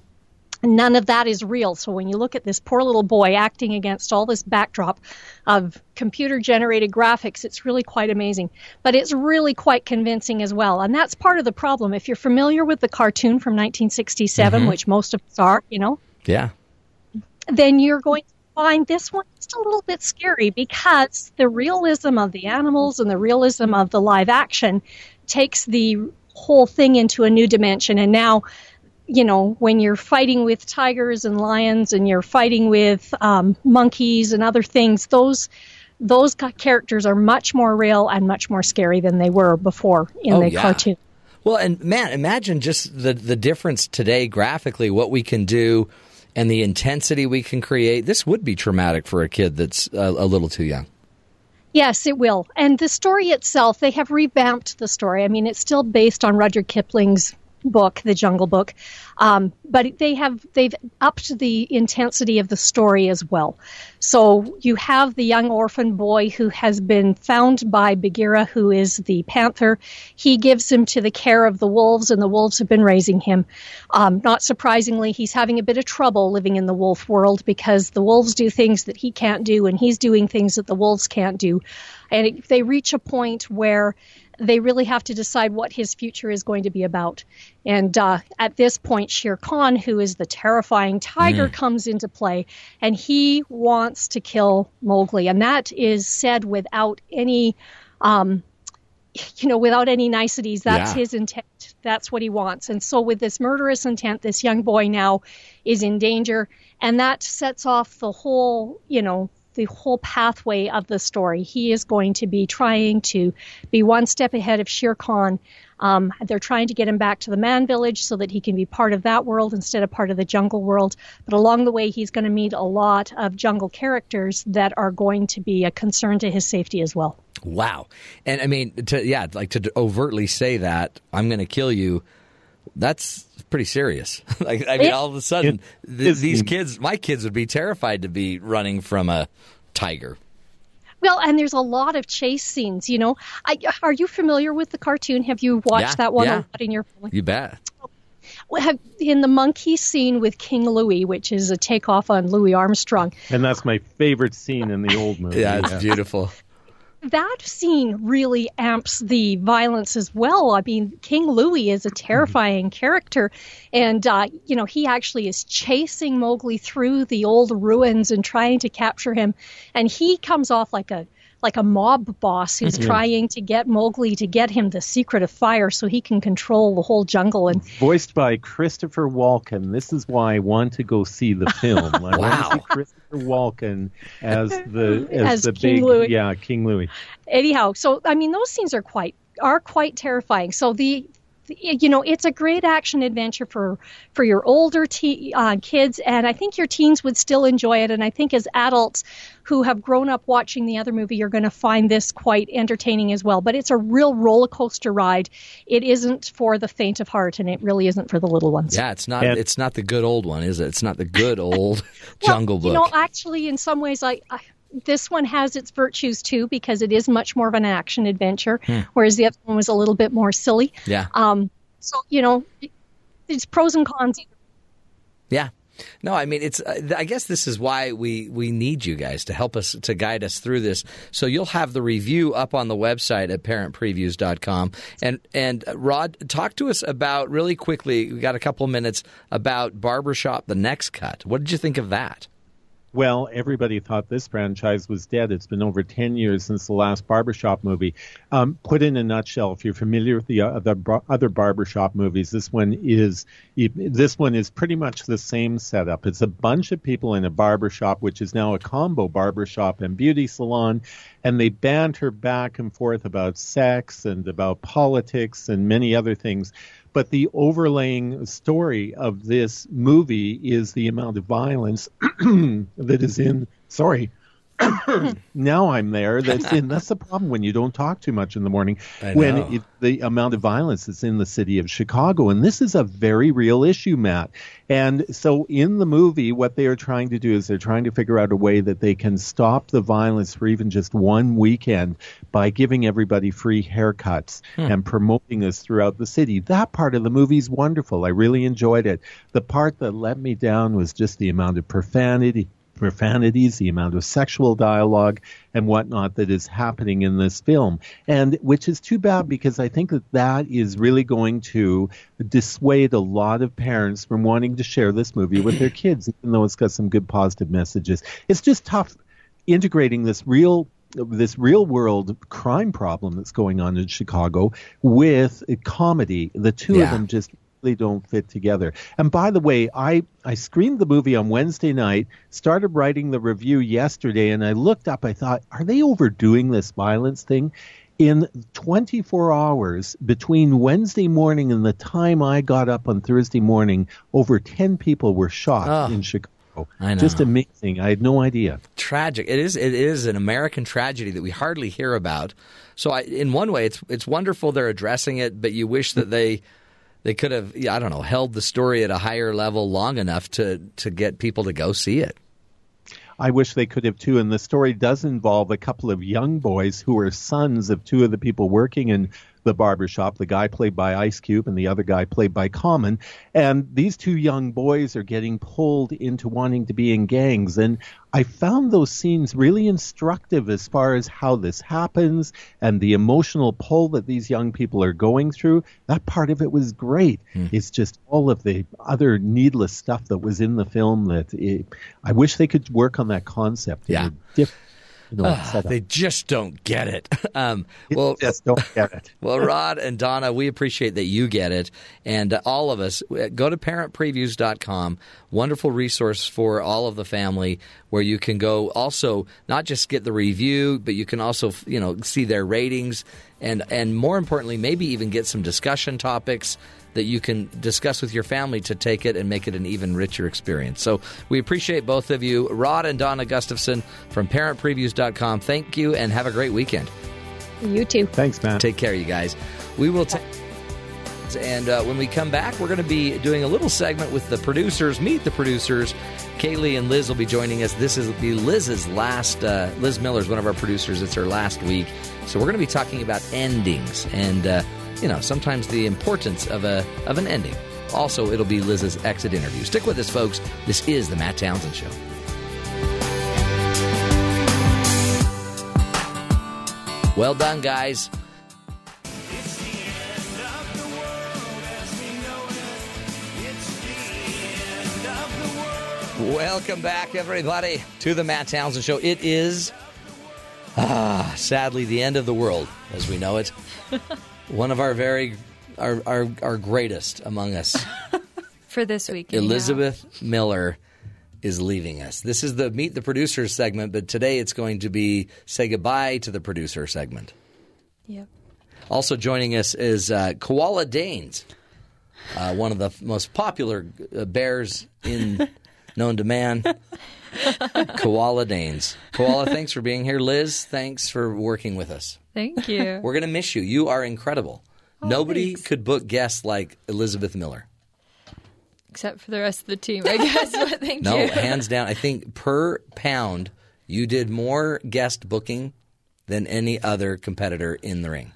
none of that is real. So when you look at this poor little boy acting against all this backdrop of computer generated graphics, it's really quite amazing. But it's really quite convincing as well. And that's part of the problem. If you're familiar with the cartoon from 1967, Mhm. which most of us are, you know, Yeah. then you're going to find this one just a little bit scary because the realism of the animals and the realism of the live action takes the whole thing into a new dimension. And now, you know, when you're fighting with tigers and lions and you're fighting with um, monkeys and other things, those those characters are much more real and much more scary than they were before in Oh, the yeah. cartoon. Well, and man, imagine just the the difference today graphically, what we can do, and the intensity we can create. This would be traumatic for a kid that's a, a little too young. Yes, it will. And the story itself, they have revamped the story. I mean, it's still based on Rudyard Kipling's book, The Jungle Book, um, but they have they've upped the intensity of the story as well. So you have the young orphan boy who has been found by Bagheera, who is the panther. He gives him to the care of the wolves, and the wolves have been raising him. Um, not surprisingly, he's having a bit of trouble living in the wolf world because the wolves do things that he can't do, and he's doing things that the wolves can't do. And it, they reach a point where they really have to decide what his future is going to be about. And uh, at this point, Shere Khan, who is the terrifying tiger, Mm. comes into play, and he wants to kill Mowgli, and that is said without any, um, you know, without any niceties. That's Yeah. his intent. That's what he wants. And so, with this murderous intent, this young boy now is in danger, and that sets off the whole, you know, the whole pathway of the story. He is going to be trying to be one step ahead of Shere Khan. Um, they're trying to get him back to the man village so that he can be part of that world instead of part of the jungle world. But along the way, he's going to meet a lot of jungle characters that are going to be a concern to his safety as well. Wow. And I mean, to, yeah, like to overtly say that I'm going to kill you. That's pretty serious. like, I mean, It- all of a sudden, th- these kids, my kids would be terrified to be running from a tiger. Well, and there's a lot of chase scenes. You know, I, are you familiar with the cartoon? Have you watched Yeah, that one yeah. a lot in your family? You bet. Have, in the monkey scene with King Louis, which is a takeoff on Louis Armstrong, And that's my favorite scene in the old movie. Yeah, it's beautiful. That scene really amps the violence as well. I mean, King Louis is a terrifying character, and uh, you know he actually is chasing Mowgli through the old ruins and trying to capture him, and he comes off like a like a mob boss who's Mhm. trying to get Mowgli to get him the secret of fire so he can control the whole jungle. And Voiced by Christopher Walken. This is why I want to go see the film. I want Wow. to see Christopher Walken as the as, As the King big Louis. yeah King Louis. anyhow, so I mean, those scenes are quite are quite terrifying. So the, the- you know, it's a great action adventure for for your older te- uh, kids, and I think your teens would still enjoy it. And I think as adults who have grown up watching the other movie, you're going to find this quite entertaining as well. But it's a real roller coaster ride. It isn't for the faint of heart, and it really isn't for the little ones. Yeah, it's not. it's not the good old one, is it? It's not the good old Jungle Book. You know, actually, in some ways, I, I this one has its virtues too because it is much more of an action adventure, Hmm. whereas the other one was a little bit more silly. yeah, Um, so you know, it's pros and cons. yeah. No, I mean it's. Uh, I guess this is why we we need you guys to help us to guide us through this. So you'll have the review up on the website at parentpreviews.com. And and uh, Rod, talk to us about really quickly. We got a couple of minutes about Barbershop: The Next Cut. What did you think of that? Well, everybody thought this franchise was dead. It's been over 10 years since the last Barbershop movie. Um, put in a nutshell, if you're familiar with the other, bar- other Barbershop movies, this one is this one is pretty much the same setup. It's a bunch of people in a barbershop, which is now a combo barbershop and beauty salon, and they banter back and forth about sex and about politics and many other things. But the overlaying story of this movie is the amount of violence that is in. Sorry. now I'm there. That's in. That's the problem when you don't talk too much in the morning. When it, the amount of violence that's in the city of Chicago, and this is a very real issue, Matt. And so in the movie, what they are trying to do is they're trying to figure out a way that they can stop the violence for even just one weekend by giving everybody free haircuts Hmm. and promoting this throughout the city. That part of the movie is wonderful. I really enjoyed it. The part that let me down was just the amount of profanity profanities, the amount of sexual dialogue and whatnot that is happening in this film. And which is too bad because I think that that is really going to dissuade a lot of parents from wanting to share this movie with their kids, even though it's got some good positive messages. It's just tough integrating this real this real world crime problem that's going on in Chicago with comedy. The two of them just really don't fit together. And by the way, I, I screened the movie on Wednesday night, started writing the review yesterday, and I looked up, I thought, are they overdoing this violence thing? In 24 hours between Wednesday morning and the time I got up on Thursday morning, over 10 people were shot Oh. in Chicago. Just amazing. I had no idea. tragic. It is. It is an American tragedy that we hardly hear about. So, I, in one way, it's it's wonderful they're addressing it, but you wish that they they could have. I don't know, held the story at a higher level long enough to to get people to go see it. I wish they could have too. And the story does involve a couple of young boys who are sons of two of the people working in the barber shop. The guy played by Ice Cube and the other guy played by Common. And these two young boys are getting pulled into wanting to be in gangs. And I found those scenes really instructive as far as how this happens and the emotional pull that these young people are going through. That part of it was great. Hmm. It's just all of the other needless stuff that was in the film that it, I wish they could work on that concept. in Yeah. A diff- you know, setup. they just don't get it. Um, well, just don't get it. well, Rod and Donna, we appreciate that you get it, and uh, all of us. uh, Go to parentpreviews.com. Wonderful resource for all of the family, where you can go. Also, not just get the review, but you can also you know see their ratings, and and more importantly, maybe even get some discussion topics that you can discuss with your family to take it and make it an even richer experience. So we appreciate both of you, Rod and Donna Gustafson from parentpreviews.com. Thank you and have a great weekend. You too. Thanks, Matt. Take care, you guys. We will take. And uh, when we come back, we're going to be doing a little segment with the producers. Meet the producers. Kaylee and Liz will be joining us. This is will be Liz's last. Uh, Liz Miller is one of our producers. It's her last week, so we're going to be talking about endings and uh, you know sometimes the importance of a of an ending. Also, it'll be Liz's exit interview. Stick with us, folks. This is the Matt Townsend Show. Well done, guys. Welcome back, everybody, to the Matt Townsend Show. It is, ah, sadly, the end of the world as we know it. One of our very, our, our, our greatest among us, for this week. Elizabeth Miller, is leaving us. This is the Meet the Producers segment, but today it's going to be Say Goodbye to the Producer segment. Yep. Also joining us is uh, Koala Danes, uh, one of the most popular uh, bears in known to man. Koala Danes. Koala, thanks for being here. Liz, thanks for working with us. Thank you. We're going to miss you. You are incredible. Nobody could book guests like Elizabeth Miller. Except for the rest of the team, I guess. But thank No, you. hands down. I think per pound, you did more guest booking than any other competitor in the ring.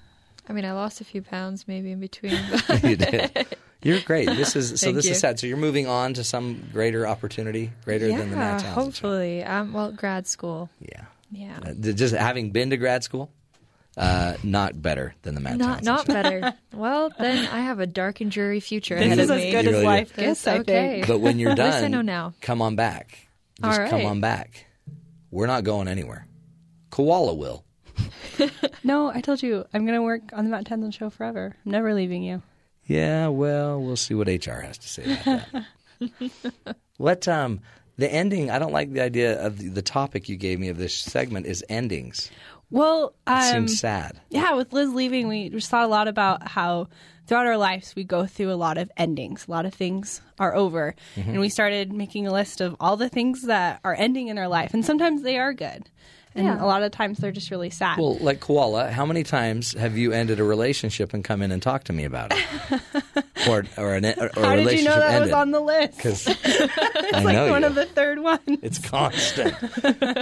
I mean, I lost a few pounds maybe in between. But you did. You're great. This is so. This you. is sad. So you're moving on to some greater opportunity, greater yeah, than the Townsend. hopefully. Um, well, grad school. Yeah. Yeah. Uh, Just having been to grad school, uh, not better than the Matt Not not better. well, then I have a dark and dreary future This ahead is of as me. good You as really life do. gets, I okay. think. But when you're done, I know now. come on back. Just All come on back. We're not going anywhere. Koala will. No, I told you I'm going to work on the Matt Townsend show forever. I'm never leaving you. Yeah, well, we'll see what HR has to say about that. what um the ending? I don't like the idea of the, the topic you gave me of this segment is endings. Well, It um, seems sad. Yeah, with Liz leaving, we just thought a lot about how throughout our lives we go through a lot of endings. A lot of things are over. Mhm. And we started making a list of all the things that are ending in our life. And sometimes they are good. And Yeah. a lot of times they're just really sad. Well, like koala, how many times have you ended a relationship and come in and talk to me about it? or or, an, or, or How a did relationship you know that ended? was on the list? Because it's I like know one you. of the third ones. it's constant.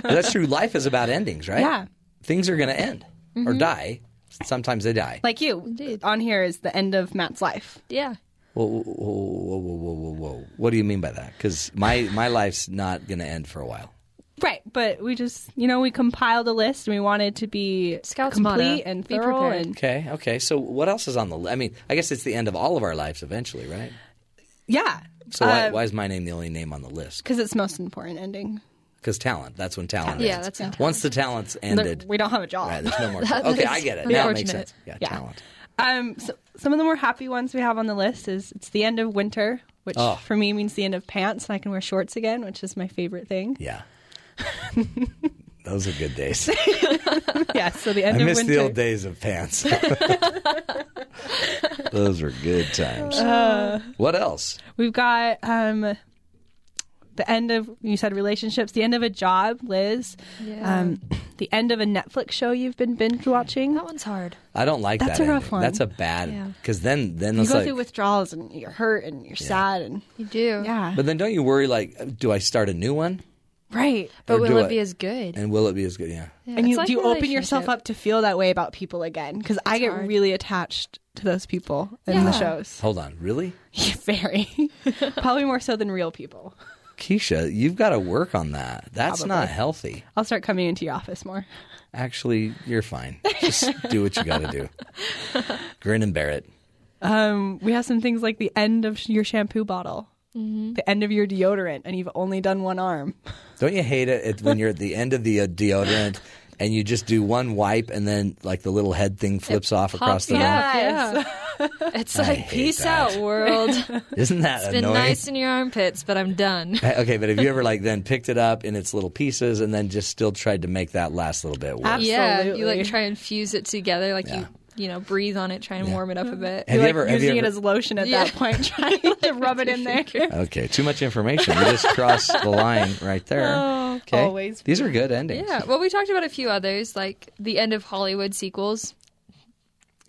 That's true. Life is about endings, right? Yeah. Things are going to end or Mhm. die. Sometimes they die. Like you. On here is the end of Matt's life. Yeah. Whoa, whoa, whoa, whoa, whoa, whoa, whoa. What do you mean by that? Because my, my life's not going to end for a while. Right, but we just, you know, we compiled a list and we wanted to be Scouts complete motto, and be thorough prepared. and Okay, okay. So what else is on the list? I mean, I guess it's the end of all of our lives eventually, right? yeah. So why, Uh, why is my name the only name on the list? Because it's most important ending. Because talent. That's when talent Yeah, ends. that's when Once the talent's ended, There- we don't have a job. right, there's no more. That okay, I get it. Now it makes sense. Yeah, Yeah. talent. Um, so some of the more happy ones we have on the list is it's the end of winter, which Oh. for me means the end of pants, and I can wear shorts again, which is my favorite thing. Yeah. Those are good days. yeah, so the end I of miss winter. the old days of pants. Those were good times. Uh, what else? We've got um, the end of you said relationships, the end of a job, Liz. Yeah. Um, the end of a Netflix show you've been binge watching. That one's hard. I don't like That's that. That's a rough ending. one. That's a bad Yeah. because then then You go like. through withdrawals and you're hurt and you're sad and you do. Yeah. but then don't you worry? Like, do I start a new one? Right. But Or will it I- be as good? And will it be as good? Yeah. Yeah, and you like do you open yourself up to feel that way about people again? Because I get hard. really attached to those people in the shows. Hold on, really, Very, probably more so than real people. Keisha? You've got to work on that. That's Probably. not healthy. I'll start coming into your office more. Actually, you're fine. Just do what you got to do. Grin and bear it. Um, we have some things like the end of your shampoo bottle, Mm-hmm. the end of your deodorant, and you've only done one arm. Don't you hate it it- when you're at the end of the uh, deodorant and you just do one wipe and then like the little head thing flips off across the yeah, mouth? yeah. It's I like peace that. out, world. Isn't that it's been annoying? nice in your armpits, but I'm done. Okay, but have you ever like then picked it up in its little pieces and then just still tried to make that last little bit work? Yeah, you like try and fuse it together, like you you know breathe on it, try and warm it up a bit. Have you You're ever- like have you using it ever- as lotion at Yeah. that point, trying to rub it in there. Okay, too much information. You just crossed the line right there. Oh, okay. always. These are good endings. Yeah, well, we talked about a few others, like the end of Hollywood sequels.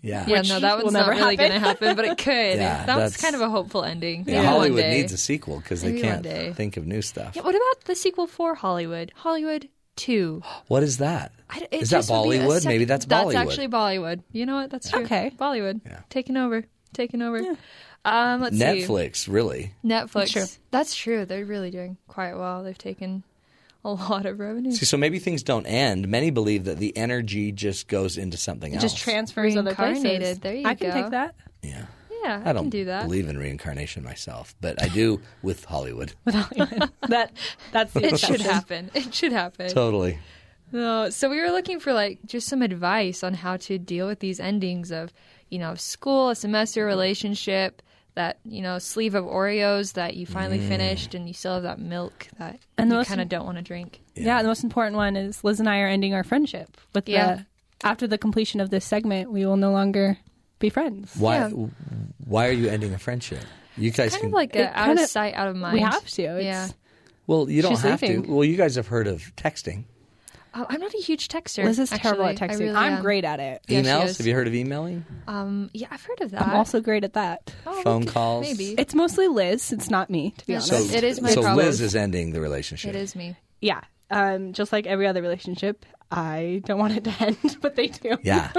Yeah. Yeah, Which no, that will one's not never really going to happen. happen, but it could. Yeah, that was that's- kind of a hopeful ending. Yeah, Maybe Hollywood day. needs a sequel because they Maybe one can't day. think of new stuff. Yeah, what about the sequel for Hollywood? Hollywood Two. What is that? I d- Is that just would be a Bollywood? sec- Maybe that's That's Bollywood. That's actually Bollywood. You know what? That's true. Okay. Bollywood. Yeah. Taking over. Taking over. Um, let's see. Netflix, really? Netflix. That's true. That's true. They're really doing quite well. They've taken a lot of revenue. See, so maybe things don't end. Many believe that the energy just goes into something It else. just transfers other places. There you go. I can take that. yeah. Yeah, I, I don't can do that. believe in reincarnation myself, but I do with Hollywood. that that's the it should happen. It should happen. Totally. No, so we were looking for like just some advice on how to deal with these endings of, you know, school, a semester, relationship, that you know sleeve of Oreos that you finally Mm. finished, and you still have that milk that And you kind of don't want to drink. Yeah. the most important one is Liz and I are ending our friendship. With Yeah. the after the completion of this segment, we will no longer be friends. Why? Why are you ending a friendship? You guys Kind can. of like a out kinda- of sight, out of mind. we have to. It's- yeah. well, you don't she's have leaving. to. Well, you guys have heard of texting. Oh, I'm not a huge texter. Liz is terrible at texting. really I'm am. great at it. Yeah, Emails? Have you heard of emailing? Um, yeah, I've heard of that. I'm also great at that. Oh, Phone we could- calls? Maybe It's mostly Liz. It's not me, to be Yeah, honest. So It is my so problem. Liz is ending the relationship. It is me. Yeah. Um, just like every other relationship, I don't want it to end, but they do. Yeah.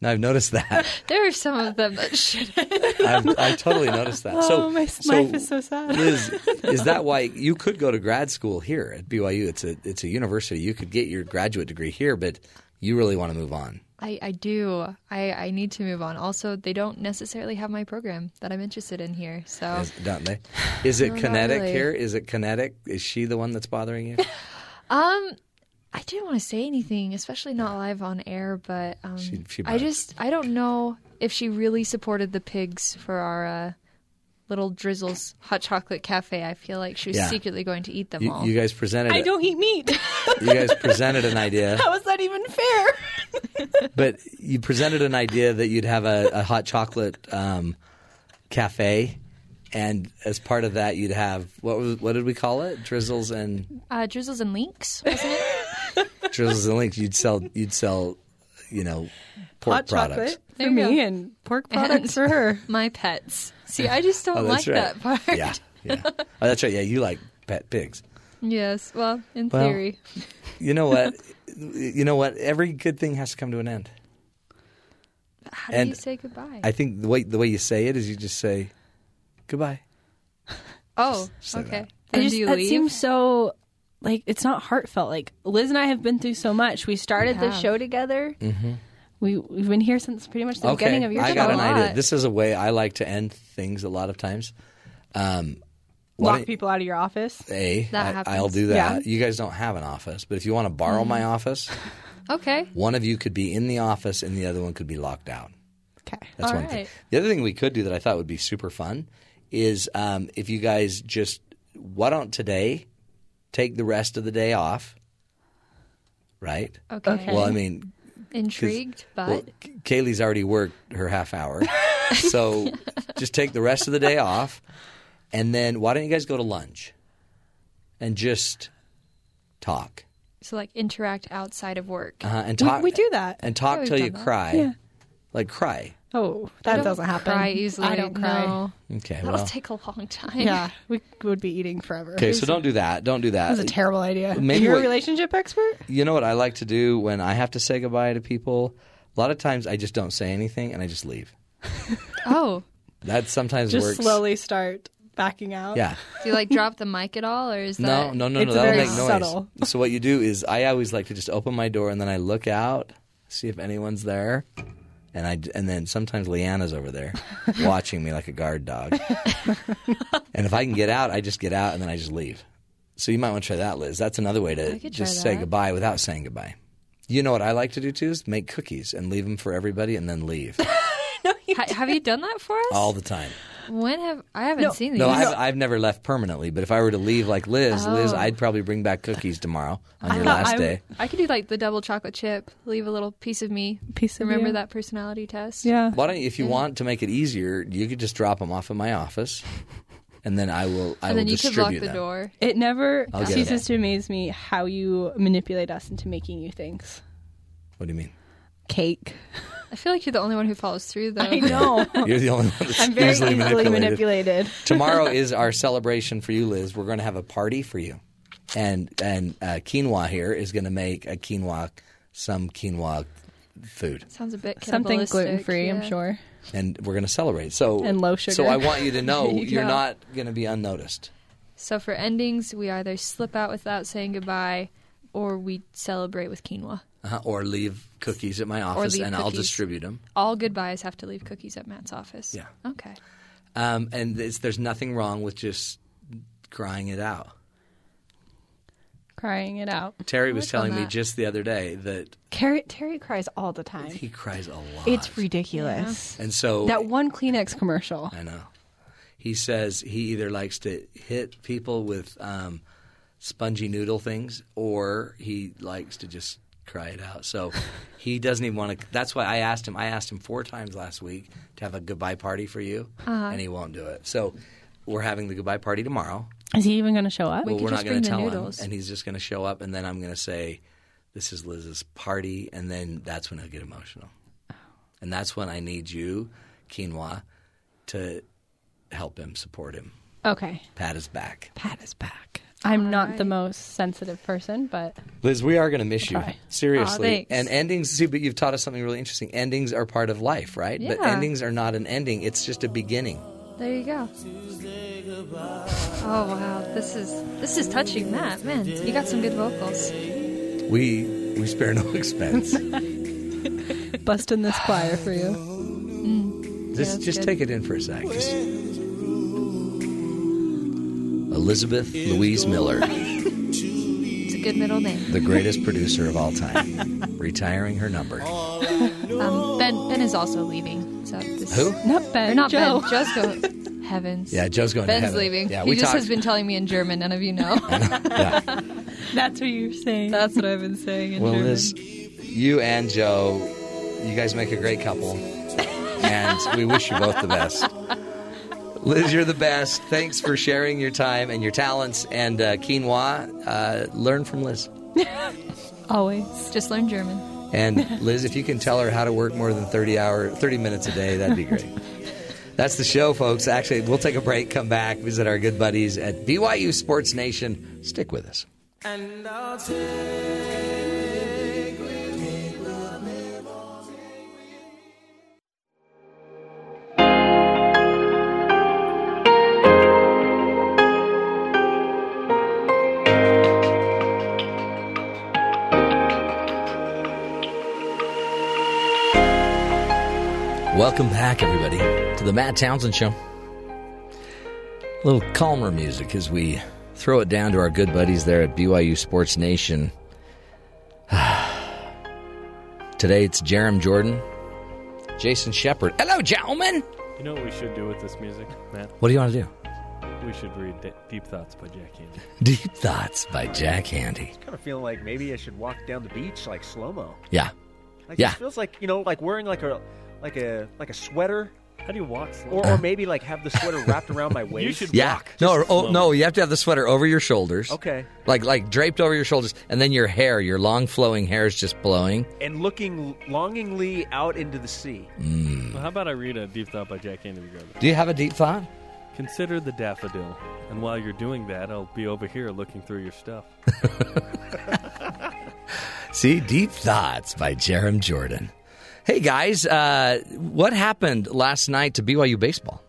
No, I've noticed that. There are some of them that should. I've, I totally noticed that. Oh, so, my so, life is so sad. Liz, is that why you could go to grad school here at BYU? It's a it's a university. You could get your graduate degree here, but you really want to move on. I, I do. I, I need to move on. Also, they don't necessarily have my program that I'm interested in here. So Is- don't they? Is it No, kinetic really. here? Is it kinetic? Is she the one that's bothering you? Um, I didn't want to say anything, especially not live on air. But um, She- she I just I don't know if she really supported the pigs for our uh, little drizzles hot chocolate cafe. I feel like she was Yeah. secretly going to eat them You, all. you guys presented. I don't eat meat. You guys presented an idea, How is that even fair? but you presented an idea that you'd have a, a hot chocolate um, cafe, and as part of that, you'd have what was what did we call it? Drizzles and uh, drizzles and links, wasn't it? drizzles and links. You'd sell you'd sell, you know, pork Hot products. chocolate for me go. and pork products And for her. My pets. See, I just don't Oh, like right. that part. Yeah, yeah. Oh, that's right. Yeah, you like pet pigs. Yes. Well, in Well, theory. You know what? you know what? Every good thing has to come to an end. How do and you say goodbye? I think the way the way you say it is you just say goodbye. oh, say okay. that. I Then just, do you that leave? seems so like it's not heartfelt. Like Liz and I have been through so much. We started We the have. show together. Mm-hmm. We we've been here since pretty much the beginning of your I show. got an idea. This is a way I like to end things a lot of times. Um, why Lock don't- people out of your office. A, That I, happens. I'll do Yeah. that. You guys don't have an office, but if you want to borrow my office, Okay. one of you could be in the office and the other one could be locked out. Okay. That's All one thing. right. The other thing we could do that I thought would be super fun is um, if you guys just why don't today take the rest of the day off, right? Okay. Okay. Well, I mean, Intrigued, but well, Kaylee's already worked her half hour, so just take the rest of the day off, and then why don't you guys go to lunch and just talk so like interact outside of work. uh, and talk we do that. and talk Yeah, till you that. cry, Yeah. like cry. Oh, I that don't doesn't happen. Cry easily. I don't cry. No. Okay, That'll well. take a long time. Yeah, we would be eating forever. Okay, so don't do that. Don't do that. That was a terrible idea. Maybe You're what- a relationship expert. You know what I like to do when I have to say goodbye to people? A lot of times I just don't say anything and I just leave. Oh, That sometimes Just works. slowly start backing out. Yeah. do you like drop the mic at all, or is No, that no, no, It's no. That'll make noise. subtle. So what you do is I always like to just open my door and then I look out, see if anyone's there, and I and then sometimes Leanna's over there watching me like a guard dog. and if I can get out, I just get out and then I just leave. So you might want to try that, Liz. That's another way to could try just say goodbye without saying goodbye. You know what I like to do too is make cookies and leave them for everybody and then leave Ha- have you done that for us? all the time. When have I haven't seen these? No, I've, I've never left permanently, but if I were to leave like Liz, Liz, Oh. I'd probably bring back cookies tomorrow on I your last I- day. I could do like the double chocolate chip. Leave a little piece of me. Piece of Remember you. that personality test? Yeah. Why don't you, if you want to make it easier, you could just drop them off at my office, and then I will I and then will you could lock the them. door. It never I'll get ceases to amaze me how you manipulate us into making you things. What do you mean? Cake. I feel like you're the only one who follows through, though. I know. You're the only one that's I'm very easily, easily manipulated. manipulated. Tomorrow is our celebration for you, Liz. We're going to have a party for you, and and uh, quinoa here is going to make a quinoa, some quinoa food, Sounds a bit Something gluten free, I'm sure. and we're going to celebrate. So And low sugar. So I want you to know you you're go. not going to be unnoticed. So for endings, we either slip out without saying goodbye, or we celebrate with quinoa. Uh, or leave cookies at my office, leave and I'll distribute them. All goodbyes have to leave cookies at Matt's office. Yeah. Okay. Um, and it's, there's nothing wrong with just crying it out. Crying it out. Terry was telling me just the other day that Terry, Terry cries all the time. he cries a lot. It's ridiculous. And so That one Kleenex commercial. I know. He says he either likes to hit people with um, spongy noodle things, or he likes to just cry it out. So he doesn't even want to. That's why I asked him. I asked him four times last week to have a goodbye party for you, Uh-huh. and he won't do it. So we're having the goodbye party tomorrow. Is he even going to show up? well, we're not going to tell him, and he's just going to show up, and then I'm going to say, "This is Liz's party," and then that's when he'll get emotional, and that's when I need you, quinoa, to help him, support him, Okay. pat is back. Pat is back. I'm not the most sensitive person, but Liz, we are going to miss you seriously. Aw, thanks. and endings, see, but you've taught us something really interesting. Endings are part of life, right? Yeah. But endings are not an ending; it's just a beginning. There you go. Oh wow, this is this is touching, Matt. Man, you got some good vocals. We we spare no expense. busting this choir for you. Mm. Just that's just good. take it in for a sec. Just- Elizabeth Louise Miller, It's a good middle name. the greatest producer of all time, retiring her number. Um, ben Ben is also leaving. So this, Who? Not Ben. Or not Joe. Ben. Joe's going. Heavens. Yeah, Joe's going to Ben's leaving. Yeah, he we just talked- has been telling me in German. None of you know. That's what you're saying. That's what I've been saying in Well, German. Liz, you and Joe, you guys make a great couple, and we wish you both the best. Liz, you're the best. Thanks for sharing your time and your talents. And uh, quinoa, uh, learn from Liz. Always. Just learn German. And Liz, if you can tell her how to work more than 30 hour, 30 minutes a day, that'd be great. That's the show, folks. Actually, we'll take a break, come back, visit our good buddies at BYU Sports Nation. Stick with us. Welcome back, everybody, to the Matt Townsend Show. A little calmer music as we throw it down to our good buddies there at BYU Sports Nation. Today it's Jarom Jordan, Jason Shepard. Hello, gentlemen. You know what we should do with this music, Matt? What do you want to do? We should read D- Deep Thoughts by Jack Handey. Deep Thoughts by Jack Handey. kind of feeling like maybe I should walk down the beach like slow mo. Yeah. Like Yeah. It feels like you know, like wearing like a like a like a sweater. How do you walk slow? Or, or maybe like have the sweater wrapped around my waist. You should Yeah. No, or, oh, no, you have to have the sweater over your shoulders. Okay. Like like draped over your shoulders, and then your hair, your long flowing hair is just blowing. And looking longingly out into the sea. Mm. Well, how about I read a Deep Thought by Jack Handey regardless? Do you have a deep thought? Consider the daffodil, and while you're doing that, I'll be over here looking through your stuff. See, Deep Thoughts by Jarom Jordan. Hey guys, uh, what happened last night to BYU baseball?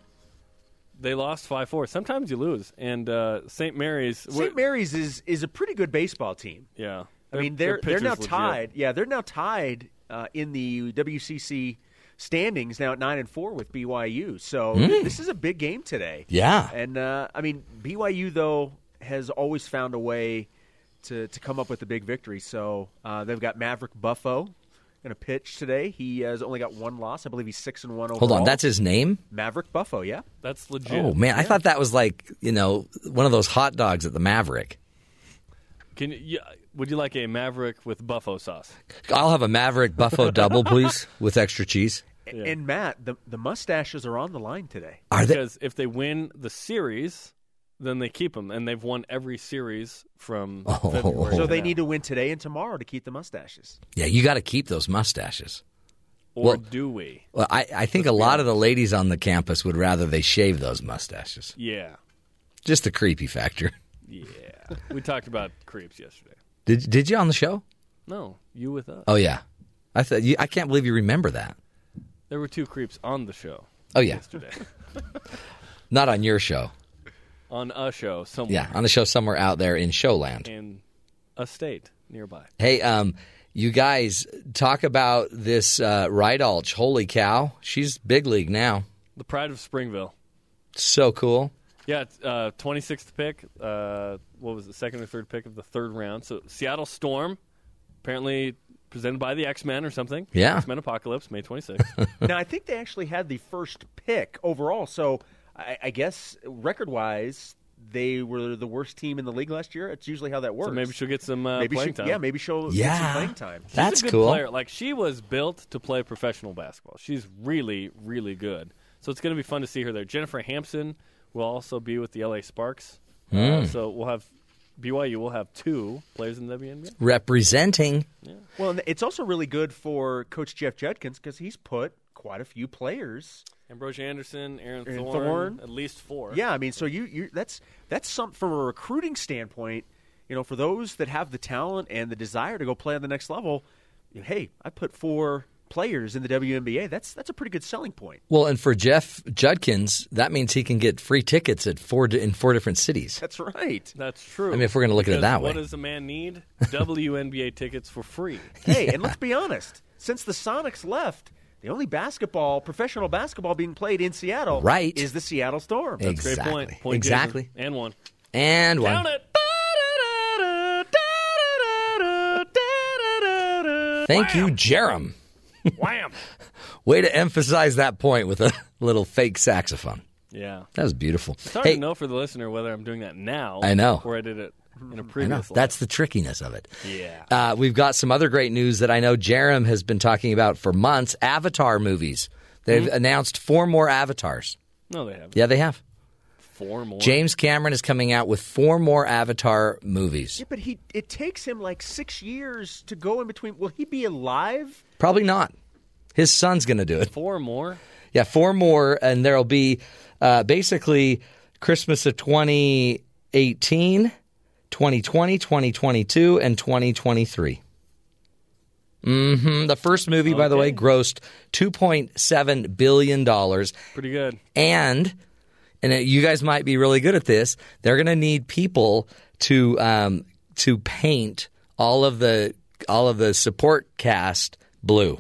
They lost five four. Sometimes you lose, and uh, St. Mary's. St. Mary's is is a pretty good baseball team. Yeah, I mean they're their they're now legit. tied. Yeah, they're now tied uh, in the WCC standings now at nine and four with BYU. So Mm. this is a big game today. Yeah. and uh, I mean BYU though has always found a way to to come up with a big victory. So uh, they've got Maverik Buffo going to pitch today. He has only got one loss. I believe he's six and one overall. Hold on, that's his name? Maverik Buffo. Yeah, that's legit. Oh man, I thought that was like you know one of those hot dogs at the Maverick. Can you, would you like a Maverick with buffo sauce? I'll have a Maverick Buffalo double, please, with extra cheese. And Matt, the the mustaches are on the line today. Are they? because if they win the series, then they keep them, and they've won every series from Oh. February. So to they now. need to win today and tomorrow to keep the mustaches. Yeah, you got to keep those mustaches. Or well, do we? Well, I, I think a lot of the ladies on the campus would rather they shave those mustaches. Yeah, Just the creepy factor. yeah. we talked about creeps yesterday. Did did you on the show? No, you with us. Oh yeah, I thought you, I can't believe you remember that. There were two creeps on the show. Oh, yeah. yesterday Not on your show. On a show somewhere. Yeah, on the show somewhere out there in Showland. in a state nearby. Hey, um, you guys talk about this uh, Rydalch. Holy cow, she's big league now. The pride of Springville. So cool. Yeah, it's, uh, 26th pick. Uh, what was the second or third pick of the third round? So Seattle Storm, apparently presented by the X Men or something. Yeah. X Men Apocalypse, May 26th. now I think they actually had the first pick overall. So I, I guess record wise, they were the worst team in the league last year. It's usually how that works. so maybe she'll get some uh, maybe playing she, time. Yeah, maybe she'll get some playing time. She's That's a good cool. Player. Like she was built to play professional basketball. She's really, really good. So it's going to be fun to see her there. Jennifer Hamson will also be with the LA Sparks. Uh, Mm. so we'll have BYU. will have two players in the WNBA. Representing. Yeah. Well, it's also really good for Coach Jeff Judkins because he's put quite a few players. Ambrosia Anderson, Erin, Erin Thorn, Thorn. at least four. Yeah, I mean, so you you that's that's some from a recruiting standpoint. You know, for those that have the talent and the desire to go play on the next level, you know, hey, I put four players in the WNBA. That's that's a pretty good selling point. Well, and for Jeff Judkins, that means he can get free tickets at four di- in four different cities. That's right. That's true. I mean, if we're gonna look at it that What way. What does a man need? WNBA tickets for free. Hey, and let's be honest. Since the Sonics left, the only basketball, professional basketball being played in Seattle, Right. is the Seattle Storm. That's a great Exactly. point. Point Exactly. Jason. And one. And one. Count it. Thank you, Jarom. Wham. Way to emphasize that point with a little fake saxophone. Yeah. That was beautiful. It's hard Hey, to know for the listener whether I'm doing that now. I know. Or I did it in a I previous life. That's the trickiness of it. Yeah. Uh, we've got some other great news that I know Jarom has been talking about for months. Avatar movies. They've Hmm? announced four more avatars. No, they haven't. Yeah, they have. Four more. James Cameron is coming out with four more Avatar movies. Yeah, but he it takes him like six years to go in between. Will he be alive? Probably not. His son's going to do it. Four more. Yeah, four more, and there'll be uh, basically Christmas of 2018, 2020, 2022, and 2023. hmm The first movie, by the way, grossed $2.7 billion. Pretty good. And, and you guys might be really good at this, they're going to need people to, um, to paint all of the all of the support cast blue.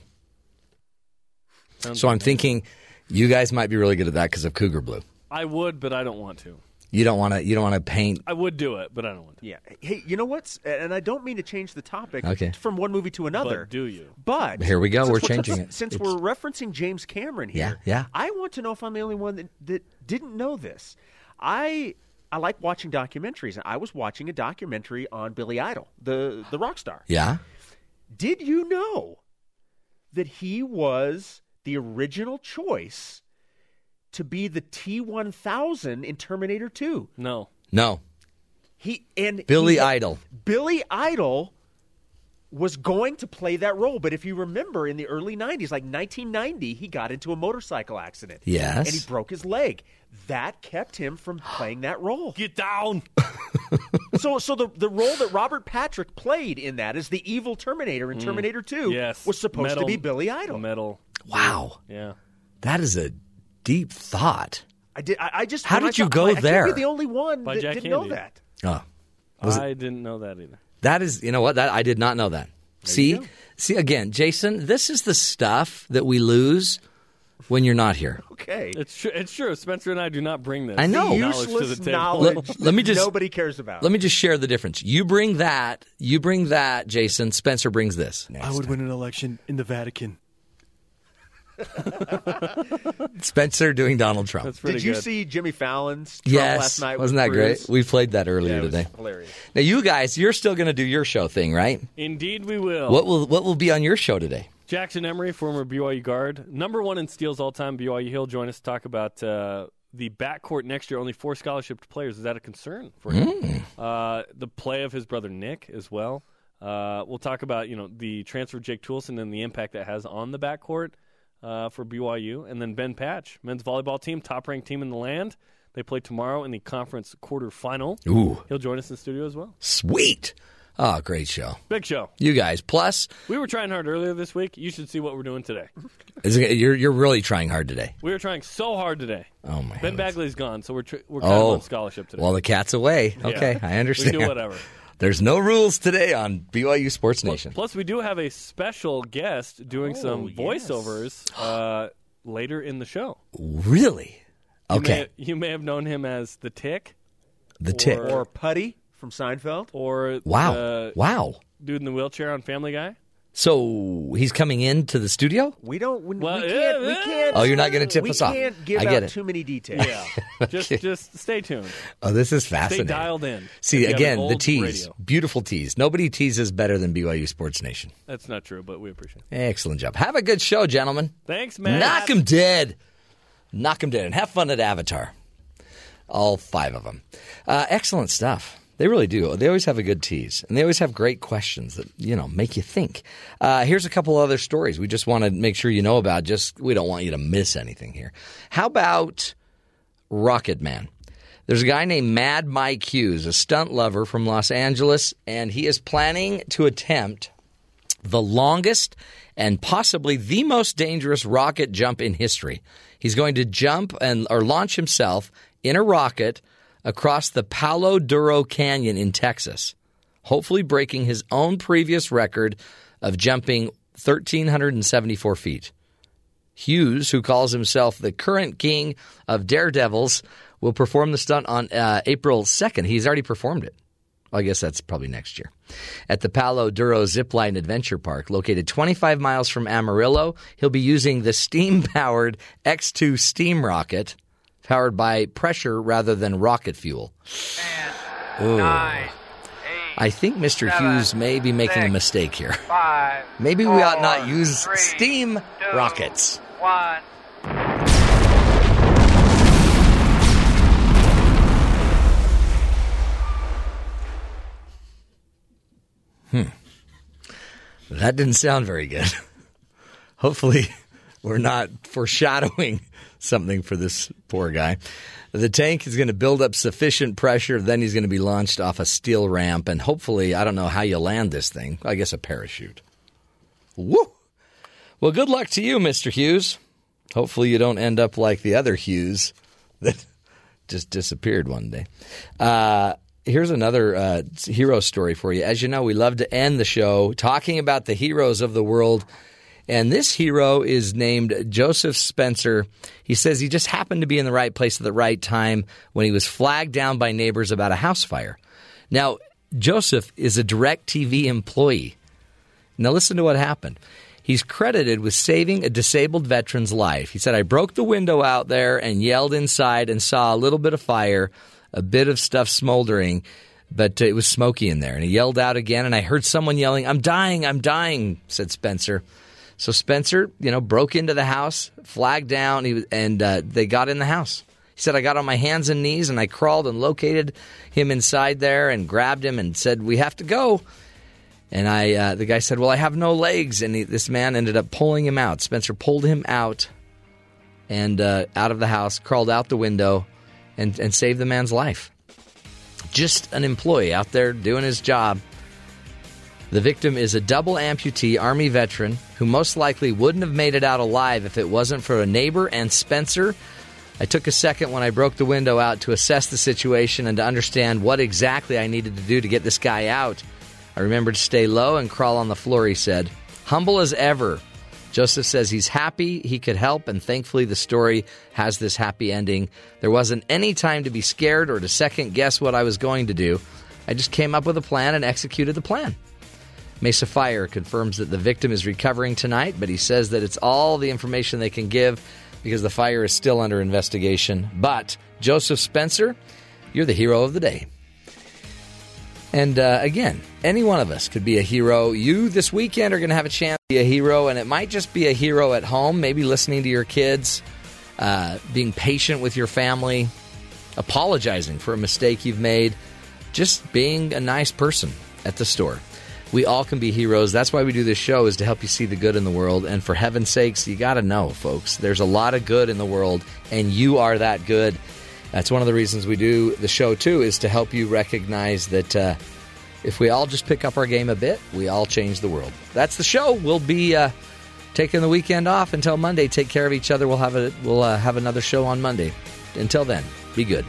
Sounds So I'm thinking you guys might be really good at that because of Cougar Blue. I would, but I don't want to. You don't want to. You don't want to paint. I would do it, but I don't want to. Yeah. Hey, you know what's? And I don't mean to change the topic Okay. from one movie to another. But do you? But Here we go. We're changing it. Since It's- we're referencing James Cameron here, Yeah, yeah. I want to know if I'm the only one that, that didn't know this. I I like watching documentaries, and I was watching a documentary on Billy Idol, the the rock star. Yeah. Did you know that he was the original choice to be the T1000 in Terminator 2? No. No. He and Billy he- Idol. Billy Idol was going to play that role, but if you remember in the early 90s, like 1990, he got into a motorcycle accident. Yes. And he broke his leg. That kept him from playing that role. Get down. so so the the role that Robert Patrick played in that as the evil Terminator in Mm. Terminator 2 Yes. was supposed Metal- to be Billy Idol. Metal. Wow. Yeah. That is a deep thought. I did I, I just How when I did you thought, go I can't there? be the only one By that Jack didn't know that. Oh. Was it- I didn't know that either. That is, you know what? That I did not know that. see, see again, Jason. This is the stuff that we lose when you're not here. Okay. It's true. It's true. Spencer and I do not bring this. I know. knowledge to the Useless table. knowledge Let, let me that just nobody cares about. Let me just share the difference. You bring that. You bring that, Jason. Spencer brings this. I would win an election in the Vatican. Spencer doing Donald Trump. Did you see Jimmy Fallon's Trump Yes, last night? wasn't with that great? We played that earlier Yeah, it was today. hilarious. Now, you guys, you're still going to do your show thing, right? Indeed, we will. What will what will be on your show today? Jackson Emery, former BYU guard, number one in steals all time. BYU. He'll join us to talk about uh, the backcourt next year. Only four scholarship players. Is that a concern for him? Mm. Uh, the play of his brother Nick as well. Uh, we'll talk about you know the transfer of Jake Toolson and the impact that has on the backcourt uh, for BYU, and then Ben Patch, men's volleyball team, top ranked team in the land. They play tomorrow in the conference quarterfinal. Ooh. He'll join us in the studio as well. Sweet. Oh, great show. Big show. You guys. Plus, We were trying hard earlier this week. You should see what we're doing today. is it, you're you're really trying hard today. We were trying so hard today. Oh my. Ben Bagley's gone, so we're tr- we're kind Oh, of on scholarship today. well, the cat's away. Yeah. Okay, I understand. We do whatever. There's no rules today on BYU Sports Nation. Plus, we do have a special guest doing some voiceovers uh, later in the show. Really? You Okay. may, you may have known him as the Tick, The Tick. Or Putty from Seinfeld. or Wow. the Wow. dude in the wheelchair on Family Guy. So he's coming into the studio. We don't. We, Well, we can't. We can't. Oh, you're not going to tip we us off. We can't give I get out it. too many details. Yeah, just just stay tuned. Oh, this is Stay fascinating. dialed in. See you have an again the old tease, radio. beautiful tease. Nobody teases better than BYU Sports Nation. That's not true, but we appreciate it. Excellent job. Have a good show, gentlemen. Thanks, man. Knock 'em dead. Knock 'em dead, and have fun at Avatar. All five of them. Uh, excellent stuff. They really do. They always have a good tease, and they always have great questions that you know make you think. Uh, here's a couple other stories we just want to make sure you know about. Just we don't want you to miss anything here. How about Rocket Man? There's a guy named Mad Mike Hughes, a stunt lover from Los Angeles, and he is planning to attempt the longest and possibly the most dangerous rocket jump in history. He's going to jump and or launch himself in a rocket across the Palo Duro Canyon in Texas, hopefully breaking his own previous record of jumping 1374 feet. Hughes, who calls himself the current king of daredevils, will perform the stunt on uh, April 2nd. He's already performed it. Well, I guess that's probably next year. At the Palo Duro Zipline Adventure Park, located 25 miles from Amarillo, he'll be using the steam powered X2 steam rocket, powered by pressure rather than rocket fuel. Ooh. I think Mr. Hughes may be making a mistake here. Five. Maybe we ought not use three, steam two, rockets. One. Hmm. That didn't sound very good. Hopefully, we're not foreshadowing something for this poor guy. The tank is going to build up sufficient pressure, then he's going to be launched off a steel ramp, and hopefully, I don't know how you land this thing. I guess a parachute. Woo! Well, good luck to you, Mr. Hughes. Hopefully, you don't end up like the other Hughes that just disappeared one day. Uh, here's another uh, hero story for you. As you know, we love to end the show talking about the heroes of the world And this hero is named Joseph Spencer. He says he just happened to be in the right place at the right time when he was flagged down by neighbors about a house fire. Now, Joseph is a DirecTV employee. Now, listen to what happened. He's credited with saving a disabled veteran's life. He said, I broke the window out there and yelled inside and saw a little bit of fire, a bit of stuff smoldering, but uh, it was smoky in there. And he yelled out again, and I heard someone yelling, I'm dying, I'm dying, said Spencer. So Spencer, you know, broke into the house, flagged down, he and uh, they got in the house. He said, I got on my hands and knees and I crawled and located him inside there and grabbed him and said, We have to go. And I, uh, the guy said, "Well, I have no legs," and he, this man ended up pulling him out. Spencer pulled him out, and uh, out of the house, crawled out the window, and and saved the man's life. Just an employee out there doing his job. The victim is a double amputee Army veteran who most likely wouldn't have made it out alive if it wasn't for a neighbor and Spencer. I took a second when I broke the window out to assess the situation and to understand what exactly I needed to do to get this guy out. I remembered to stay low and crawl on the floor, he said. Humble as ever. Joseph says he's happy he could help, and thankfully the story has this happy ending. There wasn't any time to be scared or to second guess what I was going to do. I just came up with a plan and executed the plan. Mesa Fire confirms that the victim is recovering tonight, but he says that it's all the information they can give because the fire is still under investigation. But Joseph Spencer, you're the hero of the day. And uh, again, any one of us could be a hero. You this weekend are going to have a chance to be a hero, and it might just be a hero at home, maybe listening to your kids, uh, being patient with your family, apologizing for a mistake you've made, just being a nice person at the store. We all can be heroes. That's why we do this show is to help you see the good in the world. And for heaven's sakes, you got to know, folks, there's a lot of good in the world, and you are that good. That's one of the reasons we do the show too, is to help you recognize that uh, if we all just pick up our game a bit, we all change the world. That's the show. We'll be uh, taking the weekend off until Monday. Take care of each other. We'll have a we'll uh, have another show on Monday. Until then, be good.